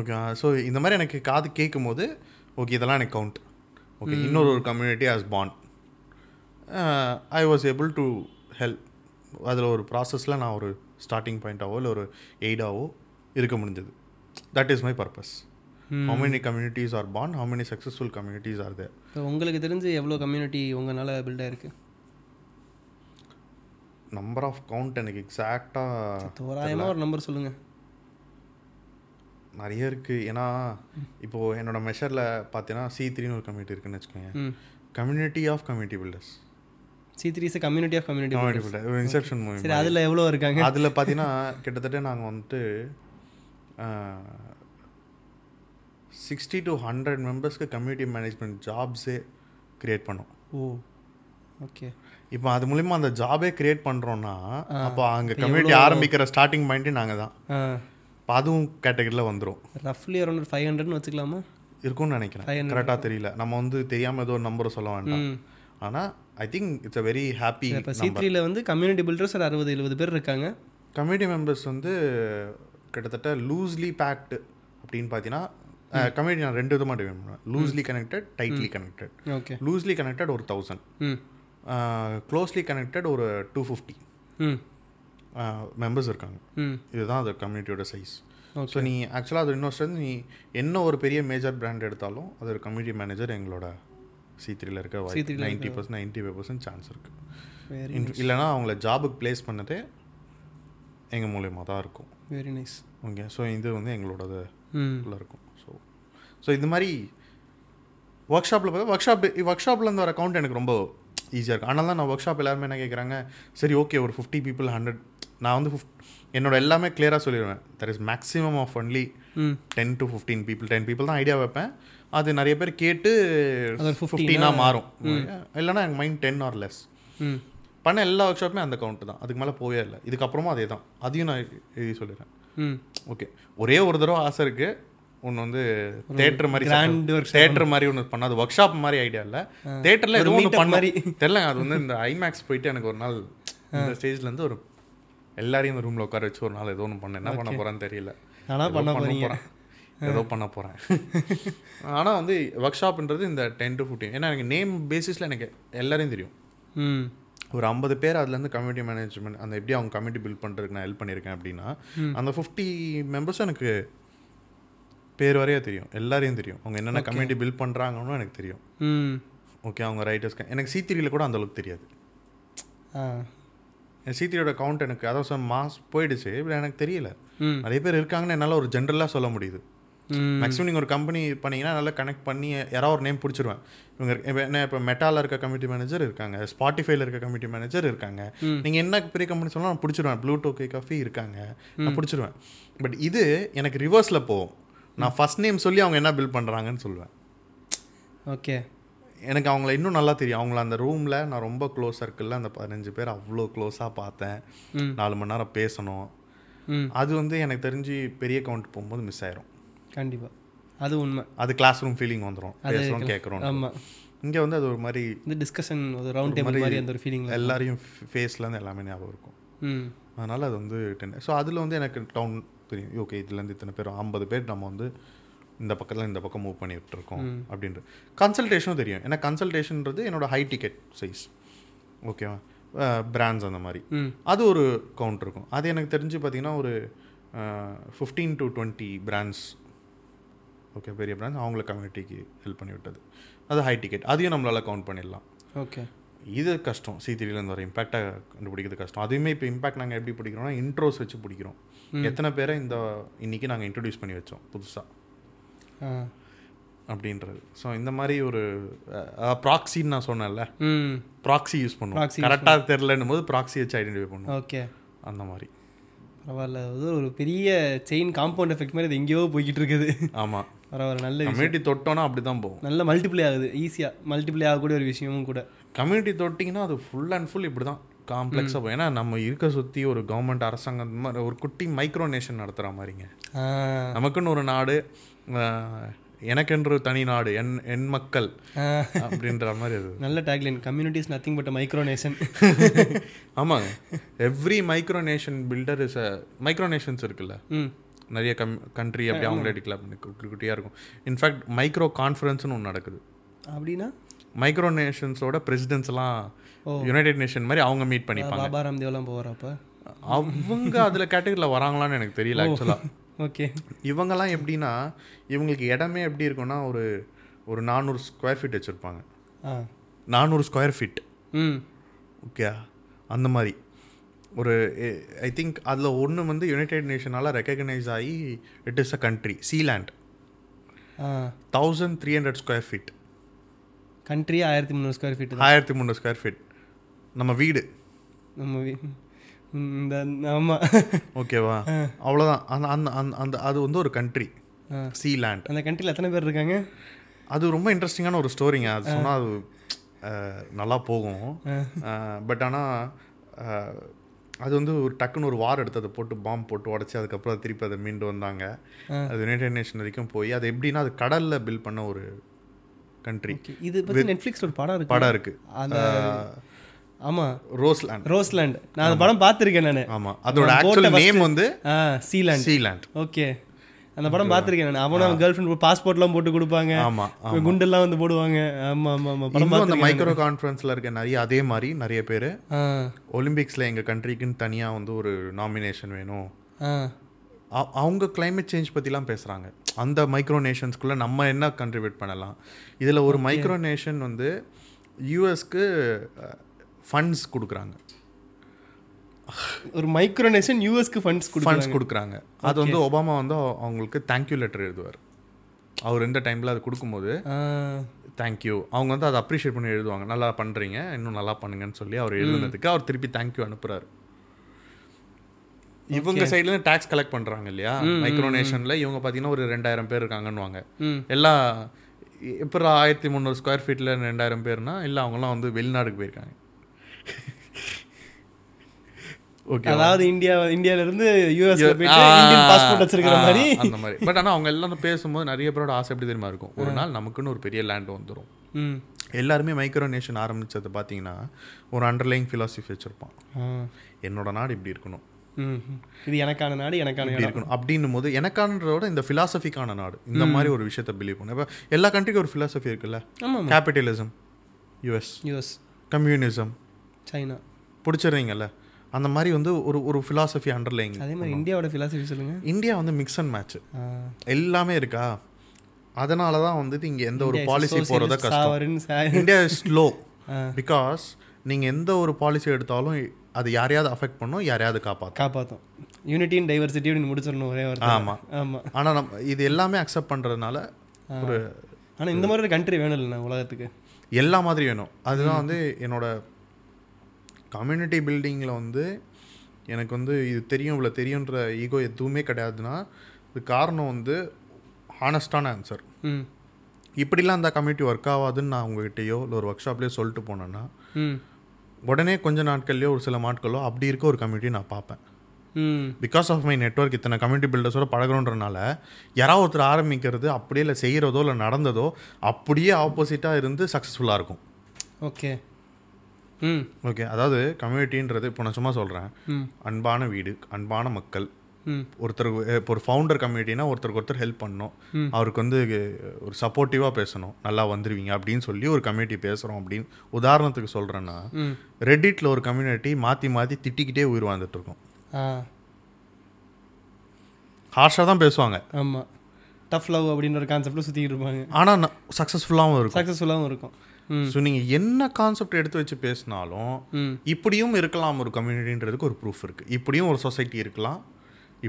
ஓகே ஸோ இந்த மாதிரி எனக்கு காது கேட்கும் போது ஓகே இதெல்லாம் எனக்கு கவுண்ட் ஓகே இன்னொரு ஒரு community as porn I was able to help அதில் ஒரு ப்ராசஸில் நான் ஒரு ஸ்டார்டிங் பாயிண்ட்டாவோ இல்லை ஒரு எய்டாவோ இருக்க முடிஞ்சது. That is my purpose how many communities are born how many successful communities are there?
இப்போ உங்களுக்கு தெரிஞ்சு எவ்வளோ கம்யூனிட்டி உங்களால் பில்ட் ஆயிருக்கு?
நம்பர் ஆஃப் கவுண்ட் எனக்கு எக்ஸாக்டாக
தோராயமாக ஒரு நம்பர் சொல்லுங்கள்
நிறைய இருக்குது ஏன்னா இப்போது என்னோட மெஷரில் பார்த்தீங்கன்னா சி த்ரீன்னு ஒரு கம்யூனிட்டி இருக்குன்னு வச்சுக்கோங்க. Community of community builders
C three is community of community
community builder inception movie
அதில் எவ்வளோ இருக்காங்க?
அதில் பார்த்தீங்கன்னா கிட்டத்தட்ட நாங்கள் வந்துட்டு சிக்ஸ்டி டு ஹண்ட்ரட் மெம்பர்ஸ்க்கு கம்யூனிட்டி மேனேஜ்மெண்ட் ஜாப்ஸே க்ரியேட் பண்ணோம்.
ஓ ஓகே
இப்போ அது மூலிமா அந்த ஜாபே கிரியேட் பண்ணுறோன்னா அப்போ அங்கே கம்யூனிட்டி ஆரம்பிக்கிற ஸ்டார்டிங் பாயிண்ட்டே நாங்கள் தான். இப்போ அதுவும் கேட்டகரியில் வந்துடும்
ரஃப்லி அரௌண்ட் ஃபைவ் ஹண்ட்ரட்னு வச்சுக்கலாமா?
இருக்கும்னு நினைக்கிறேன். கரெக்டாக தெரியல. நம்ம வந்து தெரியாமல் ஏதோ ஒரு நம்பரை சொல்ல வேண்டாம். ஆனால் I think it's a very happy
இப்போ சி த்ரீல வந்து கம்யூனிட்டி பில்டர்ஸ் ஒரு அறுபது எழுபது பேர் இருக்காங்க.
கம்யூனிட்டி மெம்பர்ஸ் வந்து கிட்டத்தட்ட லூஸ்லி பேக்டு அப்படின்னு பார்த்தீங்கன்னா கம்யூனிட்டி நான் ரெண்டு விதமாக டிவைட் பண்ணுவேன் loosely connected tightly connected
okay
loosely connected ஒரு தௌசண்ட் க்ளோஸ்லி கனெக்டட் ஒரு டூ ஃபிஃப்டி
ம்.
மெம்பர்ஸ் இருக்காங்க.
ம்.
இதுதான் அது கம்யூனிட்டியோட சைஸ். ஸோ நீ ஆக்சுவலாக அது இன்னொரு strength, நீ என்ன ஒரு பெரிய மேஜர் பிராண்ட் எடுத்தாலும் அது ஒரு கம்யூனிட்டி மேனேஜர் எங்களோட சி த்ரீல இருக்க
C3 ல
ninety percent ninety five percent chance இருக்குது
வெரி
இல்லைனா அவங்கள ஜாபுக்கு ப்ளேஸ் பண்ணதே எங்கள் மூலியமாக தான் இருக்கும்.
வெரி நைஸ்
ஓகே ஸோ இது வந்து உள்ள இருக்கும். ஸோ இந்த மாதிரி ஒர்க் ஷாப்பில் பார்த்தா ஒர்க் ஷாப் ஒர்க் ஷாப்லேருந்து வர அக்கௌண்ட் எனக்கு ரொம்ப ஈஸியாக இருக்கும். அதனால தான் நான் ஒர்க் ஷாப் எல்லாருமே என்ன கேட்குறாங்க சரி ஓகே ஒரு ஃபிஃப்டி பீப்புள் ஹண்ட்ரட் நான் வந்து ஃபிஃப்ட் என்னோட எல்லாமே கிளியராக சொல்லிடுவேன் that is maximum of only ten to fifteen people ten people தான் ஐடியா வைப்பேன். அது நிறைய பேர் கேட்டு
அது ஒரு 15
ஃபிஃப்டீனாக மாறும். இல்லைன்னா எனக்கு மைண்ட் டென் ஆர் லெஸ்
ம்.
பண்ண எல்லா ஒர்க் ஷாப்புமே அந்த கவுண்ட் தான். அதுக்கு மேலே போவே இல்லை. இதுக்கப்புறமா அதே தான் அதையும் நான் எழுதி சொல்லிடுறேன். ஓகே ஒரே ஒரு தடவை ஆசை இருக்கு. ஒன்று வந்து தேட்டர் மாதிரி
workshop
தேட்டர் மாதிரி. ஒன்று பண்ண அது ஒர்க் ஷாப் மாதிரி ஐடியா இல்லை. தேட்டரில் எதுவும் ஒன்று பண்ண
மாதிரி.
தெரில அது வந்து இந்த ஐமேக்ஸ் போயிட்டு எனக்கு ஒரு நாள் இந்த ஸ்டேஜ்லேருந்து ஒரு எல்லாரையும் இந்த ரூமில் உட்கார வச்சு ஒரு நாள் ஏதோ ஒன்று பண்ணேன். என்ன பண்ண போகிறேன்னு தெரியல.
ஆனால் பண்ண போறீங்க?
போறேன். ஏதோ பண்ண போகிறேன் ஆனால் வந்து ஒர்க் ஷாப்ன்றது இந்த டென் டு ஃபிஃப்டின் ஏன்னா எனக்கு நேம் பேசிஸில் எனக்கு எல்லாரையும் தெரியும். ஒரு ஐம்பது பேர் அதுலேருந்து கம்யூனிட்டி மேனேஜ்மெண்ட் அந்த எப்படி அவங்க கம்யூனிட்டி பில்ட் பண்ணுறதுக்கு நான் ஹெல்ப் பண்ணியிருக்கேன் அப்படின்னா அந்த ஃபிஃப்டி மெம்பர்ஸும் எனக்கு பேர் வரையா தெரியும். எல்லாரையும் தெரியும். அவங்க என்னென்ன கம்யூனிட்டி பில்ட் பண்ணுறாங்கன்னு எனக்கு தெரியும். ஓகே அவங்க ரைட்டர்ஸ் எனக்கு சி த்ரீல கூட அந்த அளவுக்கு தெரியாது.
ஆ.
என் சி த்ரீயோட கவுண்ட் எனக்கு அதான் சொன்ன மாஸ் போயிடுச்சு இப்படி எனக்கு தெரியல. நிறைய பேர் இருக்காங்கன்னு என்னால் ஒரு ஜென்ரலாக சொல்ல முடியுது. மேக்ஸிமம் நீங்கள் ஒரு கம்பெனி பண்ணீங்கன்னா நல்லா கனெக்ட் பண்ணி யாராவது ஒரு நேம் பிடிச்சிருவேன். இவங்க இப்ப என்ன இப்போ மெட்டாவில் இருக்க கமிட்டி மேனேஜர் இருக்காங்க. ஸ்பாட்டிஃபைல இருக்க கமிட்டி மேனேஜர் இருக்காங்க. நீங்கள் என்ன பெரிய கம்பெனி சொன்னாலும் நான் பிடிச்சிருவேன். ப்ளூ டோக்கே காஃபி இருக்காங்க. நான் பிடிச்சிருவேன். பட் இது எனக்கு ரிவர்ஸில் போகும். நான் ஃபர்ஸ்ட் நேம் சொல்லி அவங்க என்ன பில் பண்ணுறாங்கன்னு சொல்லுவேன்
ஓகே
எனக்கு அவங்கள இன்னும் நல்லா தெரியும். அவங்கள அந்த ரூமில் நான் ரொம்ப க்ளோஸ் சர்க்கிளில் அந்த பதினஞ்சு பேர் அவ்வளோ க்ளோஸாக பார்த்தேன். நாலு மணி நேரம் பேசணும். அது வந்து எனக்கு தெரிஞ்சு பெரிய கவுண்ட் போகும்போது மிஸ் ஆயிரும்.
கண்டிப்பாக அது உண்மை.
அது கிளாஸ் ரூம் ஃபீலிங் வந்துடும் பேசுகிறோம் கேட்குறோம்
ஆமாம்
இங்கே வந்து அது ஒரு மாதிரி
இந்த டிஸ்கஷன் ஒரு ரவுண்ட் டேபிள் மாதிரி அந்த ஒரு ஃபீலிங்கில்
எல்லாரையும் ஃபேஸ்லேருந்து எல்லாமே ஞாபகம் இருக்கும்.
ம்.
அதனால் அது வந்து டென் ஸோ அதில் வந்து எனக்கு டவுன் தெரியும் ஓகே இதுலேருந்து இத்தனை பேர் ஐம்பது பேர் நம்ம வந்து இந்த பக்கத்தில் இந்த பக்கம் மூவ் பண்ணி விட்டுருக்கோம் அப்படின்ற கன்சல்டேஷனும் தெரியும். ஏன்னா கன்சல்டேஷன்ன்றது என்னோட ஹை டிக்கெட் சைஸ் ஓகேவா பிராண்ட்ஸ் அந்த மாதிரி. அது ஒரு கவுண்ட் இருக்கும். அது எனக்கு தெரிஞ்சு பார்த்தீங்கன்னா ஒரு fifteen to twenty brands okay பெரிய பிராண்ட்ஸ் அவங்கள கம்யூனிட்டிக்கு ஹெல்ப் பண்ணி விட்டது. அது ஹை டிக்கெட் அதையும் நம்மளால் கவுண்ட் பண்ணிடலாம்.
ஓகே
இது கஷ்டம். சி த்ரீலேருந்து வர இம்பாக்டை கண்டுபிடிக்கிறது கஷ்டம். அதுவுமே இப்போ இம்பாக்ட் நாங்கள் எப்படி பிடிக்கிறோம்னா இன்ட்ரோஸ் வச்சு பிடிக்கிறோம். எத்தனை பேரை இந்த இன்னைக்கு நாங்கள் இன்ட்ரடியூஸ் பண்ணி வச்சோம் புதுசாக அப்படின்றது. ஸோ இந்த மாதிரி ஒரு ப்ராக்சின்னு நான் சொன்னேன்ல.
ம்.
ப்ராக்சி யூஸ் பண்ணுவோம். கரெக்டாக தெரிலன்னும் போது ப்ராக்சி வச்சு ஐடென்டிஃபை பண்ணுவோம்.
ஓகே.
அந்த மாதிரி.
பரவாயில்ல. அது ஒரு பெரிய செயின் காம்பவுண்ட் எஃபெக்ட் மாதிரி இது எங்கேயோ போய்கிட்டு இருக்குது.
ஆமாம்
பரவாயில்ல நல்ல விஷயம்.
கம்யூனிட்டி தொட்டோன்னா அப்படி தான் போகும்.
நல்ல மல்டிப்ளை ஆகுது ஈஸியாக மல்டிப்ளை ஆகக்கூடிய ஒரு விஷயமும் கூட.
கம்யூனிட்டி தொட்டிங்கன்னா அது ஃபுல் அண்ட் ஃபுல் இப்படி தான் காம்ப்ளெக்ஸாக போகும். ஏன்னா நம்ம இருக்க சுற்றி ஒரு கவர்மெண்ட் அரசாங்கம் மாதிரி ஒரு குட்டி மைக்ரோ நேஷன் நடத்துகிற மாதிரிங்க நமக்குன்னு ஒரு நாடு எனக்கென்று தனி நாடு என் என் மக்கள். அப்படின்ற மாதிரி அது.
நல்ல tagline communities nothing but micro nation
ஆமாங்க. Every micro nation builder is a micro nations இருக்குல்ல நிறைய கம் கண்ட்ரி அப்படி அவங்களே டிக்ளேர் பண்ணி குட்டி குட்டியாக இருக்கும். இன்ஃபேக்ட் மைக்ரோ கான்ஃபரன்ஸ்னு ஒன்று நடக்குது.
அப்படின்னா?
மைக்ரோ நேஷன்ஸோட பிரசிடென்ட்ஸ் எல்லாம் யுனைடெட் நேஷன் மாதிரி அவங்க மீட் பண்ணிப்பாங்க.
பாபா ராம்தேவ்லாம் போகிறப்ப
அவங்க அதில் கேட்டகரியில் வராங்களான்னு எனக்கு தெரியல ஆக்சுவலாக
ஓகே.
இவங்கெல்லாம் எப்படின்னா இவங்களுக்கு இடமே எப்படி இருக்கும்னா ஒரு ஒரு நானூறு ஸ்கொயர் ஃபீட் வச்சுருப்பாங்க. நானூறு ஸ்கொயர் ஃபீட்
ம்.
ஓகே அந்த மாதிரி. ஒரு ஐ திங்க் அதில் ஒன்று வந்து யுனைடெட் நேஷனால் ரெக்கக்னைஸ் ஆகி it is a country Sealand thousand three hundred square feet
country ஆயிரத்தி முந்நூறு ஸ்கொயர் ஃபீட்
ஆயிரத்தி முந்நூறு ஸ்கொயர் ஃபீட் நம்ம வீடு.
நம்ம இந்த ஆமாம்
ஓகேவா? அவ்வளோதான் அந்த அந்த அந்த அந்த அது வந்து ஒரு கண்ட்ரி. சீலேண்ட்
அந்த கண்ட்ரியில் எத்தனை பேர் இருக்காங்க?
அது ரொம்ப இன்ட்ரெஸ்டிங்கான ஒரு ஸ்டோரிங்க அது சொன்னால் அது நல்லா போகும். பட் ஆனால் அது வந்து ஒரு டக்குன்னு ஒரு வார் எடுத்து அதை போட்டு பாம்பு போட்டு உடச்சி அதுக்கப்புறம் திருப்பி அதை மீண்டு வந்தாங்க. அது யுனைடெட் நேஷன் வரைக்கும் போய் அது எப்படின்னா அது கடலில் பில் பண்ண ஒரு கண்ட்ரி
Okay. இது பற்றி நெட்ஃப்ளிக்ஸில் ஒரு படம் இருக்கு.
படம் இருக்கு.
அந்த ஆமாம்
ரோஸ்லேண்ட்
ரோஸ்லேண்ட் நான் அந்த படம் பார்த்துருக்கேன் நான்.
ஆமாம் அதோட ஆக்சுவல் நேம் வந்து
சீலேண்ட்
சீலேண்ட்
ஓகே அந்த படம் பார்த்துருக்கேன் நான். அவனும் கேர்ள் ஃப்ரெண்ட் பாஸ்போர்ட்லாம் போட்டு கொடுப்பாங்க.
ஆமாம்
குண்டெல்லாம் வந்து போடுவாங்க. ஆமா ஆமா ஆமா. படம்
இன்னும் அந்த மைக்ரோ கான்ஃபரன்ஸில் இருக்க நிறைய அதே மாதிரி நிறைய பேர். ஒலிம்பிக்ஸில் எங்கள் கண்ட்ரிக்குன்னு தனியாக வந்து ஒரு நாமினேஷன் வேணும். அவங்க climate சேஞ்ச் பற்றிலாம் பேசுகிறாங்க அந்த மைக்ரோ நேஷன்ஸ்குள்ளே நம்ம என்ன கண்ட்ரிபியூட் பண்ணலாம்? இதில் ஒரு மைக்ரோ நேஷன் வந்து யூஎஸ்க்கு ஃபண்ட்ஸ் கொடுக்குறாங்க.
ஒரு மைக்ரோனேஷன் யூஎஸ்க்கு ஃபண்ட்ஸ்
ஃபண்ட்ஸ் கொடுக்குறாங்க. அது வந்து ஒபாமா வந்து அவ- அவங்களுக்கு தேங்க்யூ லெட்டர் எழுதுவார். அவர் எந்த டைமில் அது கொடுக்கும்போது தேங்க்யூ அவங்க வந்து அதை அப்ரிஷியேட் பண்ணி எழுதுவாங்க. நல்லா பண்ணுறீங்க இன்னும் நல்லா பண்ணுங்கன்னு சொல்லி அவர் எழுதுனதுக்கு அவர் திருப்பி தேங்க்யூ அனுப்புறாரு. இவங்க சைட்லேருந்து டேக்ஸ் கலெக்ட் பண்ணுறாங்க இல்லையா? மைக்ரோ நேஷனில் இவங்க பார்த்தீங்கன்னா ஒரு ரெண்டாயிரம் பேர் இருக்காங்கன்னுவாங்க.
ம்.
எல்லாம் இப்போ ஆயிரத்தி முந்நூறு ஸ்கொயர் ஃபீட்டில் ரெண்டாயிரம் பேர்னா இல்லை அவங்களாம் வந்து வெளிநாடுக்கு போயிருக்காங்க. ஓகே
அதாவது இந்தியா இந்தியால இருந்து இந்தியன் பாஸ்போர்ட் வச்சிருக்கிற மாதிரி.
அந்த மாதிரி. பட் ஆனால் அவங்க எல்லாரும் பேசும்போது நிறைய பேரோட ஆசை எப்படி தெரியுமா இருக்கும்? ஒரு நாள் நமக்குன்னு ஒரு பெரிய லேண்ட் வந்துடும்
ம்.
எல்லாருமே மைக்ரோ நேஷன் ஆரம்பிச்சது பார்த்தீங்கன்னா ஒரு அண்டர்லைங் ஃபிலாசபி வச்சுருப்பான். என்னோட நாடு இப்படி இருக்கணும்.
இது எனக்கான நாடு எனக்கான
இருக்கணும். அப்படின்னும் போது எனக்கானதோட இந்த ஃபிலாசபிக்கான நாடு இந்த மாதிரி ஒரு விஷயத்த பிலீவ் பண்ணும் இப்போ எல்லா கண்ட்ரிக்கும் ஒரு ஃபிலாசபி இருக்குல்ல? Capitalism US
US
communism
China.
பிடிச்சிடுறீங்கல்ல? அந்த மாதிரி வந்து ஒரு ஒரு ஃபிலாசபி அண்டர்லைங்
அதே மாதிரி இந்தியாவோட ஃபிலாசபி சொல்லுங்க.
இந்தியா வந்து மிக்ஸ் அண்ட் மேட்ச். எல்லாமே இருக்கா? அதனால தான் வந்துட்டு இங்கே எந்த ஒரு பாலிசி போகிறத கஷ்டம். India is slow. பிகாஸ் நீங்கள் எந்த ஒரு பாலிசி எடுத்தாலும் அது யாரையாவது அஃபெக்ட் பண்ணும் யாரையாவது காப்பாற்றும்
காப்பாற்றும் யூனிட்டி அண்ட் டைவர்சிட்டி அப்படின்னு முடிச்சிடணும் ஒரே வார்த்தை.
ஆமா.
ஆமாம்
ஆனால் நம்ம இது எல்லாமே அக்செப்ட் பண்ணுறதுனால ஒரு
ஆனால் இந்த மாதிரி ஒரு கண்ட்ரி வேணும் இல்லைண்ணா உலகத்துக்கு.
எல்லா மாதிரி வேணும். அதுதான் வந்து என்னோட கம்யூனிட்டி பில்டிங்கில் வந்து எனக்கு வந்து இது தெரியும் இவ்வளோ தெரியுன்ற ஈகோ எதுவுமே கிடையாதுன்னா இது காரணம் வந்து ஹானஸ்டான ஆன்சர்
ம்.
இப்படிலாம் அந்த கம்யூனிட்டி ஒர்க் ஆகாதுன்னு நான் உங்ககிட்டயோ இல்லை ஒரு ஒர்க் ஷாப்லேயோ சொல்லிட்டு போனேன்னா உடனே கொஞ்ச நாட்கள்லையோ ஒரு சில நாட்களோ அப்படி இருக்க ஒரு கம்யூனிட்டி நான் பார்ப்பேன். பிகாஸ் ஆஃப் மை நெட்ஒர்க் இத்தனை கம்யூனிட்டி பில்டர்ஸோட பழகிறோன்றனால யாராவது ஒருத்தர் ஆரம்பிக்கிறது அப்படியே இல்லை செய்கிறதோ இல்லை நடந்ததோ அப்படியே ஆப்போசிட்டாக இருந்து சக்ஸஸ்ஃபுல்லாக இருக்கும்.
ஓகே
ஓகே அதாவது கம்யூனிட்டின்றது இப்போ நான் சும்மா சொல்கிறேன் அன்பான வீடு அன்பான மக்கள்.
ம்.
ஒருத்தர் இப்போ ஒரு ஃபவுண்டர் கம்யூனிட்டினா ஒருத்தருக்கு ஒருத்தர் ஹெல்ப் பண்ணணும். அவருக்கு வந்து ஒரு சப்போர்ட்டிவாக பேசணும். நல்லா வந்துருவீங்க அப்படின்னு சொல்லி ஒரு கம்யூனிட்டி பேசுகிறோம் அப்படின்னு உதாரணத்துக்கு சொல்கிறேன்னா
ம்.
ரெடிட்டில் ஒரு கம்யூனிட்டி மாற்றி மாற்றி திட்டிக்கிட்டே உயிர் வாழ்ந்துட்டு இருக்கோம் ஹார்ஷாக தான் பேசுவாங்க.
ஆமாம் டஃப் லவ் அப்படின்ற ஒரு கான்செப்டில் சுற்றிக்கிட்டு இருப்பாங்க
ஆனால் சக்ஸஸ்ஃபுல்லாகவும் இருக்கும்.
சக்ஸஸ்ஃபுல்லாகவும் இருக்கும்.
ஸோ நீங்கள் என்ன கான்செப்ட் எடுத்து வச்சு பேசினாலும் இப்படியும் இருக்கலாம் ஒரு கம்யூனிட்டின்றதுக்கு ஒரு ப்ரூஃப் இருக்குது இப்படியும் ஒரு சொசைட்டி இருக்கலாம்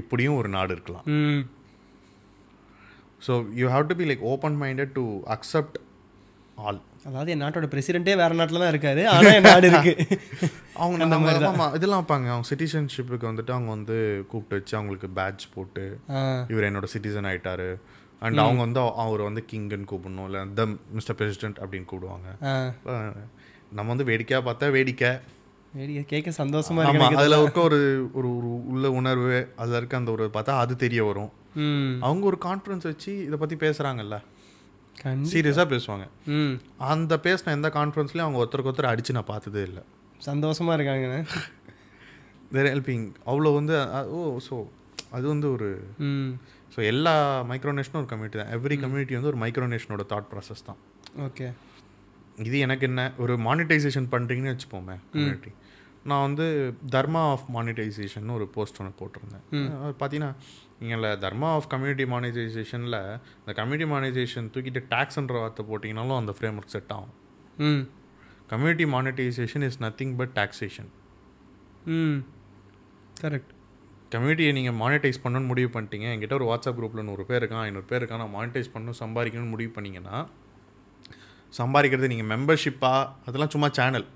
இப்படியும் ஒரு நாடு இருக்கலாம். So you have to be like open minded to accept all
அதாவது என் நாட்டோட பிரசிடென்ட்டே வேற நாட்டில் தான் இருக்காரு ஆனால் என் நாடு இருக்கு.
அவங்க நம்ம ஆமாம் இதெல்லாம் வைப்பாங்க. அவங்க சிட்டிசன்ஷிப்புக்கு வந்துட்டு அவங்க வந்து கூப்பிட்டு வச்சு அவங்களுக்கு பேட்ச் போட்டு இவர் என்னோட சிட்டிசன் ஆயிட்டாரு. அண்ட் அவங்க வந்து அவர் வந்து கிங்னு கூப்பிடணும் இல்லை த மிஸ்டர் பிரசிடென்ட் அப்படின்னு கூப்பிடுவாங்க. நம்ம வந்து வேடிக்கையாக பார்த்தா வேடிக்கை.
வேடிக்கை கேட்க சந்தோஷமா
ஆமாம் அதில் இருக்க ஒரு ஒரு ஒரு உள்ள உணர்வு அதில் இருக்க அந்த ஒரு பார்த்தா அது தெரிய வரும். அவங்க ஒரு கான்ஃபிடன்ஸ் வச்சு இதை பற்றி பேசுகிறாங்கல்ல சீரியஸாக பேசுவாங்க. அந்த பேசின எந்த கான்ஃபரன்ஸ்லையும் அவங்க ஒருத்தருக்கு ஒருத்தர் அடிச்சு நான் பார்த்ததே இல்லை.
சந்தோஷமா இருக்காங்கண்ணே.
தேர் ஹெல்பிங் அவ்வளோ வந்து ஓ ஸோ அது வந்து ஒரு ஸோ எல்லா மைக்ரோனேஷனும் ஒரு கம்யூனிட்டி தான். எவ்ரி கம்யூனிட்டி வந்து ஒரு மைக்ரோனேஷனோட தாட் ப்ராசஸ் தான்.
ஓகே
இது எனக்கு என்ன? ஒரு மானிட்டைசேஷன் பண்ணுறீங்கன்னு வச்சுப்போமே கம்யூனிட்டி நான் வந்து தர்மா ஆஃப் மானிட்டைசேஷன் ஒரு போஸ்ட் ஒன்று போட்டிருந்தேன். அது பார்த்தீங்கன்னா நீங்கள் தர்மா ஆஃப் கம்யூனிட்டி மானிட்டைசேஷனில் இந்த கம்யூனிட்டி மானிட்டைசேஷன் தூக்கிட்டு டேக்ஸ்ன்ற வார்த்தை போட்டிங்கனாலும் அந்த ஃப்ரேம் ஒர்க் செட் ஆகும்.
ம்.
Community monetisation is nothing but taxation
ம். கரெக்ட்
கம்யூனிட்டியை நீங்கள் மானிட்டைஸ் பண்ணணும்னு முடிவு பண்ணிட்டீங்க. என்கிட்ட ஒரு வாட்ஸ்அப் குரூப்பில் நூறு பேர் இருக்கான் ஐநூறு பேர் இருக்கான் நான் மானிட்டைஸ் பண்ணணும் சம்பாதிக்கணும்னு முடிவு பண்ணீங்கன்னா சம்பாதிக்கிறது நீங்கள் மெம்பர்ஷிப்பாக அதெல்லாம் சும்மா channel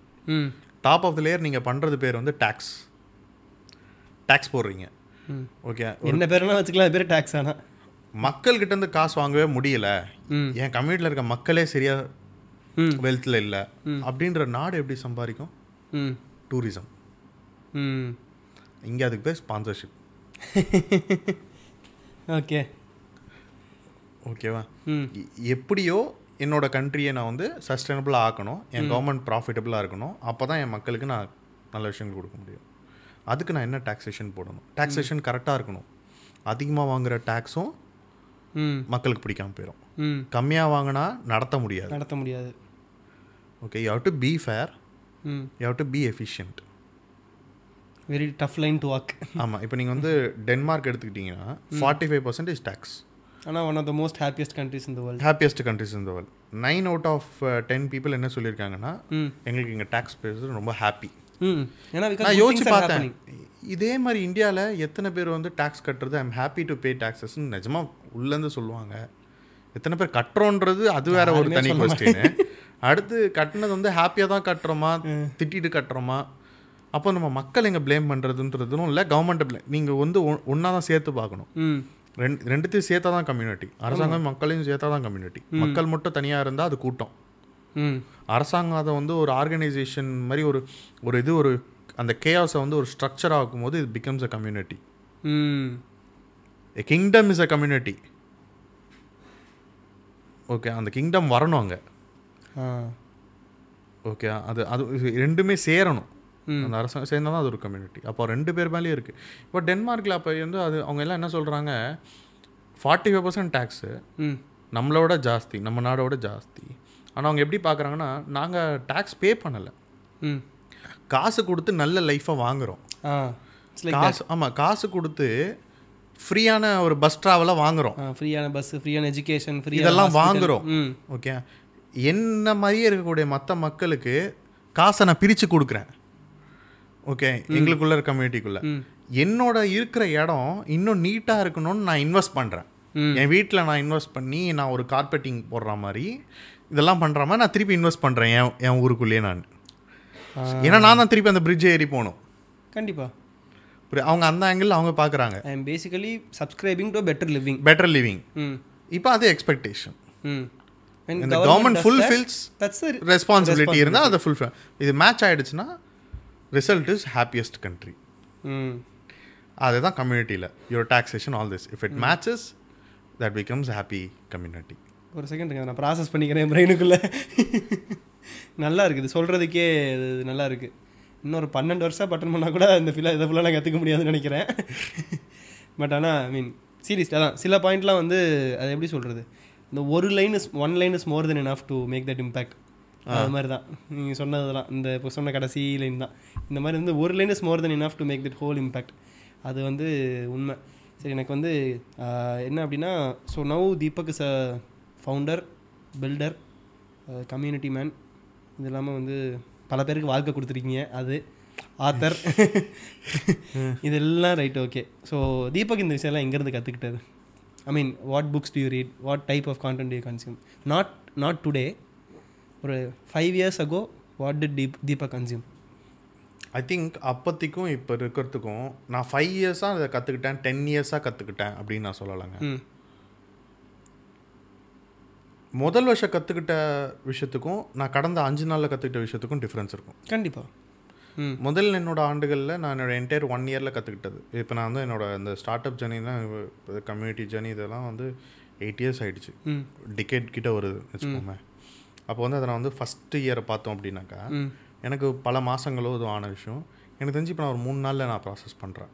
top of the layer நீங்கள் பண்ணுறது பேர் வந்து டேக்ஸ் டேக்ஸ் போடுறீங்க. ஓகே
என்ன பேரெல்லாம் வச்சுக்கலாம் பேர் டேக்ஸ் ஆனால்
மக்கள்கிட்ட இருந்து காசு வாங்கவே முடியல. என் கம்யூனிட்டியில் இருக்க மக்களே சரியா
ம்.
வெல்த்தில் இல்லை. அப்படின்ற நாடு எப்படி சம்பாதிக்கும்? டூரிசம் இங்கே அதுக்கு பேர் ஸ்பான்சர்ஷிப்
ஓகே
ஓகேவா எப்படியோ என்னோட கண்ட்ரியை நான் வந்து சஸ்டைனபிளாக ஆக்கணும். என் கவர்மெண்ட் ப்ராஃபிட்டபிளாக இருக்கணும். அப்போ தான் என் மக்களுக்கு நான் நல்ல விஷயங்கள் கொடுக்க முடியும். அதுக்கு நான் என்ன டாக்ஸேஷன் போடணும்? டாக்ஸேஷன் கரெக்டாக இருக்கணும். அதிகமாக வாங்குற டேக்ஸும் மக்களுக்கு பிடிக்காம போயிடும்
ம்.
கம்மியாக வாங்கினா நடத்த முடியாது.
நடத்த முடியாது.
Okay you have to be fair
ம்.
You have to be efficient
very tough line to walk
ஆமாம் இப்போ நீங்கள் வந்து டென்மார்க் எடுத்துக்கிட்டிங்கன்னா ஃபார்ட்டி ஃபைவ் பர்சன்டேஜ் டேக்ஸ்
ஆனால் one of the most happiest countries இந்த வேர்ல்டு
ஹாப்பியஸ்ட் கண்ட்ரிஸ் இந்த world nine out of ten people என்ன சொல்லியிருக்காங்கன்னா எங்களுக்கு இங்கே டேக்ஸ் பேசுறது ரொம்ப ஹாப்பி
ஏன்னா
நான் யோசிச்சு பார்த்தேன். இதே மாதிரி இந்தியாவில் எத்தனை பேர் வந்து டேக்ஸ் கட்டுறது ஐம் ஹாப்பி டு பே டேக்ஸஸ்ன்னு நிஜமா உள்ளேருந்து சொல்லுவாங்க. எத்தனை பேர் கட்டுறோன்றது அது வேற ஒரு தனி கொஸ்டின் அடுத்து கட்டினது வந்து ஹாப்பியாக தான் கட்டுறோமா திட்டிட்டு கட்டுறோமா? அப்போ நம்ம மக்கள் எங்கே ப்ளேம் பண்ணுறதுன்றதும் இல்லை கவர்மெண்ட்டை ப்ளேம் நீங்கள் வந்து ஒன்றா தான் சேர்த்து பார்க்கணும். ரெண்டு ரெண்டுத்தையும் சேர்த்தா தான் கம்யூனிட்டி அரசாங்கம் மக்களையும் சேர்த்தா தான் கம்யூனிட்டி மக்கள் மட்டும் தனியாக இருந்தால் அது கூட்டம். அரசாங்கம் அதை வந்து ஒரு ஆர்கனைசேஷன் மாதிரி ஒரு ஒரு இது ஒரு அந்த கேஆஸை வந்து ஒரு ஸ்ட்ரக்சர் ஆக்கும்போது இது becomes a community kingdom is a community okay அந்த கிங்டம் வரணும் அங்கே. ஓகே அது அது ரெண்டுமே சேரணும். அந்த அரசாங்கம் சேர்ந்தால் தான் அது ஒரு கம்யூனிட்டி அப்போ ரெண்டு பேர் மேலேயும் இருக்குது இப்போ டென்மார்க்கில் அப்போ வந்து அது அவங்க எல்லாம் என்ன சொல்கிறாங்க ஃபார்ட்டி ஃபைவ் பர்சன்ட் டேக்ஸு நம்மளோட ஜாஸ்தி நம்ம நாடோட ஜாஸ்தி. ஆனால் அவங்க எப்படி பார்க்குறாங்கன்னா நாங்கள் டேக்ஸ் பே பண்ணலை.
ம்.
காசு கொடுத்து நல்ல லைஃப்பை
லைக்
காசு ஆமாம் காசு கொடுத்து ஃப்ரீயான ஒரு பஸ் ட்ராவலை வாங்குறோம்.
ஃப்ரீயான பஸ் ஃப்ரீயான எஜுகேஷன் ஃப்ரீ
இதெல்லாம் வாங்குறோம்.
ம்.
ஓகே என்ன மாதிரியே இருக்கக்கூடிய மற்ற மக்களுக்கு காசை நான் பிரித்து கொடுக்குறேன். ஓகே எங்களுக்குள்ள இருக்க கம்யூனிட்டிக்குள்ள என்னோட இருக்கிற இடம் இன்னும் நீட்டாக இருக்கணும்னு நான் இன்வெஸ்ட் பண்ணுறேன்
ம்.
என் வீட்டில் நான் இன்வெஸ்ட் பண்ணி நான் ஒரு கார்பெட்டிங் போடுற மாதிரி இதெல்லாம் பண்ணுற மாதிரி நான் திருப்பி இன்வெஸ்ட் பண்ணுறேன் என் என் ஊருக்குள்ளேயே நான். ஏன்னா நான் தான் திருப்பி அந்த பிரிட்ஜ் ஏறி போகணும்.
கண்டிப்பா.
புரியுது? அவங்க அந்த ஆங்கிள் அவங்க பார்க்குறாங்க
I am basically subscribing to better living
better living இப்போ அது எக்ஸ்பெக்டேஷன் இந்த கவர்மெண்ட் ஃபுல்ஃபில்ஸ் ரெஸ்பான்சிபிலிட்டி இருந்தால் அதை ஃபுல்ஃபில் இது மேட்ச் ஆயிடுச்சுன்னா ரிசல்ட் இஸ் ஹாப்பியஸ்ட் கண்ட்ரி அதுதான் கம்யூனிட்டியில் your taxation all this if it matches that becomes happy community
ஒரு செகண்ட் இருங்க நான் ப்ராசஸ் பண்ணிக்கிறேன் பிரெயினுக்குள்ளே நல்லா இருக்குது. சொல்கிறதுக்கே இது நல்லா இருக்குது இன்னொரு பன்னெண்டு வருஷம் பட்டன் பண்ணால் கூட இந்த ஃபில் இதை ஃபுல்லாக நான் கற்றுக்க முடியாதுன்னு நினைக்கிறேன். பட் ஆனால் ஐ மீன் சீரியஸ்லி அதான். சில பாயிண்ட்லாம் வந்து அது எப்படி சொல்கிறது இந்த ஒரு line is one line is more than enough to make that impact அது மாதிரி தான் நீங்கள் சொன்னதெல்லாம் இந்த இப்போ சொன்ன கடைசி லைன் தான். இந்த மாதிரி வந்து ஒரு line is more than enough to make that whole impact அது வந்து உண்மை. சரி எனக்கு வந்து என்ன அப்படின்னா so now Deepak is a founder builder community man இது இல்லாமல் வந்து பல பேருக்கு வாழ்க்கை கொடுத்துருக்கீங்க. அது ஆத்தர் இதெல்லாம் ரைட் ஓகே ஸோ தீபக் இந்த விஷயம்லாம் எங்கேருந்து கற்றுக்கிட்டது I mean what books do you read what type of content you consume not not today ஒரு five years ago what did Deep Deepak consume
I think அப்போத்திக்கும் இப்போ இருக்கிறதுக்கும் நான் ஃபைவ் இயர்ஸாக அதை கற்றுக்கிட்டேன் டென் இயர்ஸாக கற்றுக்கிட்டேன் அப்படின்னு நான் சொல்லலைங்க. முதல் வருஷம் கற்றுக்கிட்ட விஷயத்துக்கும் நான் கடந்த அஞ்சு நாளில் கற்றுக்கிட்ட விஷயத்துக்கும் டிஃப்ரென்ஸ் இருக்கும்.
கண்டிப்பாக
முதல் என்னோட ஆண்டுகளில் நான் என்னோட என்டையர் ஒன் இயரில் கற்றுக்கிட்டது இப்போ நான் வந்து என்னோட இந்த ஸ்டார்ட் அப் ஜர்னிலாம் கம்யூனிட்டி ஜர்னி இதெல்லாம் வந்து எயிட் இயர்ஸ் ஆயிடுச்சு.
ம்.
டிக்கெட் கிட்ட வருது வச்சுக்கோங்க அப்போ வந்து அதை நான் வந்து ஃபஸ்ட்டு இயரை பார்த்தோம் அப்படின்னாக்கா எனக்கு பல மாதங்களோ இது ஆன விஷயம். எனக்கு தெரிஞ்சு இப்போ நான் ஒரு மூணு நாளில் நான் ப்ராசஸ் பண்ணுறேன்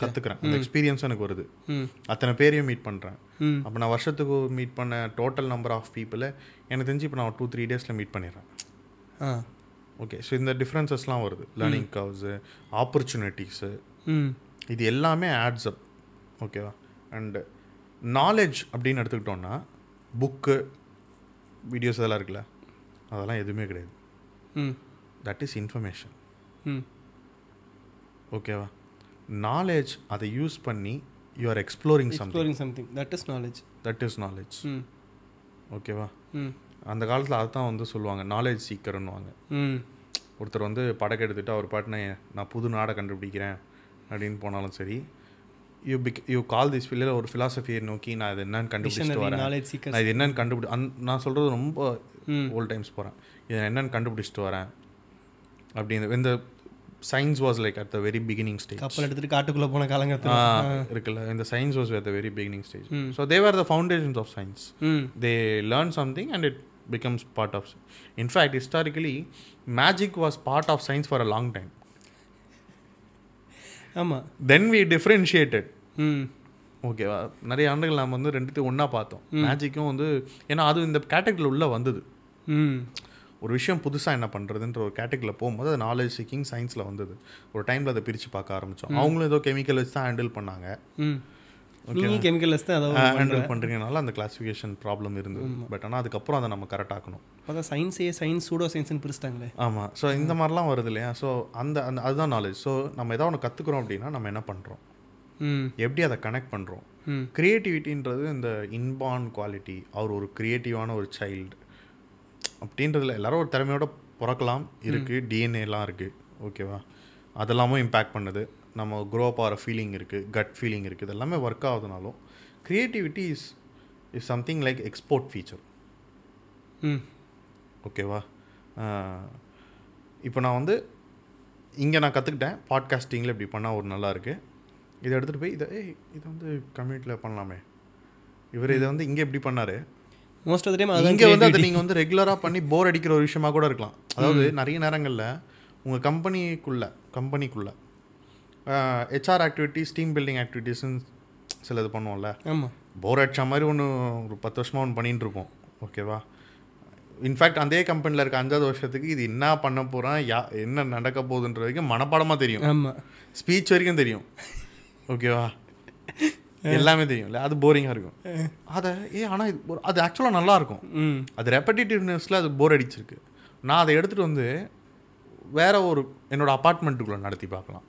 கற்றுக்குறேன் அந்த எக்ஸ்பீரியன்ஸ் எனக்கு வருது. அத்தனை பேரையும் மீட் பண்ணுறேன் அப்போ நான் வருஷத்துக்கு மீட் பண்ண டோட்டல் நம்பர் ஆஃப் பீப்புளை எனக்கு தெரிஞ்சு இப்போ நான் டூ த்ரீ டேஸில் மீட் பண்ணிடுறேன். ஓகே ஸோ இந்த டிஃப்ரென்சஸ்லாம் வருது. லேர்னிங் கர்வ்ஸு ஆப்பர்ச்சுனிட்டிஸு இது எல்லாமே ஆட்ஸ் அப் ஓகேவா அண்டு நாலேஜ் அப்படின்னு எடுத்துக்கிட்டோன்னா புக்கு வீடியோஸ் இதெல்லாம் இருக்குல்ல அதெல்லாம் எதுவுமே கிடையாது.
ம்.
தட் இஸ் இன்ஃபர்மேஷன்
ம்.
ஓகேவா நாலேஜ் அதை யூஸ் பண்ணி you are exploring something
exploring something that is knowledge
that is knowledge
ம்.
ஓகேவா
ம்.
அந்த காலத்தில் அதுதான் வந்து சொல்லுவாங்க நாலேஜ் சீக்கர்னுவாங்க
ம்.
ஒருத்தர் வந்து படக்கு அவர் பாட்டுன நான் புது நாடை கண்டுபிடிக்கிறேன் அப்படின்னு போனாலும் சரி you pick you call this ஃபில்லில் ஒரு ஃபிலாசபியை நோக்கி நான் இது என்னன்னு கண்டுபிடிச்சிட்டு வரேன். நான் இது என்னன்னு கண்டுபிடி அந் நான் சொல்கிறது ரொம்ப ஓல்ட் டைம்ஸ் போகிறேன் இதை என்னன்னு கண்டுபிடிச்சிட்டு வரேன். அப்படின்னு இந்த science was like at the very beginning stage
கப்பல் எடுத்துட்டு காட்டுக்குள்ள போன காலங்கத்தில்
இருக்குல்ல இந்த science was at the very beginning stage. So they were the foundations of science
hmm.
They learn something and it becomes part of in fact historically magic was part of science for a long time.
ஆமாம்
then we differentiated.
ம்
ஓகேவா நிறைய ஆண்டுகள் நாம் வந்து ரெண்டுத்தையும் ஒன்றா பார்த்தோம். மேஜிக்கும் வந்து ஏன்னா அது இந்த கேட்டகரியில் உள்ளே வந்தது. ஒரு விஷயம் புதுசாக என்ன பண்ணுறதுன்ற ஒரு கேட்டகரியில் போகும்போது அது நாலேஜ் சீக்கிங் சயின்ஸில் வந்தது. ஒரு டைமில் அதை பிரித்து பார்க்க ஆரம்பித்தோம் அவங்களும் ஏதோ கெமிக்கல் வச்சு தான் ஹேண்டில் பண்ணாங்க.
ம். நீங்கள் கெமிக்கல் லெஸ் தான்
ஹேண்டில் பண்ணுறதுனால அந்த கிளாசிஃபிகேஷன் ப்ராப்ளம் இருந்தது. பட் ஆனால் அதுக்கப்புறம் அதை நம்ம கரெக்ட் ஆக்கணும்.
அதான் சயின்ஸே சயின்ஸ் சூடோ சயின்ஸ்னு பிரிச்சிட்டாங்களே.
ஆமாம் ஸோ இந்த மாதிரிலாம் வருது இல்லையா? ஸோ அந்த அந்த அதுதான் நாலேஜ் ஸோ நம்ம ஏதாவது ஒன்று கற்றுக்குறோம் அப்படின்னா நம்ம என்ன பண்ணுறோம் எப்படி அதை கனெக்ட் பண்ணுறோம் க்ரியேட்டிவிட்டின்றது இந்த இன்பார்ன் குவாலிட்டி அவர் ஒரு க்ரியேட்டிவான ஒரு சைல்டு அப்படின்றதுல எல்லாரும் ஒரு திறமையோட பிறக்கலாம். இருக்குது டிஎன்ஏலாம் இருக்குது ஓகேவா அதெல்லாமும் இம்பேக்ட் பண்ணுது. நம்ம க்ரோ அப் ஆகிற ஃபீலிங் இருக்குது கட் ஃபீலிங் இருக்குது இதெல்லாமே work ஆகுதுனாலும் creativity is is something like export feature
hmm.
ஓகேவா இப்போ நான் வந்து இங்கே நான் கற்றுக்கிட்டேன் பாட்காஸ்டிங்கில் இப்படி பண்ணால் ஒரு நல்லா இருக்குது இதை எடுத்துகிட்டு போய் இதை ஏய் இதை வந்து கம்யூனிட்டியில் பண்ணலாமே. இவர் இதை வந்து இங்கே எப்படி பண்ணார்.
மோஸ்ட் ஆஃப் டைம்
இங்கே வந்து அதை நீங்கள் வந்து ரெகுலராக பண்ணி போர் அடிக்கிற ஒரு விஷயமா கூட இருக்கலாம். அதாவது நிறைய நேரங்களில் உங்கள் கம்பெனிக்குள்ளே கம்பெனிக்குள்ளே ஹெச்ஆர் ஆக்டிவிட்டீஸ் டீம் பில்டிங் ஆக்டிவிட்டீஸ்ன்னு சில இது பண்ணுவோம்ல.
ஆமாம்
போர் அடிச்ச மாதிரி ஒன்று ஒரு பத்து வருஷமாக ஒன்று பண்ணிட்டு இருப்போம் ஓகேவா இன்ஃபேக்ட் அதே கம்பெனியில் இருக்க அஞ்சாவது வருஷத்துக்கு இது என்ன பண்ண போகிறேன் யா என்ன நடக்க போகுதுன்ற வரைக்கும் மனப்பாடமாக தெரியும்.
ஆமாம்
ஸ்பீச் வரைக்கும் தெரியும். ஓகேவா எல்லாமே தெரியும். அது போரிங்காக இருக்கும். அதை ஏ ஆனால் இது அது ஆக்சுவலாக நல்லா இருக்கும்.
ம்.
அது ரெப்படேட்டிவ்னஸில் அது போர் அடிச்சிருக்கு. நான் அதை எடுத்துகிட்டு வந்து வேற ஒரு என்னோட அப்பார்ட்மெண்ட்டுக்குள்ளே நடத்தி பார்க்கலாம்.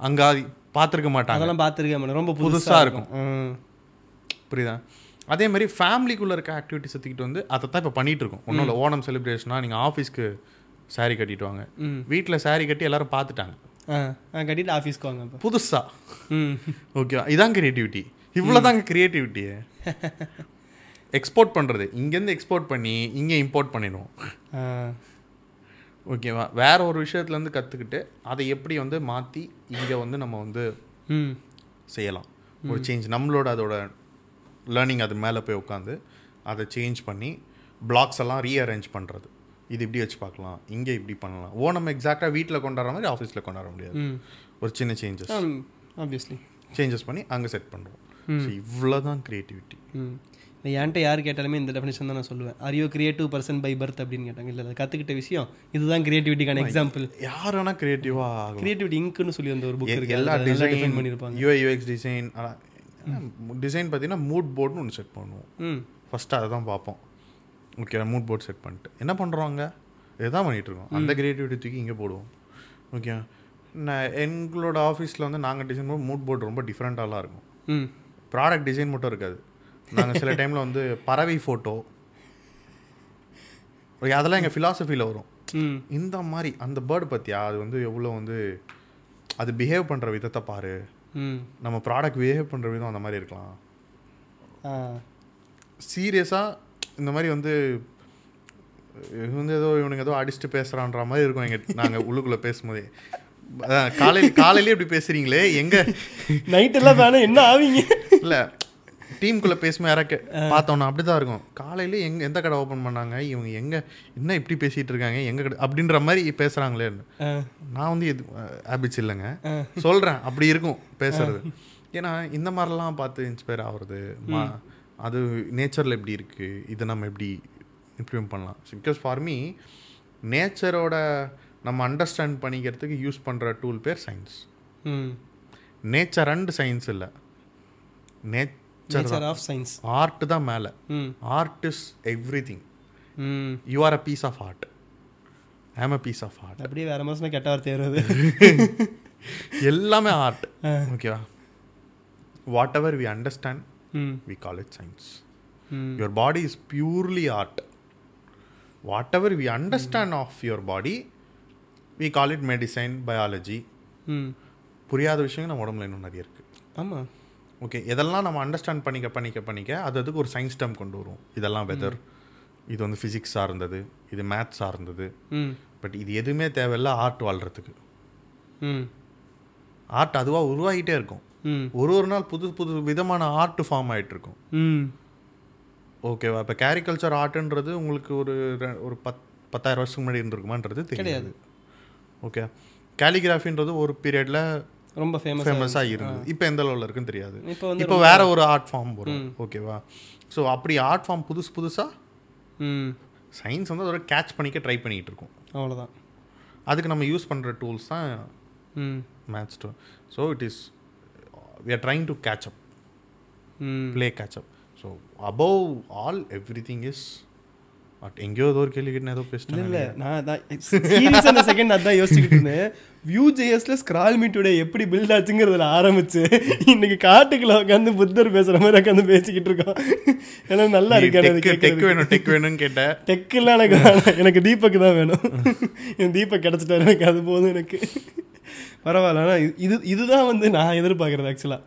அங்கே அது பார்த்துருக்க மாட்டாங்க.
அதெல்லாம் பார்த்துருக்கேன் மேடம் ரொம்ப
புதுசா
புதுசாக
இருக்கும். புரியுதா? அதே மாதிரி ஃபேமிலிக்குள்ளே இருக்க ஆக்டிவிட்டிஸ் தூக்கிட்டு வந்து அதை தான் இப்போ பண்ணிட்டு இருக்கோம். ஒன்றும் இல்லை ஓணம் செலிப்ரேஷனாக நீங்கள் ஆஃபீஸ்க்கு saree கட்டிட்டு வாங்க. வீட்டில் saree கட்டி எல்லாரும் பார்த்துட்டாங்க.
கட்டிட்டு ஆஃபீஸ்க்கு வாங்க
புதுசா?
ம்.
ஓகேவா இதான் கிரியேட்டிவிட்டி இவ்வளோதாங்க கிரியேட்டிவிட்டியே எக்ஸ்போர்ட் பண்ணுறது இங்கேருந்து எக்ஸ்போர்ட் பண்ணி இங்கே இம்போர்ட் பண்ணிடுவோம். ஓகேவா வேற ஒரு விஷயத்துலேருந்து கற்றுக்கிட்டு அதை எப்படி வந்து மாற்றி இங்கே வந்து நம்ம வந்து
ம்.
செய்யலாம். ஒரு சேஞ்ச் நம்மளோட அதோட லேர்னிங் அது மேலே போய் உட்காந்து அதை சேஞ்ச் பண்ணி பிளாக்ஸ் எல்லாம் ரீஅரேஞ்ச் பண்ணுறது இது இப்படி வச்சு பார்க்கலாம் இங்கே இப்படி பண்ணலாம். ஓ நம்ம எக்ஸாக்டாக வீட்டில் கொண்டாடுற மாதிரி ஆஃபீஸில் கொண்டாட முடியாது. ஒரு சின்ன சேஞ்சஸ்
ஆப்வியஸ்லி
சேஞ்சஸ் பண்ணி அங்கே செட் பண்ணுறோம் ஸோ இவ்வளோ தான் க்ரியேட்டிவிட்டி
இப்போ என்கிட்ட யார் கேட்டாலுமே இந்த டெஃபினேஷன் தான் நான் சொல்லுவேன். Are you creative person by birth அப்படின்னு கேட்டாங்க. இல்லை கற்றுக்கிட்ட விஷயம். இதுதான் கிரியேட்டிவிட்டிக்கான எக்ஸாம்பிள்
யார் வேணால் க்ரியேட்டிவாக
கிரியேட்டிவிட்டி இங்க்னு சொல்லி அந்த ஒரு புக் இருக்கு.
எல்லா டிசைன்
பண்ணியிருப்பாங்க
யூஐ யூஎக்ஸ் டிசைன் டிசைன் பார்த்தீங்கன்னா மூட் போர்டுன்னு ஒன்று செட் பண்ணுவோம். ஃபஸ்ட்டு அதை தான் பார்ப்போம். ஓகே மூட் போர்ட் செட் பண்ணிட்டு என்ன பண்ணுறோங்க இதுதான் பண்ணிகிட்டு இருக்கோம் அந்த கிரியேட்டிவிட்டி தூக்கி இங்கே போடுவோம். ஓகே. நான் எங்களோட ஆஃபீஸில் வந்து நாங்கள் டிசைன் பண்ணுவோம் மூட் போர்டு ரொம்ப டிஃப்ரெண்ட்டாலாம் இருக்கும்.
ம்.
ப்ராடக்ட் டிசைன் மட்டும் இருக்காது. நாங்கள் சில டைமில் வந்து பறவை ஃபோட்டோ அதெல்லாம் எங்கள் ஃபிலாசபியில் வரும். இந்த மாதிரி அந்த பேர்டு பற்றியா அது வந்து எவ்வளோ வந்து அது பிஹேவ் பண்ணுற விதத்தை பாரு. நம்ம ப்ராடக்ட் பிஹேவ் பண்ணுற விதம் அந்த மாதிரி இருக்கலாம். சீரியஸாக இந்த மாதிரி வந்து வந்து ஏதோ இவனுங்க ஏதோ அடிச்சுட்டு பேசுகிறான்ற மாதிரி இருக்கும் எங்கள் நாங்கள் உள்ளுக்குள்ளே பேசும்போதே. அதான் காலையில் காலையிலே இப்படி பேசுகிறீங்களே எங்கே?
நைட்டெல்லாம் வேணாம் என்ன ஆவீங்க?
இல்லை டீமுக்குள்ளே பேசும்போது யாராக்க பார்த்தோன்னா அப்படி தான் இருக்கும். காலையில் எங்கே எந்த கடை ஓப்பன் பண்ணாங்க? இவங்க எங்கே என்ன இப்படி பேசிகிட்டு இருக்காங்க? எங்கள் கடை அப்படின்ற மாதிரி பேசுகிறாங்களேன்னு நான் வந்து இது ஹேபிட்ஸ் இல்லைங்க. சொல்கிறேன் அப்படி இருக்கும் பேசுறது. ஏன்னா இந்த மாதிரிலாம் பார்த்து இன்ஸ்பயர் ஆகுறது அது நேச்சரில் எப்படி இருக்குது இதை நம்ம எப்படி இம்ப்ளிமெண்ட் பண்ணலாம்? பிகாஸ் ஃபார் மீ நேச்சரோட நம்ம அண்டர்ஸ்டாண்ட் பண்ணிக்கிறதுக்கு யூஸ் பண்ணுற டூல் பேர் science
hmm.
Nature and science இல்லை. நேச்சர்
ஆஃப் சயின்ஸ்
ஆர்ட் தான் மேலே. Art is everything you are a piece of art I am a piece of art
அப்படியே வேற மாதம் கெட்ட வார்த்தை வருது.
எல்லாமே ஆர்ட் ஓகேவா whatever we understand we call it science your body is purely art whatever we understand of your body we call it medicine biology
hmm
புரியாத விஷயங்கள் நம்ம உடம்புல இன்னும் நிறைய இருக்குது
ஆமாம்
ஓகே இதெல்லாம் நம்ம அண்டர்ஸ்டாண்ட் பண்ணிக்க பண்ணிக்க பண்ணிக்க அது அதுக்கு ஒரு சயின்ஸ் டேம் கொண்டு வரும். இதெல்லாம் வெதர் இது வந்து ஃபிசிக்ஸ் சார்ந்தது. இது மேத்ஸ் சார்ந்தது.
ம்
பட் இது எதுவுமே தேவையில்ல ஆர்ட் வாழ்கிறதுக்கு
ம்
ஆர்ட் அதுவாக உருவாகிட்டே இருக்கும். ஒரு ஒரு நாள் புது புது விதமான ஆர்ட் ஃபார்ம் ஆயிட்டு இருக்கும்
ம்
ஓகேவா இப்போ கேரிகல்ச்சர் ஆர்ட்ன்றது உங்களுக்கு ஒரு ஒரு பத் பத்தாயிரம் வருஷத்துக்கு முன்னாடி இருந்திருக்குமான்றது தெரியாது. ஓகே கேலிகிராஃபின்றது ஒரு பீரியடில்
ரொம்ப ஃபேமஸ்
ஃபேமஸாக இருந்தது. இப்போ எந்த லெவலில் இருக்குன்னு தெரியாது.
இப்போ
வேற ஒரு ஆர்ட் ஃபார்ம் வரும். ஓகேவா? ஸோ அப்படி ஆர்ட் ஃபார்ம் புதுசு புதுசாக
ம்.
சயின்ஸ் வந்து அதோட கேட்ச் பண்ணிக்க ட்ரை பண்ணிக்கிட்டு இருக்கோம்
அவ்வளோதான்
அதுக்கு நம்ம யூஸ் பண்ணுற டூல்ஸ் தான்
ம்.
Maths too so it is we are trying to catch up
hmm
play catch up so above all everything is but எங்கேயோ ஏதோ ஒரு கேள்வி கேட்டு ஏதோ பேசிட்டேன்
இல்லை நான். அதான் சீரியஸ் அந்த செகண்ட் அதான் யோசிச்சுக்கிட்டு இருந்தேன். வியூ ஜேஎஸ்ல ஸ்க்ரால் மீ டுடே எப்படி பில்ட் ஆச்சுங்கிறதுல ஆரம்பிச்சு இன்னைக்கு காட்டுக்குள்ள உட்காந்து புத்தர் பேசுற மாதிரி உட்காந்து பேசிக்கிட்டு இருக்கோம். ஏன்னா நல்லா இருக்கு
டெக். வேணும் டெக் வேணும்னு கேட்டேன்
டெக்கெல்லாம் எனக்கு எனக்கு தீபக் தான் வேணும். என் தீபக் கிடச்சிட்டாரு எனக்கு அது போதும் எனக்கு. பரவாயில்ல. ஆனால் இது இதுதான் வந்து நான் எதிர்பார்க்குறது ஆக்சுவலாக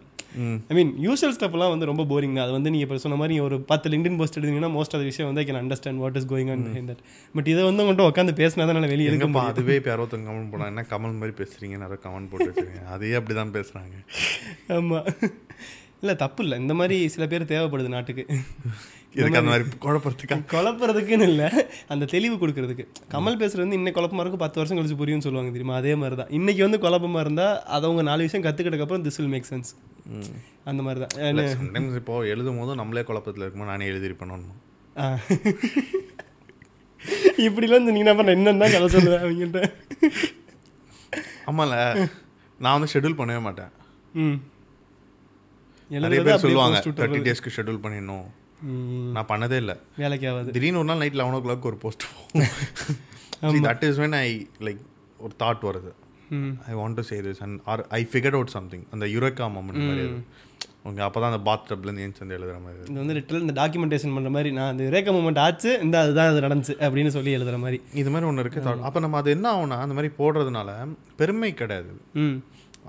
ஐ மீன் யூஸ்வல் ஸ்டப்லாம் வந்து ரொம்ப போரிங் தான். அது வந்து நீங்கள் இப்போ சொன்ன மாதிரி ஒரு பத்து லிங்க்டின் போஸ்ட் எடுத்தீங்கன்னா மோஸ்ட் ஆஃப் விஷயம் வந்து I can understand what is going on that but இதை வந்து உங்கள்கிட்ட உட்காந்து பேசினா தான் நான் வெளியே
எங்கப்பா அதுவே இப்போ யாரோத்தங்க கமெண்ட் பண்ணா என்ன கமல் மாதிரி பேசுறீங்க? நிறைய கமெண்ட் போட்டு வச்சிருக்கீங்க. அதே அப்படி தான் பேசுகிறாங்க
ஆமாம் இல்லை தப்பு இல்லை. இந்த மாதிரி சில பேர் தேவைப்படுது நாட்டுக்கு.
இதுக்கு அந்த மாதிரி குழப்பறதுக்கா?
குழப்பறதுக்குன்னு இல்லை. அந்த தெளிவு கொடுக்கறதுக்கு. கமல் பேசுறது வந்து இன்னைக்கு குழப்பமா இருக்கும். பத்து வருஷம் கழிச்சு புரியும்னு சொல்லுவாங்க தெரியுமா? அதே மாதிரி தான் இன்னைக்கு வந்து குழப்பமா இருந்தால் அதை அவங்க நாலு விஷயம் கற்றுக்கிட்டக்கப்புறம் திஸ் வில் மேக் சென்ஸ் அந்த மாதிரி தான்
சம்டைம்ஸ் இப்போ எழுதும் போதும் நம்மளே குழப்பத்தில் இருக்கும்போது நானே எழுதிருப்பேன்
ஆ. இப்படிலாம் சொன்னீங்கன்னா அப்புறம் என்னன்னு கதை சொல்லுவேன் அவங்கள்ட்ட
ஆமால நான் வந்து ஷெட்யூல் பண்ணவே மாட்டேன். நிறைய பேர் சொல்லுவாங்க தேர்ட்டி டேஸ்க்கு ஷெட்யூல் பண்ணிடணும். நான் பண்ணதே இல்லை.
வேலைக்கு ஆகாது.
திடீர்னு ஒரு நாள் நைட் லெவன் ஓ கிளாக் ஒரு post that is when I like ஒரு தாட் வருது. I want to say this and or I figured out something அந்த யுரேக்கா மொமெண்ட் மாதிரி அது. உங்க அப்போ தான் அந்த பாத் டப்லேருந்து ஏஞ்சி வந்து எழுதுற மாதிரி
இது வந்து லிட்டல் இந்த டாக்குமெண்டேஷன் பண்ணுற மாதிரி நான் அந்த ரேக்க மூமெண்ட் ஆச்சு இந்த அதுதான் அது நடந்துச்சு அப்படின்னு சொல்லி எழுதுற மாதிரி.
இது மாதிரி ஒன்று இருக்குது அப்போ நம்ம அது என்ன ஆகும்னா அந்த மாதிரி போடுறதுனால பெருமை கிடையாது.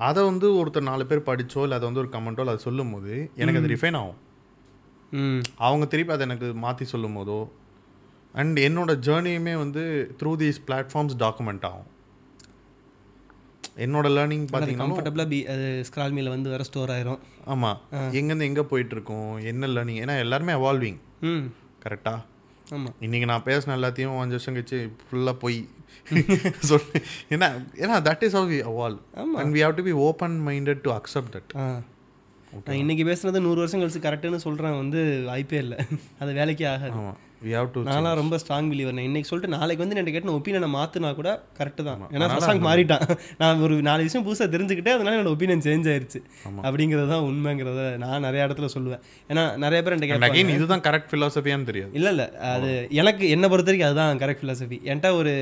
அதை வந்து ஒருத்தர் நாலு பேர் படிச்சோ இல்லை அதை வந்து ஒரு கமெண்ட்டோ அதை சொல்லும் போது எனக்கு அது ரிஃபைன் ஆகும். அவங்க திருப்பி அதை எனக்கு மாற்றி சொல்லும் போதோ அண்ட் என்னோட ஜேர்னியுமே வந்து த்ரூ தீஸ் பிளாட்ஃபார்ம்ஸ் டாக்குமெண்ட் ஆகும். என்னோட லேர்னிங் பார்த்தீங்கன்னா
கம்ஃபர்டபுளாக பி ஸ்க்ரால் மீல வந்து வேற ஸ்டோர் ஆயிரும்.
ஆமாம் எங்கேருந்து எங்கே போயிட்டு இருக்கோம் என்ன லேர்னிங் ஏன்னா எல்லாருமே அவால்விங்
ம்.
கரெக்டா
ஆமாம்
இன்னைக்கு நான் பேசின எல்லாத்தையும் அஞ்சு வருஷம் கழிச்சு ஃபுல்லாக போய் சொல்லு ஏன்னா ஏன்னா that is how we evolve
ஆமா.
And we have to be open minded to accept that
நான் இன்னைக்கு பேசுனது நூறு வருஷம் கழிச்சு கரெக்டுன்னு சொல்கிறேன் வந்து வாய்ப்பே இல்லை. அது வேலைக்கே ஆகாது. நான்லாம் ரொம்ப ஸ்ட்ராங் பிலீவர் நான் இன்னைக்கு சொல்லிட்டு நாளைக்கு வந்து என்கிட்ட கேட்டு ஒப்பீனியனை மாற்றினா கூட கரெக்டு தான். ஏன்னா சசாங் மாறிட்டான். நான் ஒரு நாலு விஷயம் புதுசாக தெரிஞ்சுக்கிட்டே அதனால என்னோட ஒப்பீனியன் சேஞ்ச் ஆயிருச்சு. அப்படிங்கிறது தான் உண்மைங்கிறத நான் நிறைய இடத்துல சொல்லுவேன். ஏன்னா நிறைய பேர் என்கிட்ட கேட்பாங்க.
இதுதான் கரெக்ட் ஃபிலாசபியான்னு தெரியாது.
இல்லை இல்லை. அது எனக்கு என்னை பொறுத்த வரைக்கும் அதுதான் கரெக்ட் ஃபிலாசபி என்கிட்ட ஒரு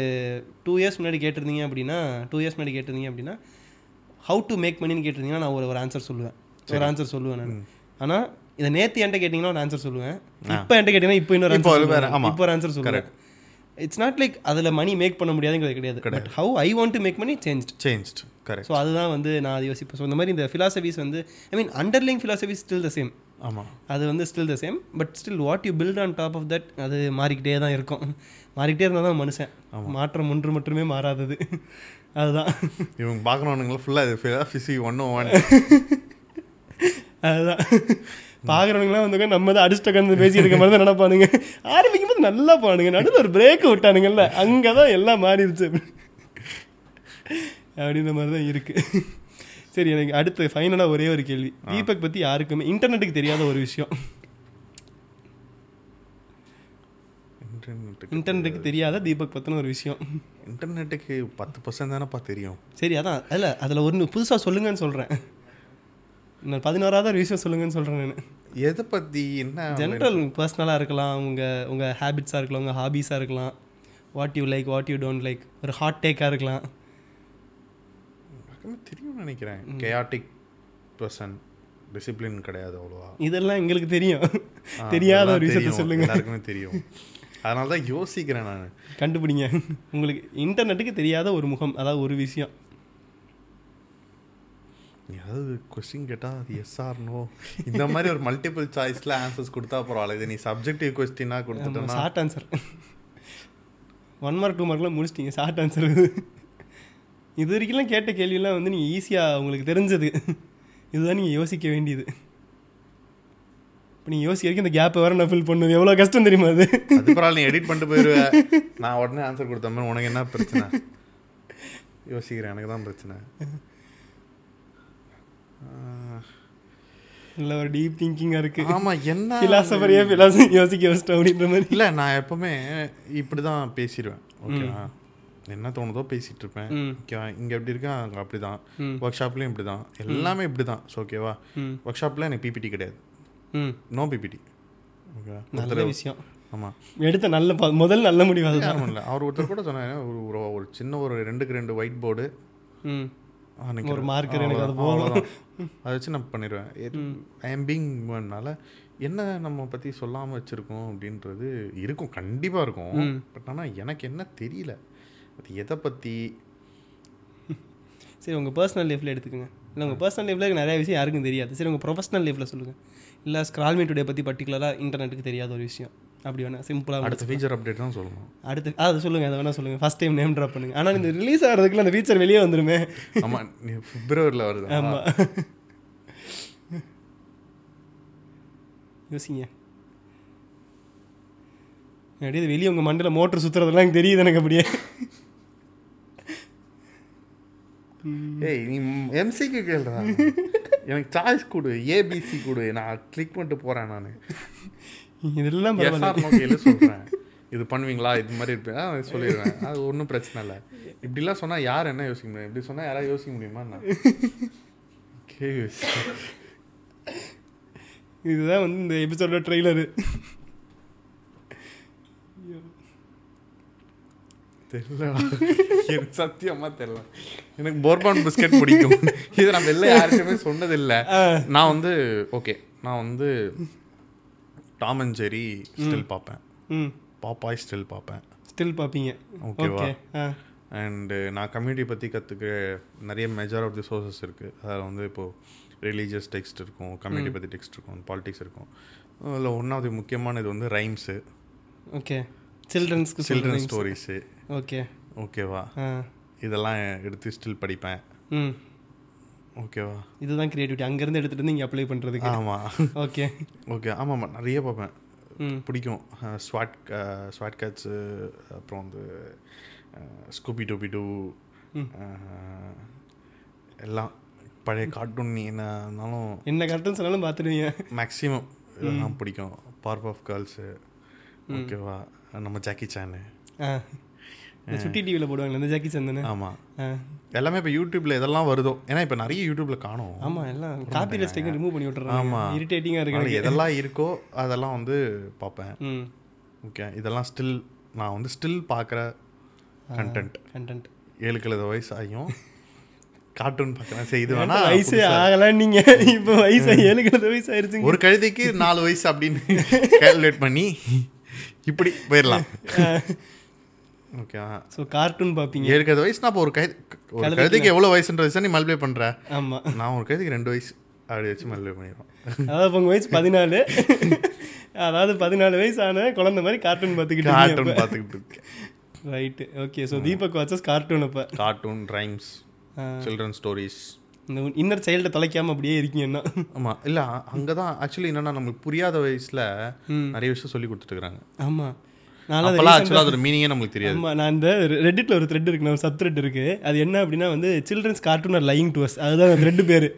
டூ இயர்ஸ் முன்னாடி கேட்டிருந்தீங்க அப்படின்னா டூ இயர்ஸ் முன்னாடி கேட்டிருந்தீங்க அப்படின்னா ஹவு டு மேக் மணின்னு கேட்டிருந்தீங்கன்னா நான் ஒரு ஒரு ஆன்சர் சொல்லுவேன். ஒரு ஆன்சர் சொல்லுவேன் நான். ஆனால் இதை நேற்று என்கிட்ட கேட்டிங்கன்னா ஒரு ஆன்சர் சொல்லுவேன். இப்போ என்கிட்ட கேட்டிங்கன்னா இப்போ இன்னொரு
இப்போ
ஒரு ஆன்சர் சொல்லுவேன். இட்ஸ் நாட் லைக் அதில் மணி மேக் பண்ண முடியாதுங்கிறது கிடையாது. But how I want to make money change
changed correct
so அதுதான் வந்து நான் அது யோசிப்பேன். ஸோ இந்த மாதிரி இந்த ஃபிலாசபிஸ் வந்து I mean underlying philosophies still the same
ஆமாம்
அது வந்து still the same but still what you build on top of that அது மாறிக்கிட்டே தான் இருக்கும். மாறிக்கிட்டே இருந்தால் தான் மனுஷன். மாற்றம் ஒன்று மட்டுமே மாறாதது. அதுதான்.
இவங்க பார்க்குறவனுங்களும் ஃபுல்லாக இது ஃபிசி ஒன்று ஒன்
அதுதான். பார்க்குறவங்களாம் வந்து நம்ம தான் அடிச்சுட்டு உட்காந்து பேசிட்டு இருக்க மாதிரி தான் நினைப்பானுங்க. ஆரம்பிக்கும் போது நல்லா பானுங்க நடுவில் ஒரு பிரேக் விட்டானுங்கல்ல அங்கே தான் எல்லாம் மாறிடுச்சு. அப்படின்ற மாதிரி தான் இருக்கு. சரி எனக்கு அடுத்து ஃபைனலாக ஒரே ஒரு கேள்வி. தீபக் பற்றி யாருக்குமே இன்டர்நெட்டுக்கு தெரியாத ஒரு விஷயம்.
இன்டர்நெட்டுக்கு
இன்டர்நெட்டுக்கு தெரியாத தீபக் பற்றின ஒரு விஷயம்.
இன்டர்நெட்டுக்கு பத்து பர்சன்ட் தானேப்பா தெரியும்.
சரி அதான். அதில் அதில் ஒன்று புதுசாக சொல்லுங்கன்னு சொல்கிறேன் இன்னும் பதினோராவது விஷயம் சொல்லுங்கன்னு சொல்கிறேன் நான்.
எதை பற்றி என்ன
ஜென்ரல் பர்சனலாக இருக்கலாம் உங்கள் உங்கள் ஹேபிட்ஸாக இருக்கலாம் உங்கள் ஹாபீஸாக இருக்கலாம். What you like what you don't like ஒரு ஹாட் டேக்காக இருக்கலாம்.
தெரியும்னு நினைக்கிறேன். கேயாட்டிக் பர்சன் டிசிப்ளின் கிடையாது அவ்வளோவா.
இதெல்லாம் எங்களுக்கு தெரியும். தெரியாத ஒரு விஷயத்த
தெரியும்.
சொல்லுங்க.
எல்லாருக்குமே தெரியும். அதனால தான் யோசிக்கிறேன் நான்.
கண்டுபிடிங்க. உங்களுக்கு இன்டர்நெட்டுக்கு தெரியாத ஒரு முகம் அதாவது ஒரு விஷயம்.
ஏதாவது கொஸ்டின் கேட்டால் அது எஸ் ஆர் நோ இந்த மாதிரி ஒரு மல்டிபிள் சாய்ஸில் ஆன்சர்ஸ் கொடுத்தா பரவாயில்ல. இது நீ சப்ஜெக்டிவ் கொஸ்டினாக கொடுத்துட்டோன்னா
short answer one mark two மார்க்லாம் முடிச்சிட்டீங்க. ஷார்ட் ஆன்சர் இது. இது வரைக்கும்லாம் கேட்ட கேள்வியெல்லாம் வந்து நீங்கள் ஈஸியாக உங்களுக்கு தெரிஞ்சது. இதுதான் நீங்கள் யோசிக்க வேண்டியது. இப்போ நீங்கள் யோசிக்க வரைக்கும் இந்த கேப்பை வேறு நான் ஃபில் பண்ணுது. எவ்வளோ கஷ்டம் தெரியுமா அது?
அது பரவாயில்ல நீ எடிட் பண்ணிட்டு போயிடுவேன் நான் உடனே ஆன்சர் கொடுத்த மாதிரி உனக்கு என்ன பிரச்சனை? யோசிக்கிறேன் எனக்கு தான் பிரச்சனை.
நல்ல ஒரு டீப் திங்கிங்காக இருக்குது
ஆமா என்ன
ஃபிலாசபரியே ஃபிலாசபி யோசிக்க வச்சிட்டோம் அப்படின்ற மாதிரி.
இல்லை நான் எப்பவுமே இப்படி தான் பேசிடுவேன் ஓகேவா என்ன தோணுதோ பேசிட்டு இருப்பேன். ஓகேவா இங்கே எப்படி இருக்கா? அங்கே அப்படி தான். ஒர்க் ஷாப்லேயும் இப்படி தான் எல்லாமே இப்படி தான் ஸோ ஓகேவா ஒர்க் ஷாப்பில் எனக்கு பிபிடி கிடையாது.
ம்.
நோ பிபிடி ஓகேவா
நல்ல விஷயம்.
ஆமாம்
எடுத்த நல்ல முதல் நல்ல முடிவு அதுதான்.
இல்லை. அவர் ஒருத்தர் கூட சொன்னாங்க ஒரு ஒரு சின்ன ஒரு ரெண்டுக்கு ரெண்டு ஒயிட் போர்டு
ஒரு marker எனக்கு அது
அதை வச்சு நான் பண்ணிடுவேன் ஐ எம் பீங்னால என்ன நம்ம பற்றி சொல்லாமல் வச்சுருக்கோம் அப்படின்றது இருக்கும் கண்டிப்பாக இருக்கும். பட் ஆனால் எனக்கு என்ன தெரியல. அது எதை பற்றி
சரி உங்கள் பர்சனல் லைஃப்பில் எடுத்துக்கோங்க. இல்லை உங்கள் பர்சனல் லைஃப்பில் நிறைய விஷயம் யாருக்கும் தெரியாது. சரி உங்கள் ப்ரொஃபஷனல் லைஃப்பில் சொல்லுங்கள் இல்லை ஸ்க்ரால்மி டுடே பற்றி பர்டிகுலராக இன்டர்நெட்டுக்கு தெரியாத ஒரு விஷயம். அப்படி வேணா சிம்பிளாக
அடுத்த ஃபீச்சர் அப்டேட் தான் சொல்லணும்.
அடுத்து அது சொல்லுங்கள் அதை வேணா சொல்லுங்கள் ஃபஸ்ட் டைம் நேம் ட்ராப் பண்ணுங்கள் ஆனால் இந்த ரிலீஸ் ஆகிறதுக்குள்ள அந்த ஃபீச்சர் வெளியே வந்துருமே.
ஆமாம் நீ பிப்ரவரியில் வருது.
ஆமாம் யோசிங்க. அப்படியே வெளியே உங்கள் மண்டல மோட்டர் சுற்றுறதெல்லாம் எனக்கு தெரியுது எனக்கு அப்படியே.
ஏய் நீ எம்சிக்கு கேள்றா எனக்கு சாய்ஸ் கொடு ஏபிசி கொடு. நான் கிளிக் பண்ணிட்டு போகிறேன் நான்.
இதெல்லாம்
சொல்கிறேன் இது பண்ணுவீங்களா? இது மாதிரி இருப்பேன். சொல்லிடுவேன். அது ஒன்றும் பிரச்சனை இல்லை. இப்படிலாம் சொன்னால் யார் என்ன யோசிக்க முடியும்? இப்படி சொன்னால் யாராவது யோசிக்க முடியுமா நான் கேஸ்
இதுதான் வந்து இந்த எபிசோட ட்ரெய்லரு
தெரியல. எனக்கு சத்தியமா தெரியல. எனக்கு போர்பான் பிஸ்கட் பிடிக்கும். இது நான் வெளில யாருக்குமே சொன்னதில்லை. நான் வந்து ஓகே நான் வந்து டாம் அண்ட் ஜெரி ஸ்டில் பார்ப்பேன்.
ம்.
பாப்பாய் ஸ்டில் பார்ப்பேன்.
ஸ்டில் பார்ப்பீங்க.
ஓகேவா அண்டு நான் கம்யூனிட்டி பற்றி கற்றுக்க நிறைய மெஜர் ஆஃப் தி சோர்சஸ் இருக்குது அதில் வந்து இப்போது ரிலீஜியஸ் டெக்ஸ்ட் இருக்கும் கம்யூனிட்டி பற்றி டெக்ஸ்ட் இருக்கும் பாலிடிக்ஸ் இருக்கும். அதில் ஒன்றாவது முக்கியமானது வந்து ரைம்ஸு
ஓகே சில்ட்ரன்ஸ்க்கு
சில்ட்ரன் ஸ்டோரிஸு
ஓகே
ஓகேவா இதெல்லாம் எடுத்து ஸ்டில் படிப்பேன். ஓகேவா
இதுதான் கிரியேட்டிவிட்டி அங்கேருந்து எடுத்துகிட்டு வந்து இங்கே அப்ளை பண்ணுறதுக்கு
ஆமாம்
ஓகே
ஓகே ஆமாம் நிறைய பார்ப்பேன். பிடிக்கும். ஸ்வாட் ஸ்வாட் கேட்ஸு அப்புறம் வந்து ஸ்கூபி டூபி டூ. எல்லாம். பழைய கார்ட்டூன் நீ என்ன இருந்தாலும்
என்ன கரெக்டுன்னு சொன்னாலும் பார்த்துடுவீங்க.
மேக்ஸிமம் இதெல்லாம் பிடிக்கும். பார்ப் ஆஃப் கேர்ள்ஸு ஓகேவா நம்ம ஜாக்கி சானு
ஆ. சுட்டி டிவியில் போடுவாங்களே இந்த ஜாக்கி சந்தனு.
ஆமாம் எல்லாமே இப்போ யூடியூப்ல இதெல்லாம் வருதோ? ஏன்னா இப்போ நிறைய யூடியூப்ல காணும்.
ஆமாம் எல்லாம் காப்பி ரெஸ்டைக்கும் ரிமூவ் பண்ணி விட்டுறாங்க.
ஆமா.
இரிட்டேட்டிங்காக இருக்கு
எதெல்லாம் இருக்கோ அதெல்லாம் வந்து பார்ப்பேன். ஓகே இதெல்லாம் ஸ்டில் நான் வந்து ஸ்டில் பார்க்குற கண்டென்ட்
கண்டென்ட்
ஏழு கிழது வயசு ஆகியும் கார்ட்டூன் பார்க்குறேன். சரி இது வேணா
வயசே ஆகலாம் நீங்க? இப்போ வயசு ஏழு கிழது வயசு ஆயிருச்சுங்க.
ஒரு கழுதைக்கு நாலு வயசு அப்படின்னு கால்குலேட் பண்ணி இப்படி போயிடலாம். ஓகே
ஸோ கார்ட்டூன் பார்ப்பீங்க
ஏழு கழுது வயசுனா அப்போ ஒரு கை ஒரு கழுதைக்கு எவ்வளோ வயசுன்ற வயசு நீ மல்டிப்ளை பண்ணுற
ஆமாம்
நான் ஒரு கழுதைக்கு ரெண்டு வயசு அப்படி வச்சு மல்டிப்ளை பண்ணிடுவோம்
அதாவது இப்போ உங்கள் வயசு பதினாலு. அதாவது பதினாலு வயசு ஆன குழந்தை மாதிரி கார்ட்டூன் பார்த்துக்கிட்டு
கார்ட்டூன் பார்த்துக்கிட்டு இருக்கேன்
right okay so Deepak watches cartoon அப்போ.
கார்ட்டூன் ரைம்ஸ் சில்ட்ரன் ஸ்டோரிஸ்
இந்த இன்னர் சைல்டை தொலைக்காம அப்படியே இருக்கீங்கன்னா.
ஆமாம் இல்லை அங்கே தான் ஆக்சுவலி என்னன்னா நம்மளுக்கு புரியாத வயசில் நிறைய விஷயம் சொல்லி கொடுத்துட்டுருக்காங்க
ஆமாம் நான்
அப்போல்லாம் ஆக்சுவலாக அதோட மீனிங்கே நம்மளுக்கு தெரியாது.
நான் இந்த ரெட்டில் ஒரு த்ரெட் இருக்கு ஒரு சப் த்ரெட் இருக்கு. அது என்ன அப்படின்னா வந்து children's cartoon are lying to us அதுதான் அந்த த்ரெட் பேர்.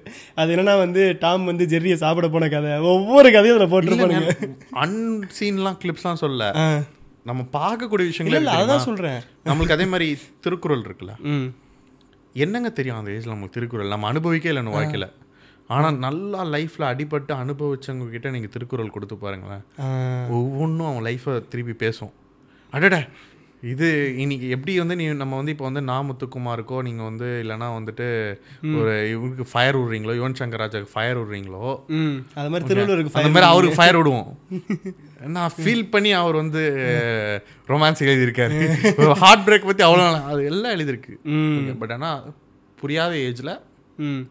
அது என்னன்னா வந்து டாம் வந்து ஜெர்ரியை சாப்பிட போன கதை. ஒவ்வொரு கதையும் அதில் போட்டுருப்பானுங்க.
அன்சீன்லாம் கிளிப்ஸ்லாம் சொல்ல நம்ம பார்க்கக்கூடிய விஷயங்களே
அதான்? சொல்கிறேன்
நம்மளுக்கு அதே மாதிரி திருக்குறள் இருக்குல்ல. என்னங்க தெரியும் அந்த ஏஜ்ல நமக்கு திருக்குறள்? நம்ம அனுபவிக்கே இல்லை நம்ம வாழ்க்கையில. ஆனா நல்லா லைஃப்ல அடிபட்டு அனுபவிச்சவங்க கிட்ட நீங்க திருக்குறள் கொடுத்து பாருங்களேன். ஒவ்வொன்றும் அவன் லைஃப்பை திருப்பி பேசும். அடட. இது இன்னைக்கு எப்படி வந்து நீ நம்ம வந்து இப்போ வந்து நா முத்துக்குமாருக்கோ நீங்கள் வந்து இல்லைன்னா வந்துட்டு ஒரு இவருக்கு ஃபயர் விடுறீங்களோ யுவன் சங்கர் ராஜாக்கு ஃபயர் விடுறீங்களோ
ம். அது மாதிரி திருவள்ளூருக்கு
அந்த மாதிரி அவருக்கு ஃபயர் விடுவோம். நான் ஃபீல் பண்ணி அவர் வந்து ரொமான்ஸ் எழுதியிருக்காரு. ஒரு ஹார்ட் பிரேக் பற்றி அவ்வளோ அது எல்லாம் எழுதியிருக்கு. பட் ஆனால் புரியாத ஏஜில்
ம்.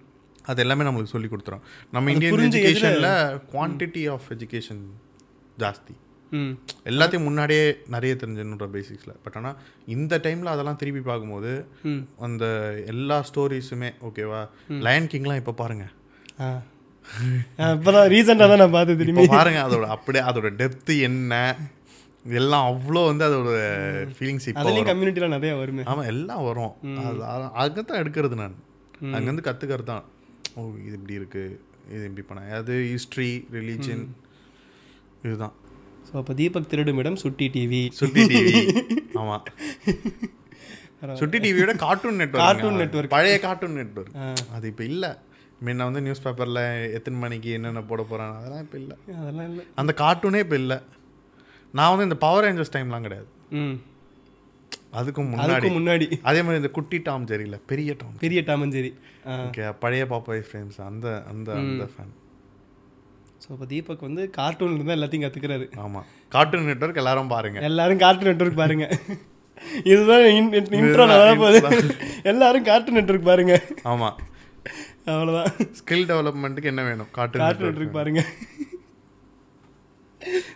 அது எல்லாமே நம்மளுக்கு சொல்லி கொடுத்துரும். நம்ம இந்தியன் எஜுகேஷனில் குவான்டிட்டி ஆஃப் எஜுகேஷன் ஜாஸ்தி. எல்லாத்தையும் முன்னாடியே நிறைய தெரிஞ்சுன்ற பேசிக்ஸில் பட் ஆனால் இந்த டைமில் அதெல்லாம் திருப்பி பார்க்கும்போது அந்த எல்லா ஸ்டோரிஸுமே ஓகேவா லயன் கிங்லாம் இப்போ பாருங்க.
இப்போதான் ரீசெண்டாக தான் நான் பார்த்து திரும்பி
பாருங்க அதோட அப்படியே அதோட டெப்த்து என்ன? எல்லாம் அவ்வளோ வந்து அதோட ஃபீலிங்ஸ் இப்போ
கம்யூனிட்டிலாம் நிறையா வருமே.
ஆமாம் எல்லாம் வரும். அது அங்கே தான் எடுக்கிறது நான். அங்கேருந்து கற்றுக்கிறது தான் ஓ இது இப்படி இருக்கு இது இப்படி பண்ண அது ஹிஸ்ட்ரி ரிலீஜன் இதுதான்.
ஸோ அப்போ தீபக் திருடுமிடம் சுட்டி டிவி
சுட்டி டிவி ஆமாம் சுட்டி டிவியோட கார்ட்டூன் நெட்வொர்க்
Cartoon network.
பழைய கார்ட்டூன் நெட்வொர்க்
ஆ.
அது இப்போ இல்லை. முன்ன வந்து நியூஸ் பேப்பரில் எத்தனை மணிக்கு என்னென்ன போட போகிறாங்க அதெல்லாம் இப்போ இல்லை.
அதெல்லாம் இல்லை.
அந்த கார்ட்டூனே இப்போ இல்லை. நான் வந்து இந்த பவர் ரேஞ்சர்ஸ் டைம்லாம் கிடையாது. அதுக்கும் முன்னாடி.
முன்னாடி.
அதே மாதிரி இந்த குட்டி டாம் ஜெரியில் பெரிய டாம்
பெரிய டாமஞ்சேரி ஆ.
ஓகே பழைய பாப்பாய் ஃப்ரேம்ஸ் அந்த அந்த அந்த ஃபேன்
ஸோ அப்போ தீபக் வந்து கார்ட்டூன்ல தான் எல்லாத்தையும் கற்றுக்கிறாரு
ஆமாம் கார்ட்டூன் நெட்வொர்க் எல்லாரும் பாருங்க.
எல்லாரும் கார்ட்டூன் நெட்வொர்க் பாருங்க. இதுதான் இன்ட்ரோ நல்லா போகுது. எல்லாரும் கார்ட்டூன் நெட்வொர்க் பாருங்க.
ஆமாம்
அவ்வளோதான்
ஸ்கில் டெவலப்மெண்ட்டுக்கு என்ன வேணும்? கார்ட்டூன்
கார்ட்டூன் நெட்வொர்க் பாருங்க.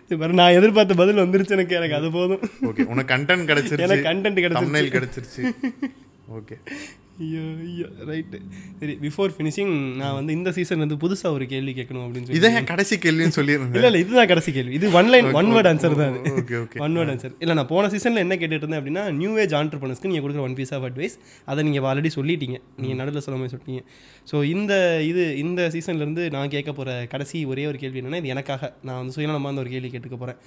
இது பாரு நான் எதிர்பார்த்த பதில் வந்துருச்சு எனக்கு எனக்கு அது போதும்.
ஓகே உனக்கு கண்டென்ட் கிடைச்சிருச்சு.
எனக்கு கண்டென்ட் கிடைச்சிருச்சு.
கிடைச்சிருச்சு. ஓகே
ஐயோ ஐயோ ரைட்டு சரி பிஃபோர் ஃபினிஷிங் நான் வந்து இந்த சீசன் வந்து புதுசாக ஒரு கேள்வி கேட்கணும் அப்படின்னு சொல்லி
இதை என் கடைசி கேள்வின்னு சொல்லியிருந்தேன்.
இல்லை இல்லை இதுதான் கடைசி கேள்வி. இது one line one word answer தான் அது.
Okay okay
one word answer இல்லை நான் போன சீசனில் என்ன கேட்டுட்டு இருந்தேன் அப்படின்னா நியூ ஏஜ் ஆண்டர்பனர்ஸ்க்கு நீங்கள் கொடுக்குற ஒன் பீஸ் ஆஃப் அட்வைஸ் அதை நீங்கள் ஆல்ரெடி சொல்லிட்டீங்க. நீங்கள் நடுவில் சொல்ல மாதிரி சொல்லிட்டீங்க. ஸோ இந்த இது இந்த சீசன்லேருந்து நான் கேட்க போகிற கடைசி ஒரே ஒரு கேள்வி என்னன்னா இது எனக்காக நான் வந்து சுயநலமாக ஒரு கேள்வி கேட்டுக்க போகிறேன்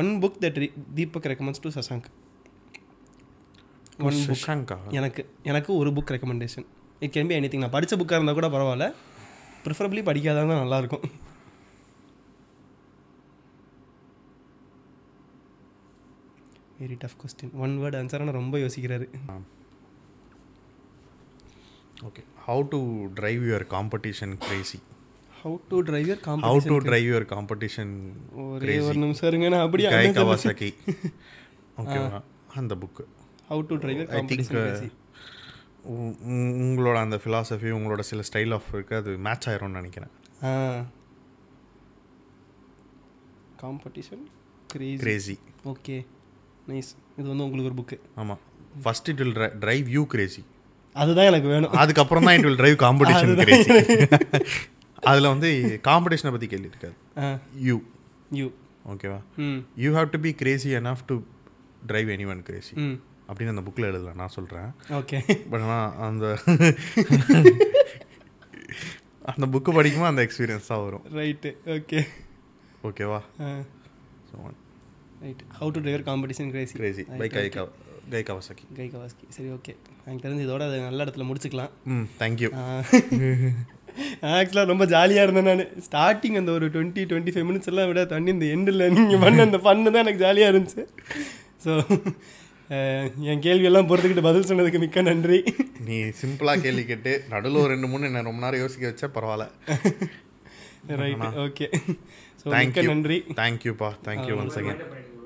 one book that Deepak recommends to Sashank one
Shashanka
எனக்கு எனக்கு ஒரு book recommendation it can be any நான் படித்த புக்காக இருந்தால் கூட பரவாயில்ல. ப்ரிஃபரபிளி படிக்காதான் தான் நல்லாயிருக்கும். Very tough question one word answer ஆனால் ரொம்ப யோசிக்கிறாரு.
Okay how to drive your competition crazy
how to drive
how
competition
to drive your competition
ஒரே ஒரு நிமிஷம் இருங்க நான் அப்படியே
கவாசாக்கி ஓகேவா அந்த book
how to drive
I think உங்களோட அந்த ஃபிலாசபி உங்களோட சில ஸ்டைல் ஆஃப் இருக்கு அது மேட்ச் ஆயிரும்னு நினைக்கிறேன்.
Competition crazy
crazy
okay nice இது வந்து உங்களுக்கு ஒரு புக்கு
ஆமாம் first it will drive you crazy
அதுதான் எனக்கு வேணும்.
அதுக்கப்புறம் தான் it will drive competition crazy அதில் வந்து காம்படிஷனை பற்றி கேள்வி இருக்காது. யூ
யூ
ஓகேவா you have to be crazy enough to drive anyone crazy அப்படின்னு அந்த புக்கில் எழுதல நான் சொல்கிறேன்
ஓகே
பட் ஆனால் அந்த அந்த புக்கு படிக்கும்போது அந்த எக்ஸ்பீரியன்ஸ் தான் வரும்.
ரைட்டு ஓகே
ஓகேவா
right how to driver competition crazy
crazy by Guy கா கவசக்கி
கை கவாஸ்கி சரி ஓகே எனக்கு தெரிஞ்சு இதோட அது நல்ல இடத்துல முடிச்சுக்கலாம்.
ம் தேங்க்யூ
ஆக்சுவலாக ரொம்ப ஜாலியாக இருந்தேன் நான். ஸ்டார்டிங் அந்த ஒரு டுவெண்ட்டி டுவெண்ட்டி ஃபைவ் மினிட்ஸ் எல்லாம் விட தண்ணி இந்த எண்டில் நீங்கள் பண்ண அந்த ஃபன்னு தான் எனக்கு ஜாலியாக இருந்துச்சு. ஸோ என் கேள்வியெல்லாம் பொறுத்துக்கிட்டு பதில் சொன்னதுக்கு மிக்க நன்றி.
நீ சிம்பிளாக கேள்வி கேட்டு நடுவில் ஒரு ரெண்டு மூணு என்ன ரொம்ப நேரம் யோசிக்க வச்சா பரவாயில்ல.
ரைட் ஓகே ஸோ மிக்க நன்றி.
தேங்க்யூப்பா தேங்க்யூ ஒன்ஸ் அகேன்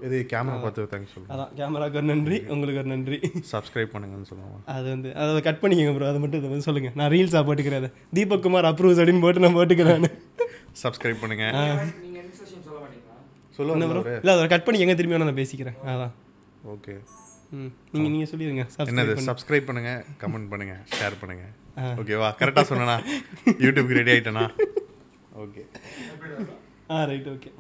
இது கேமரா பார்த்து தேங்க்ஸ் சொல்லுங்கள்
அதான் கேமராக்கு ஒரு நன்றி உங்களுக்கு ஒரு நன்றி.
சப்ஸ்கிரைப் பண்ணுங்கன்னு சொல்லுவாங்க
அது வந்து அதை கட் பண்ணிக்கங்க ப்ரோ அதை மட்டும் இதை வந்து சொல்லுங்கள் நான் ரீல்ஸாக போட்டுக்கிறேன் தீபக் குமார் அப்ரூவ்ஸ் அப்படின்னு போட்டு நான் போட்டுக்கிறேன்
சப்ஸ்கிரைப் பண்ணுங்க.
நீங்க இன்ஸ்ட்ரக்ஷன் சொல்ல மாட்டீங்களா?
என்ன
சொல்லுவாங்க
ப்ரோ இல்லை அதை கட் பண்ணி எங்கே திரும்பி நான் பேசிக்கிறேன். அதான்.
ஓகே
நீங்கள் நீங்கள் சொல்லிடுங்க
என்னது?
சப்ஸ்கிரைப்
சப்ஸ்கிரைப் பண்ணுங்க கமெண்ட் பண்ணுங்க ஷேர் பண்ணுங்க. ஓகேவா கரெக்டாக சொன்னேனா? யூடியூப்க்கு ready ஆயிட்டேனா? Okay
ah right okay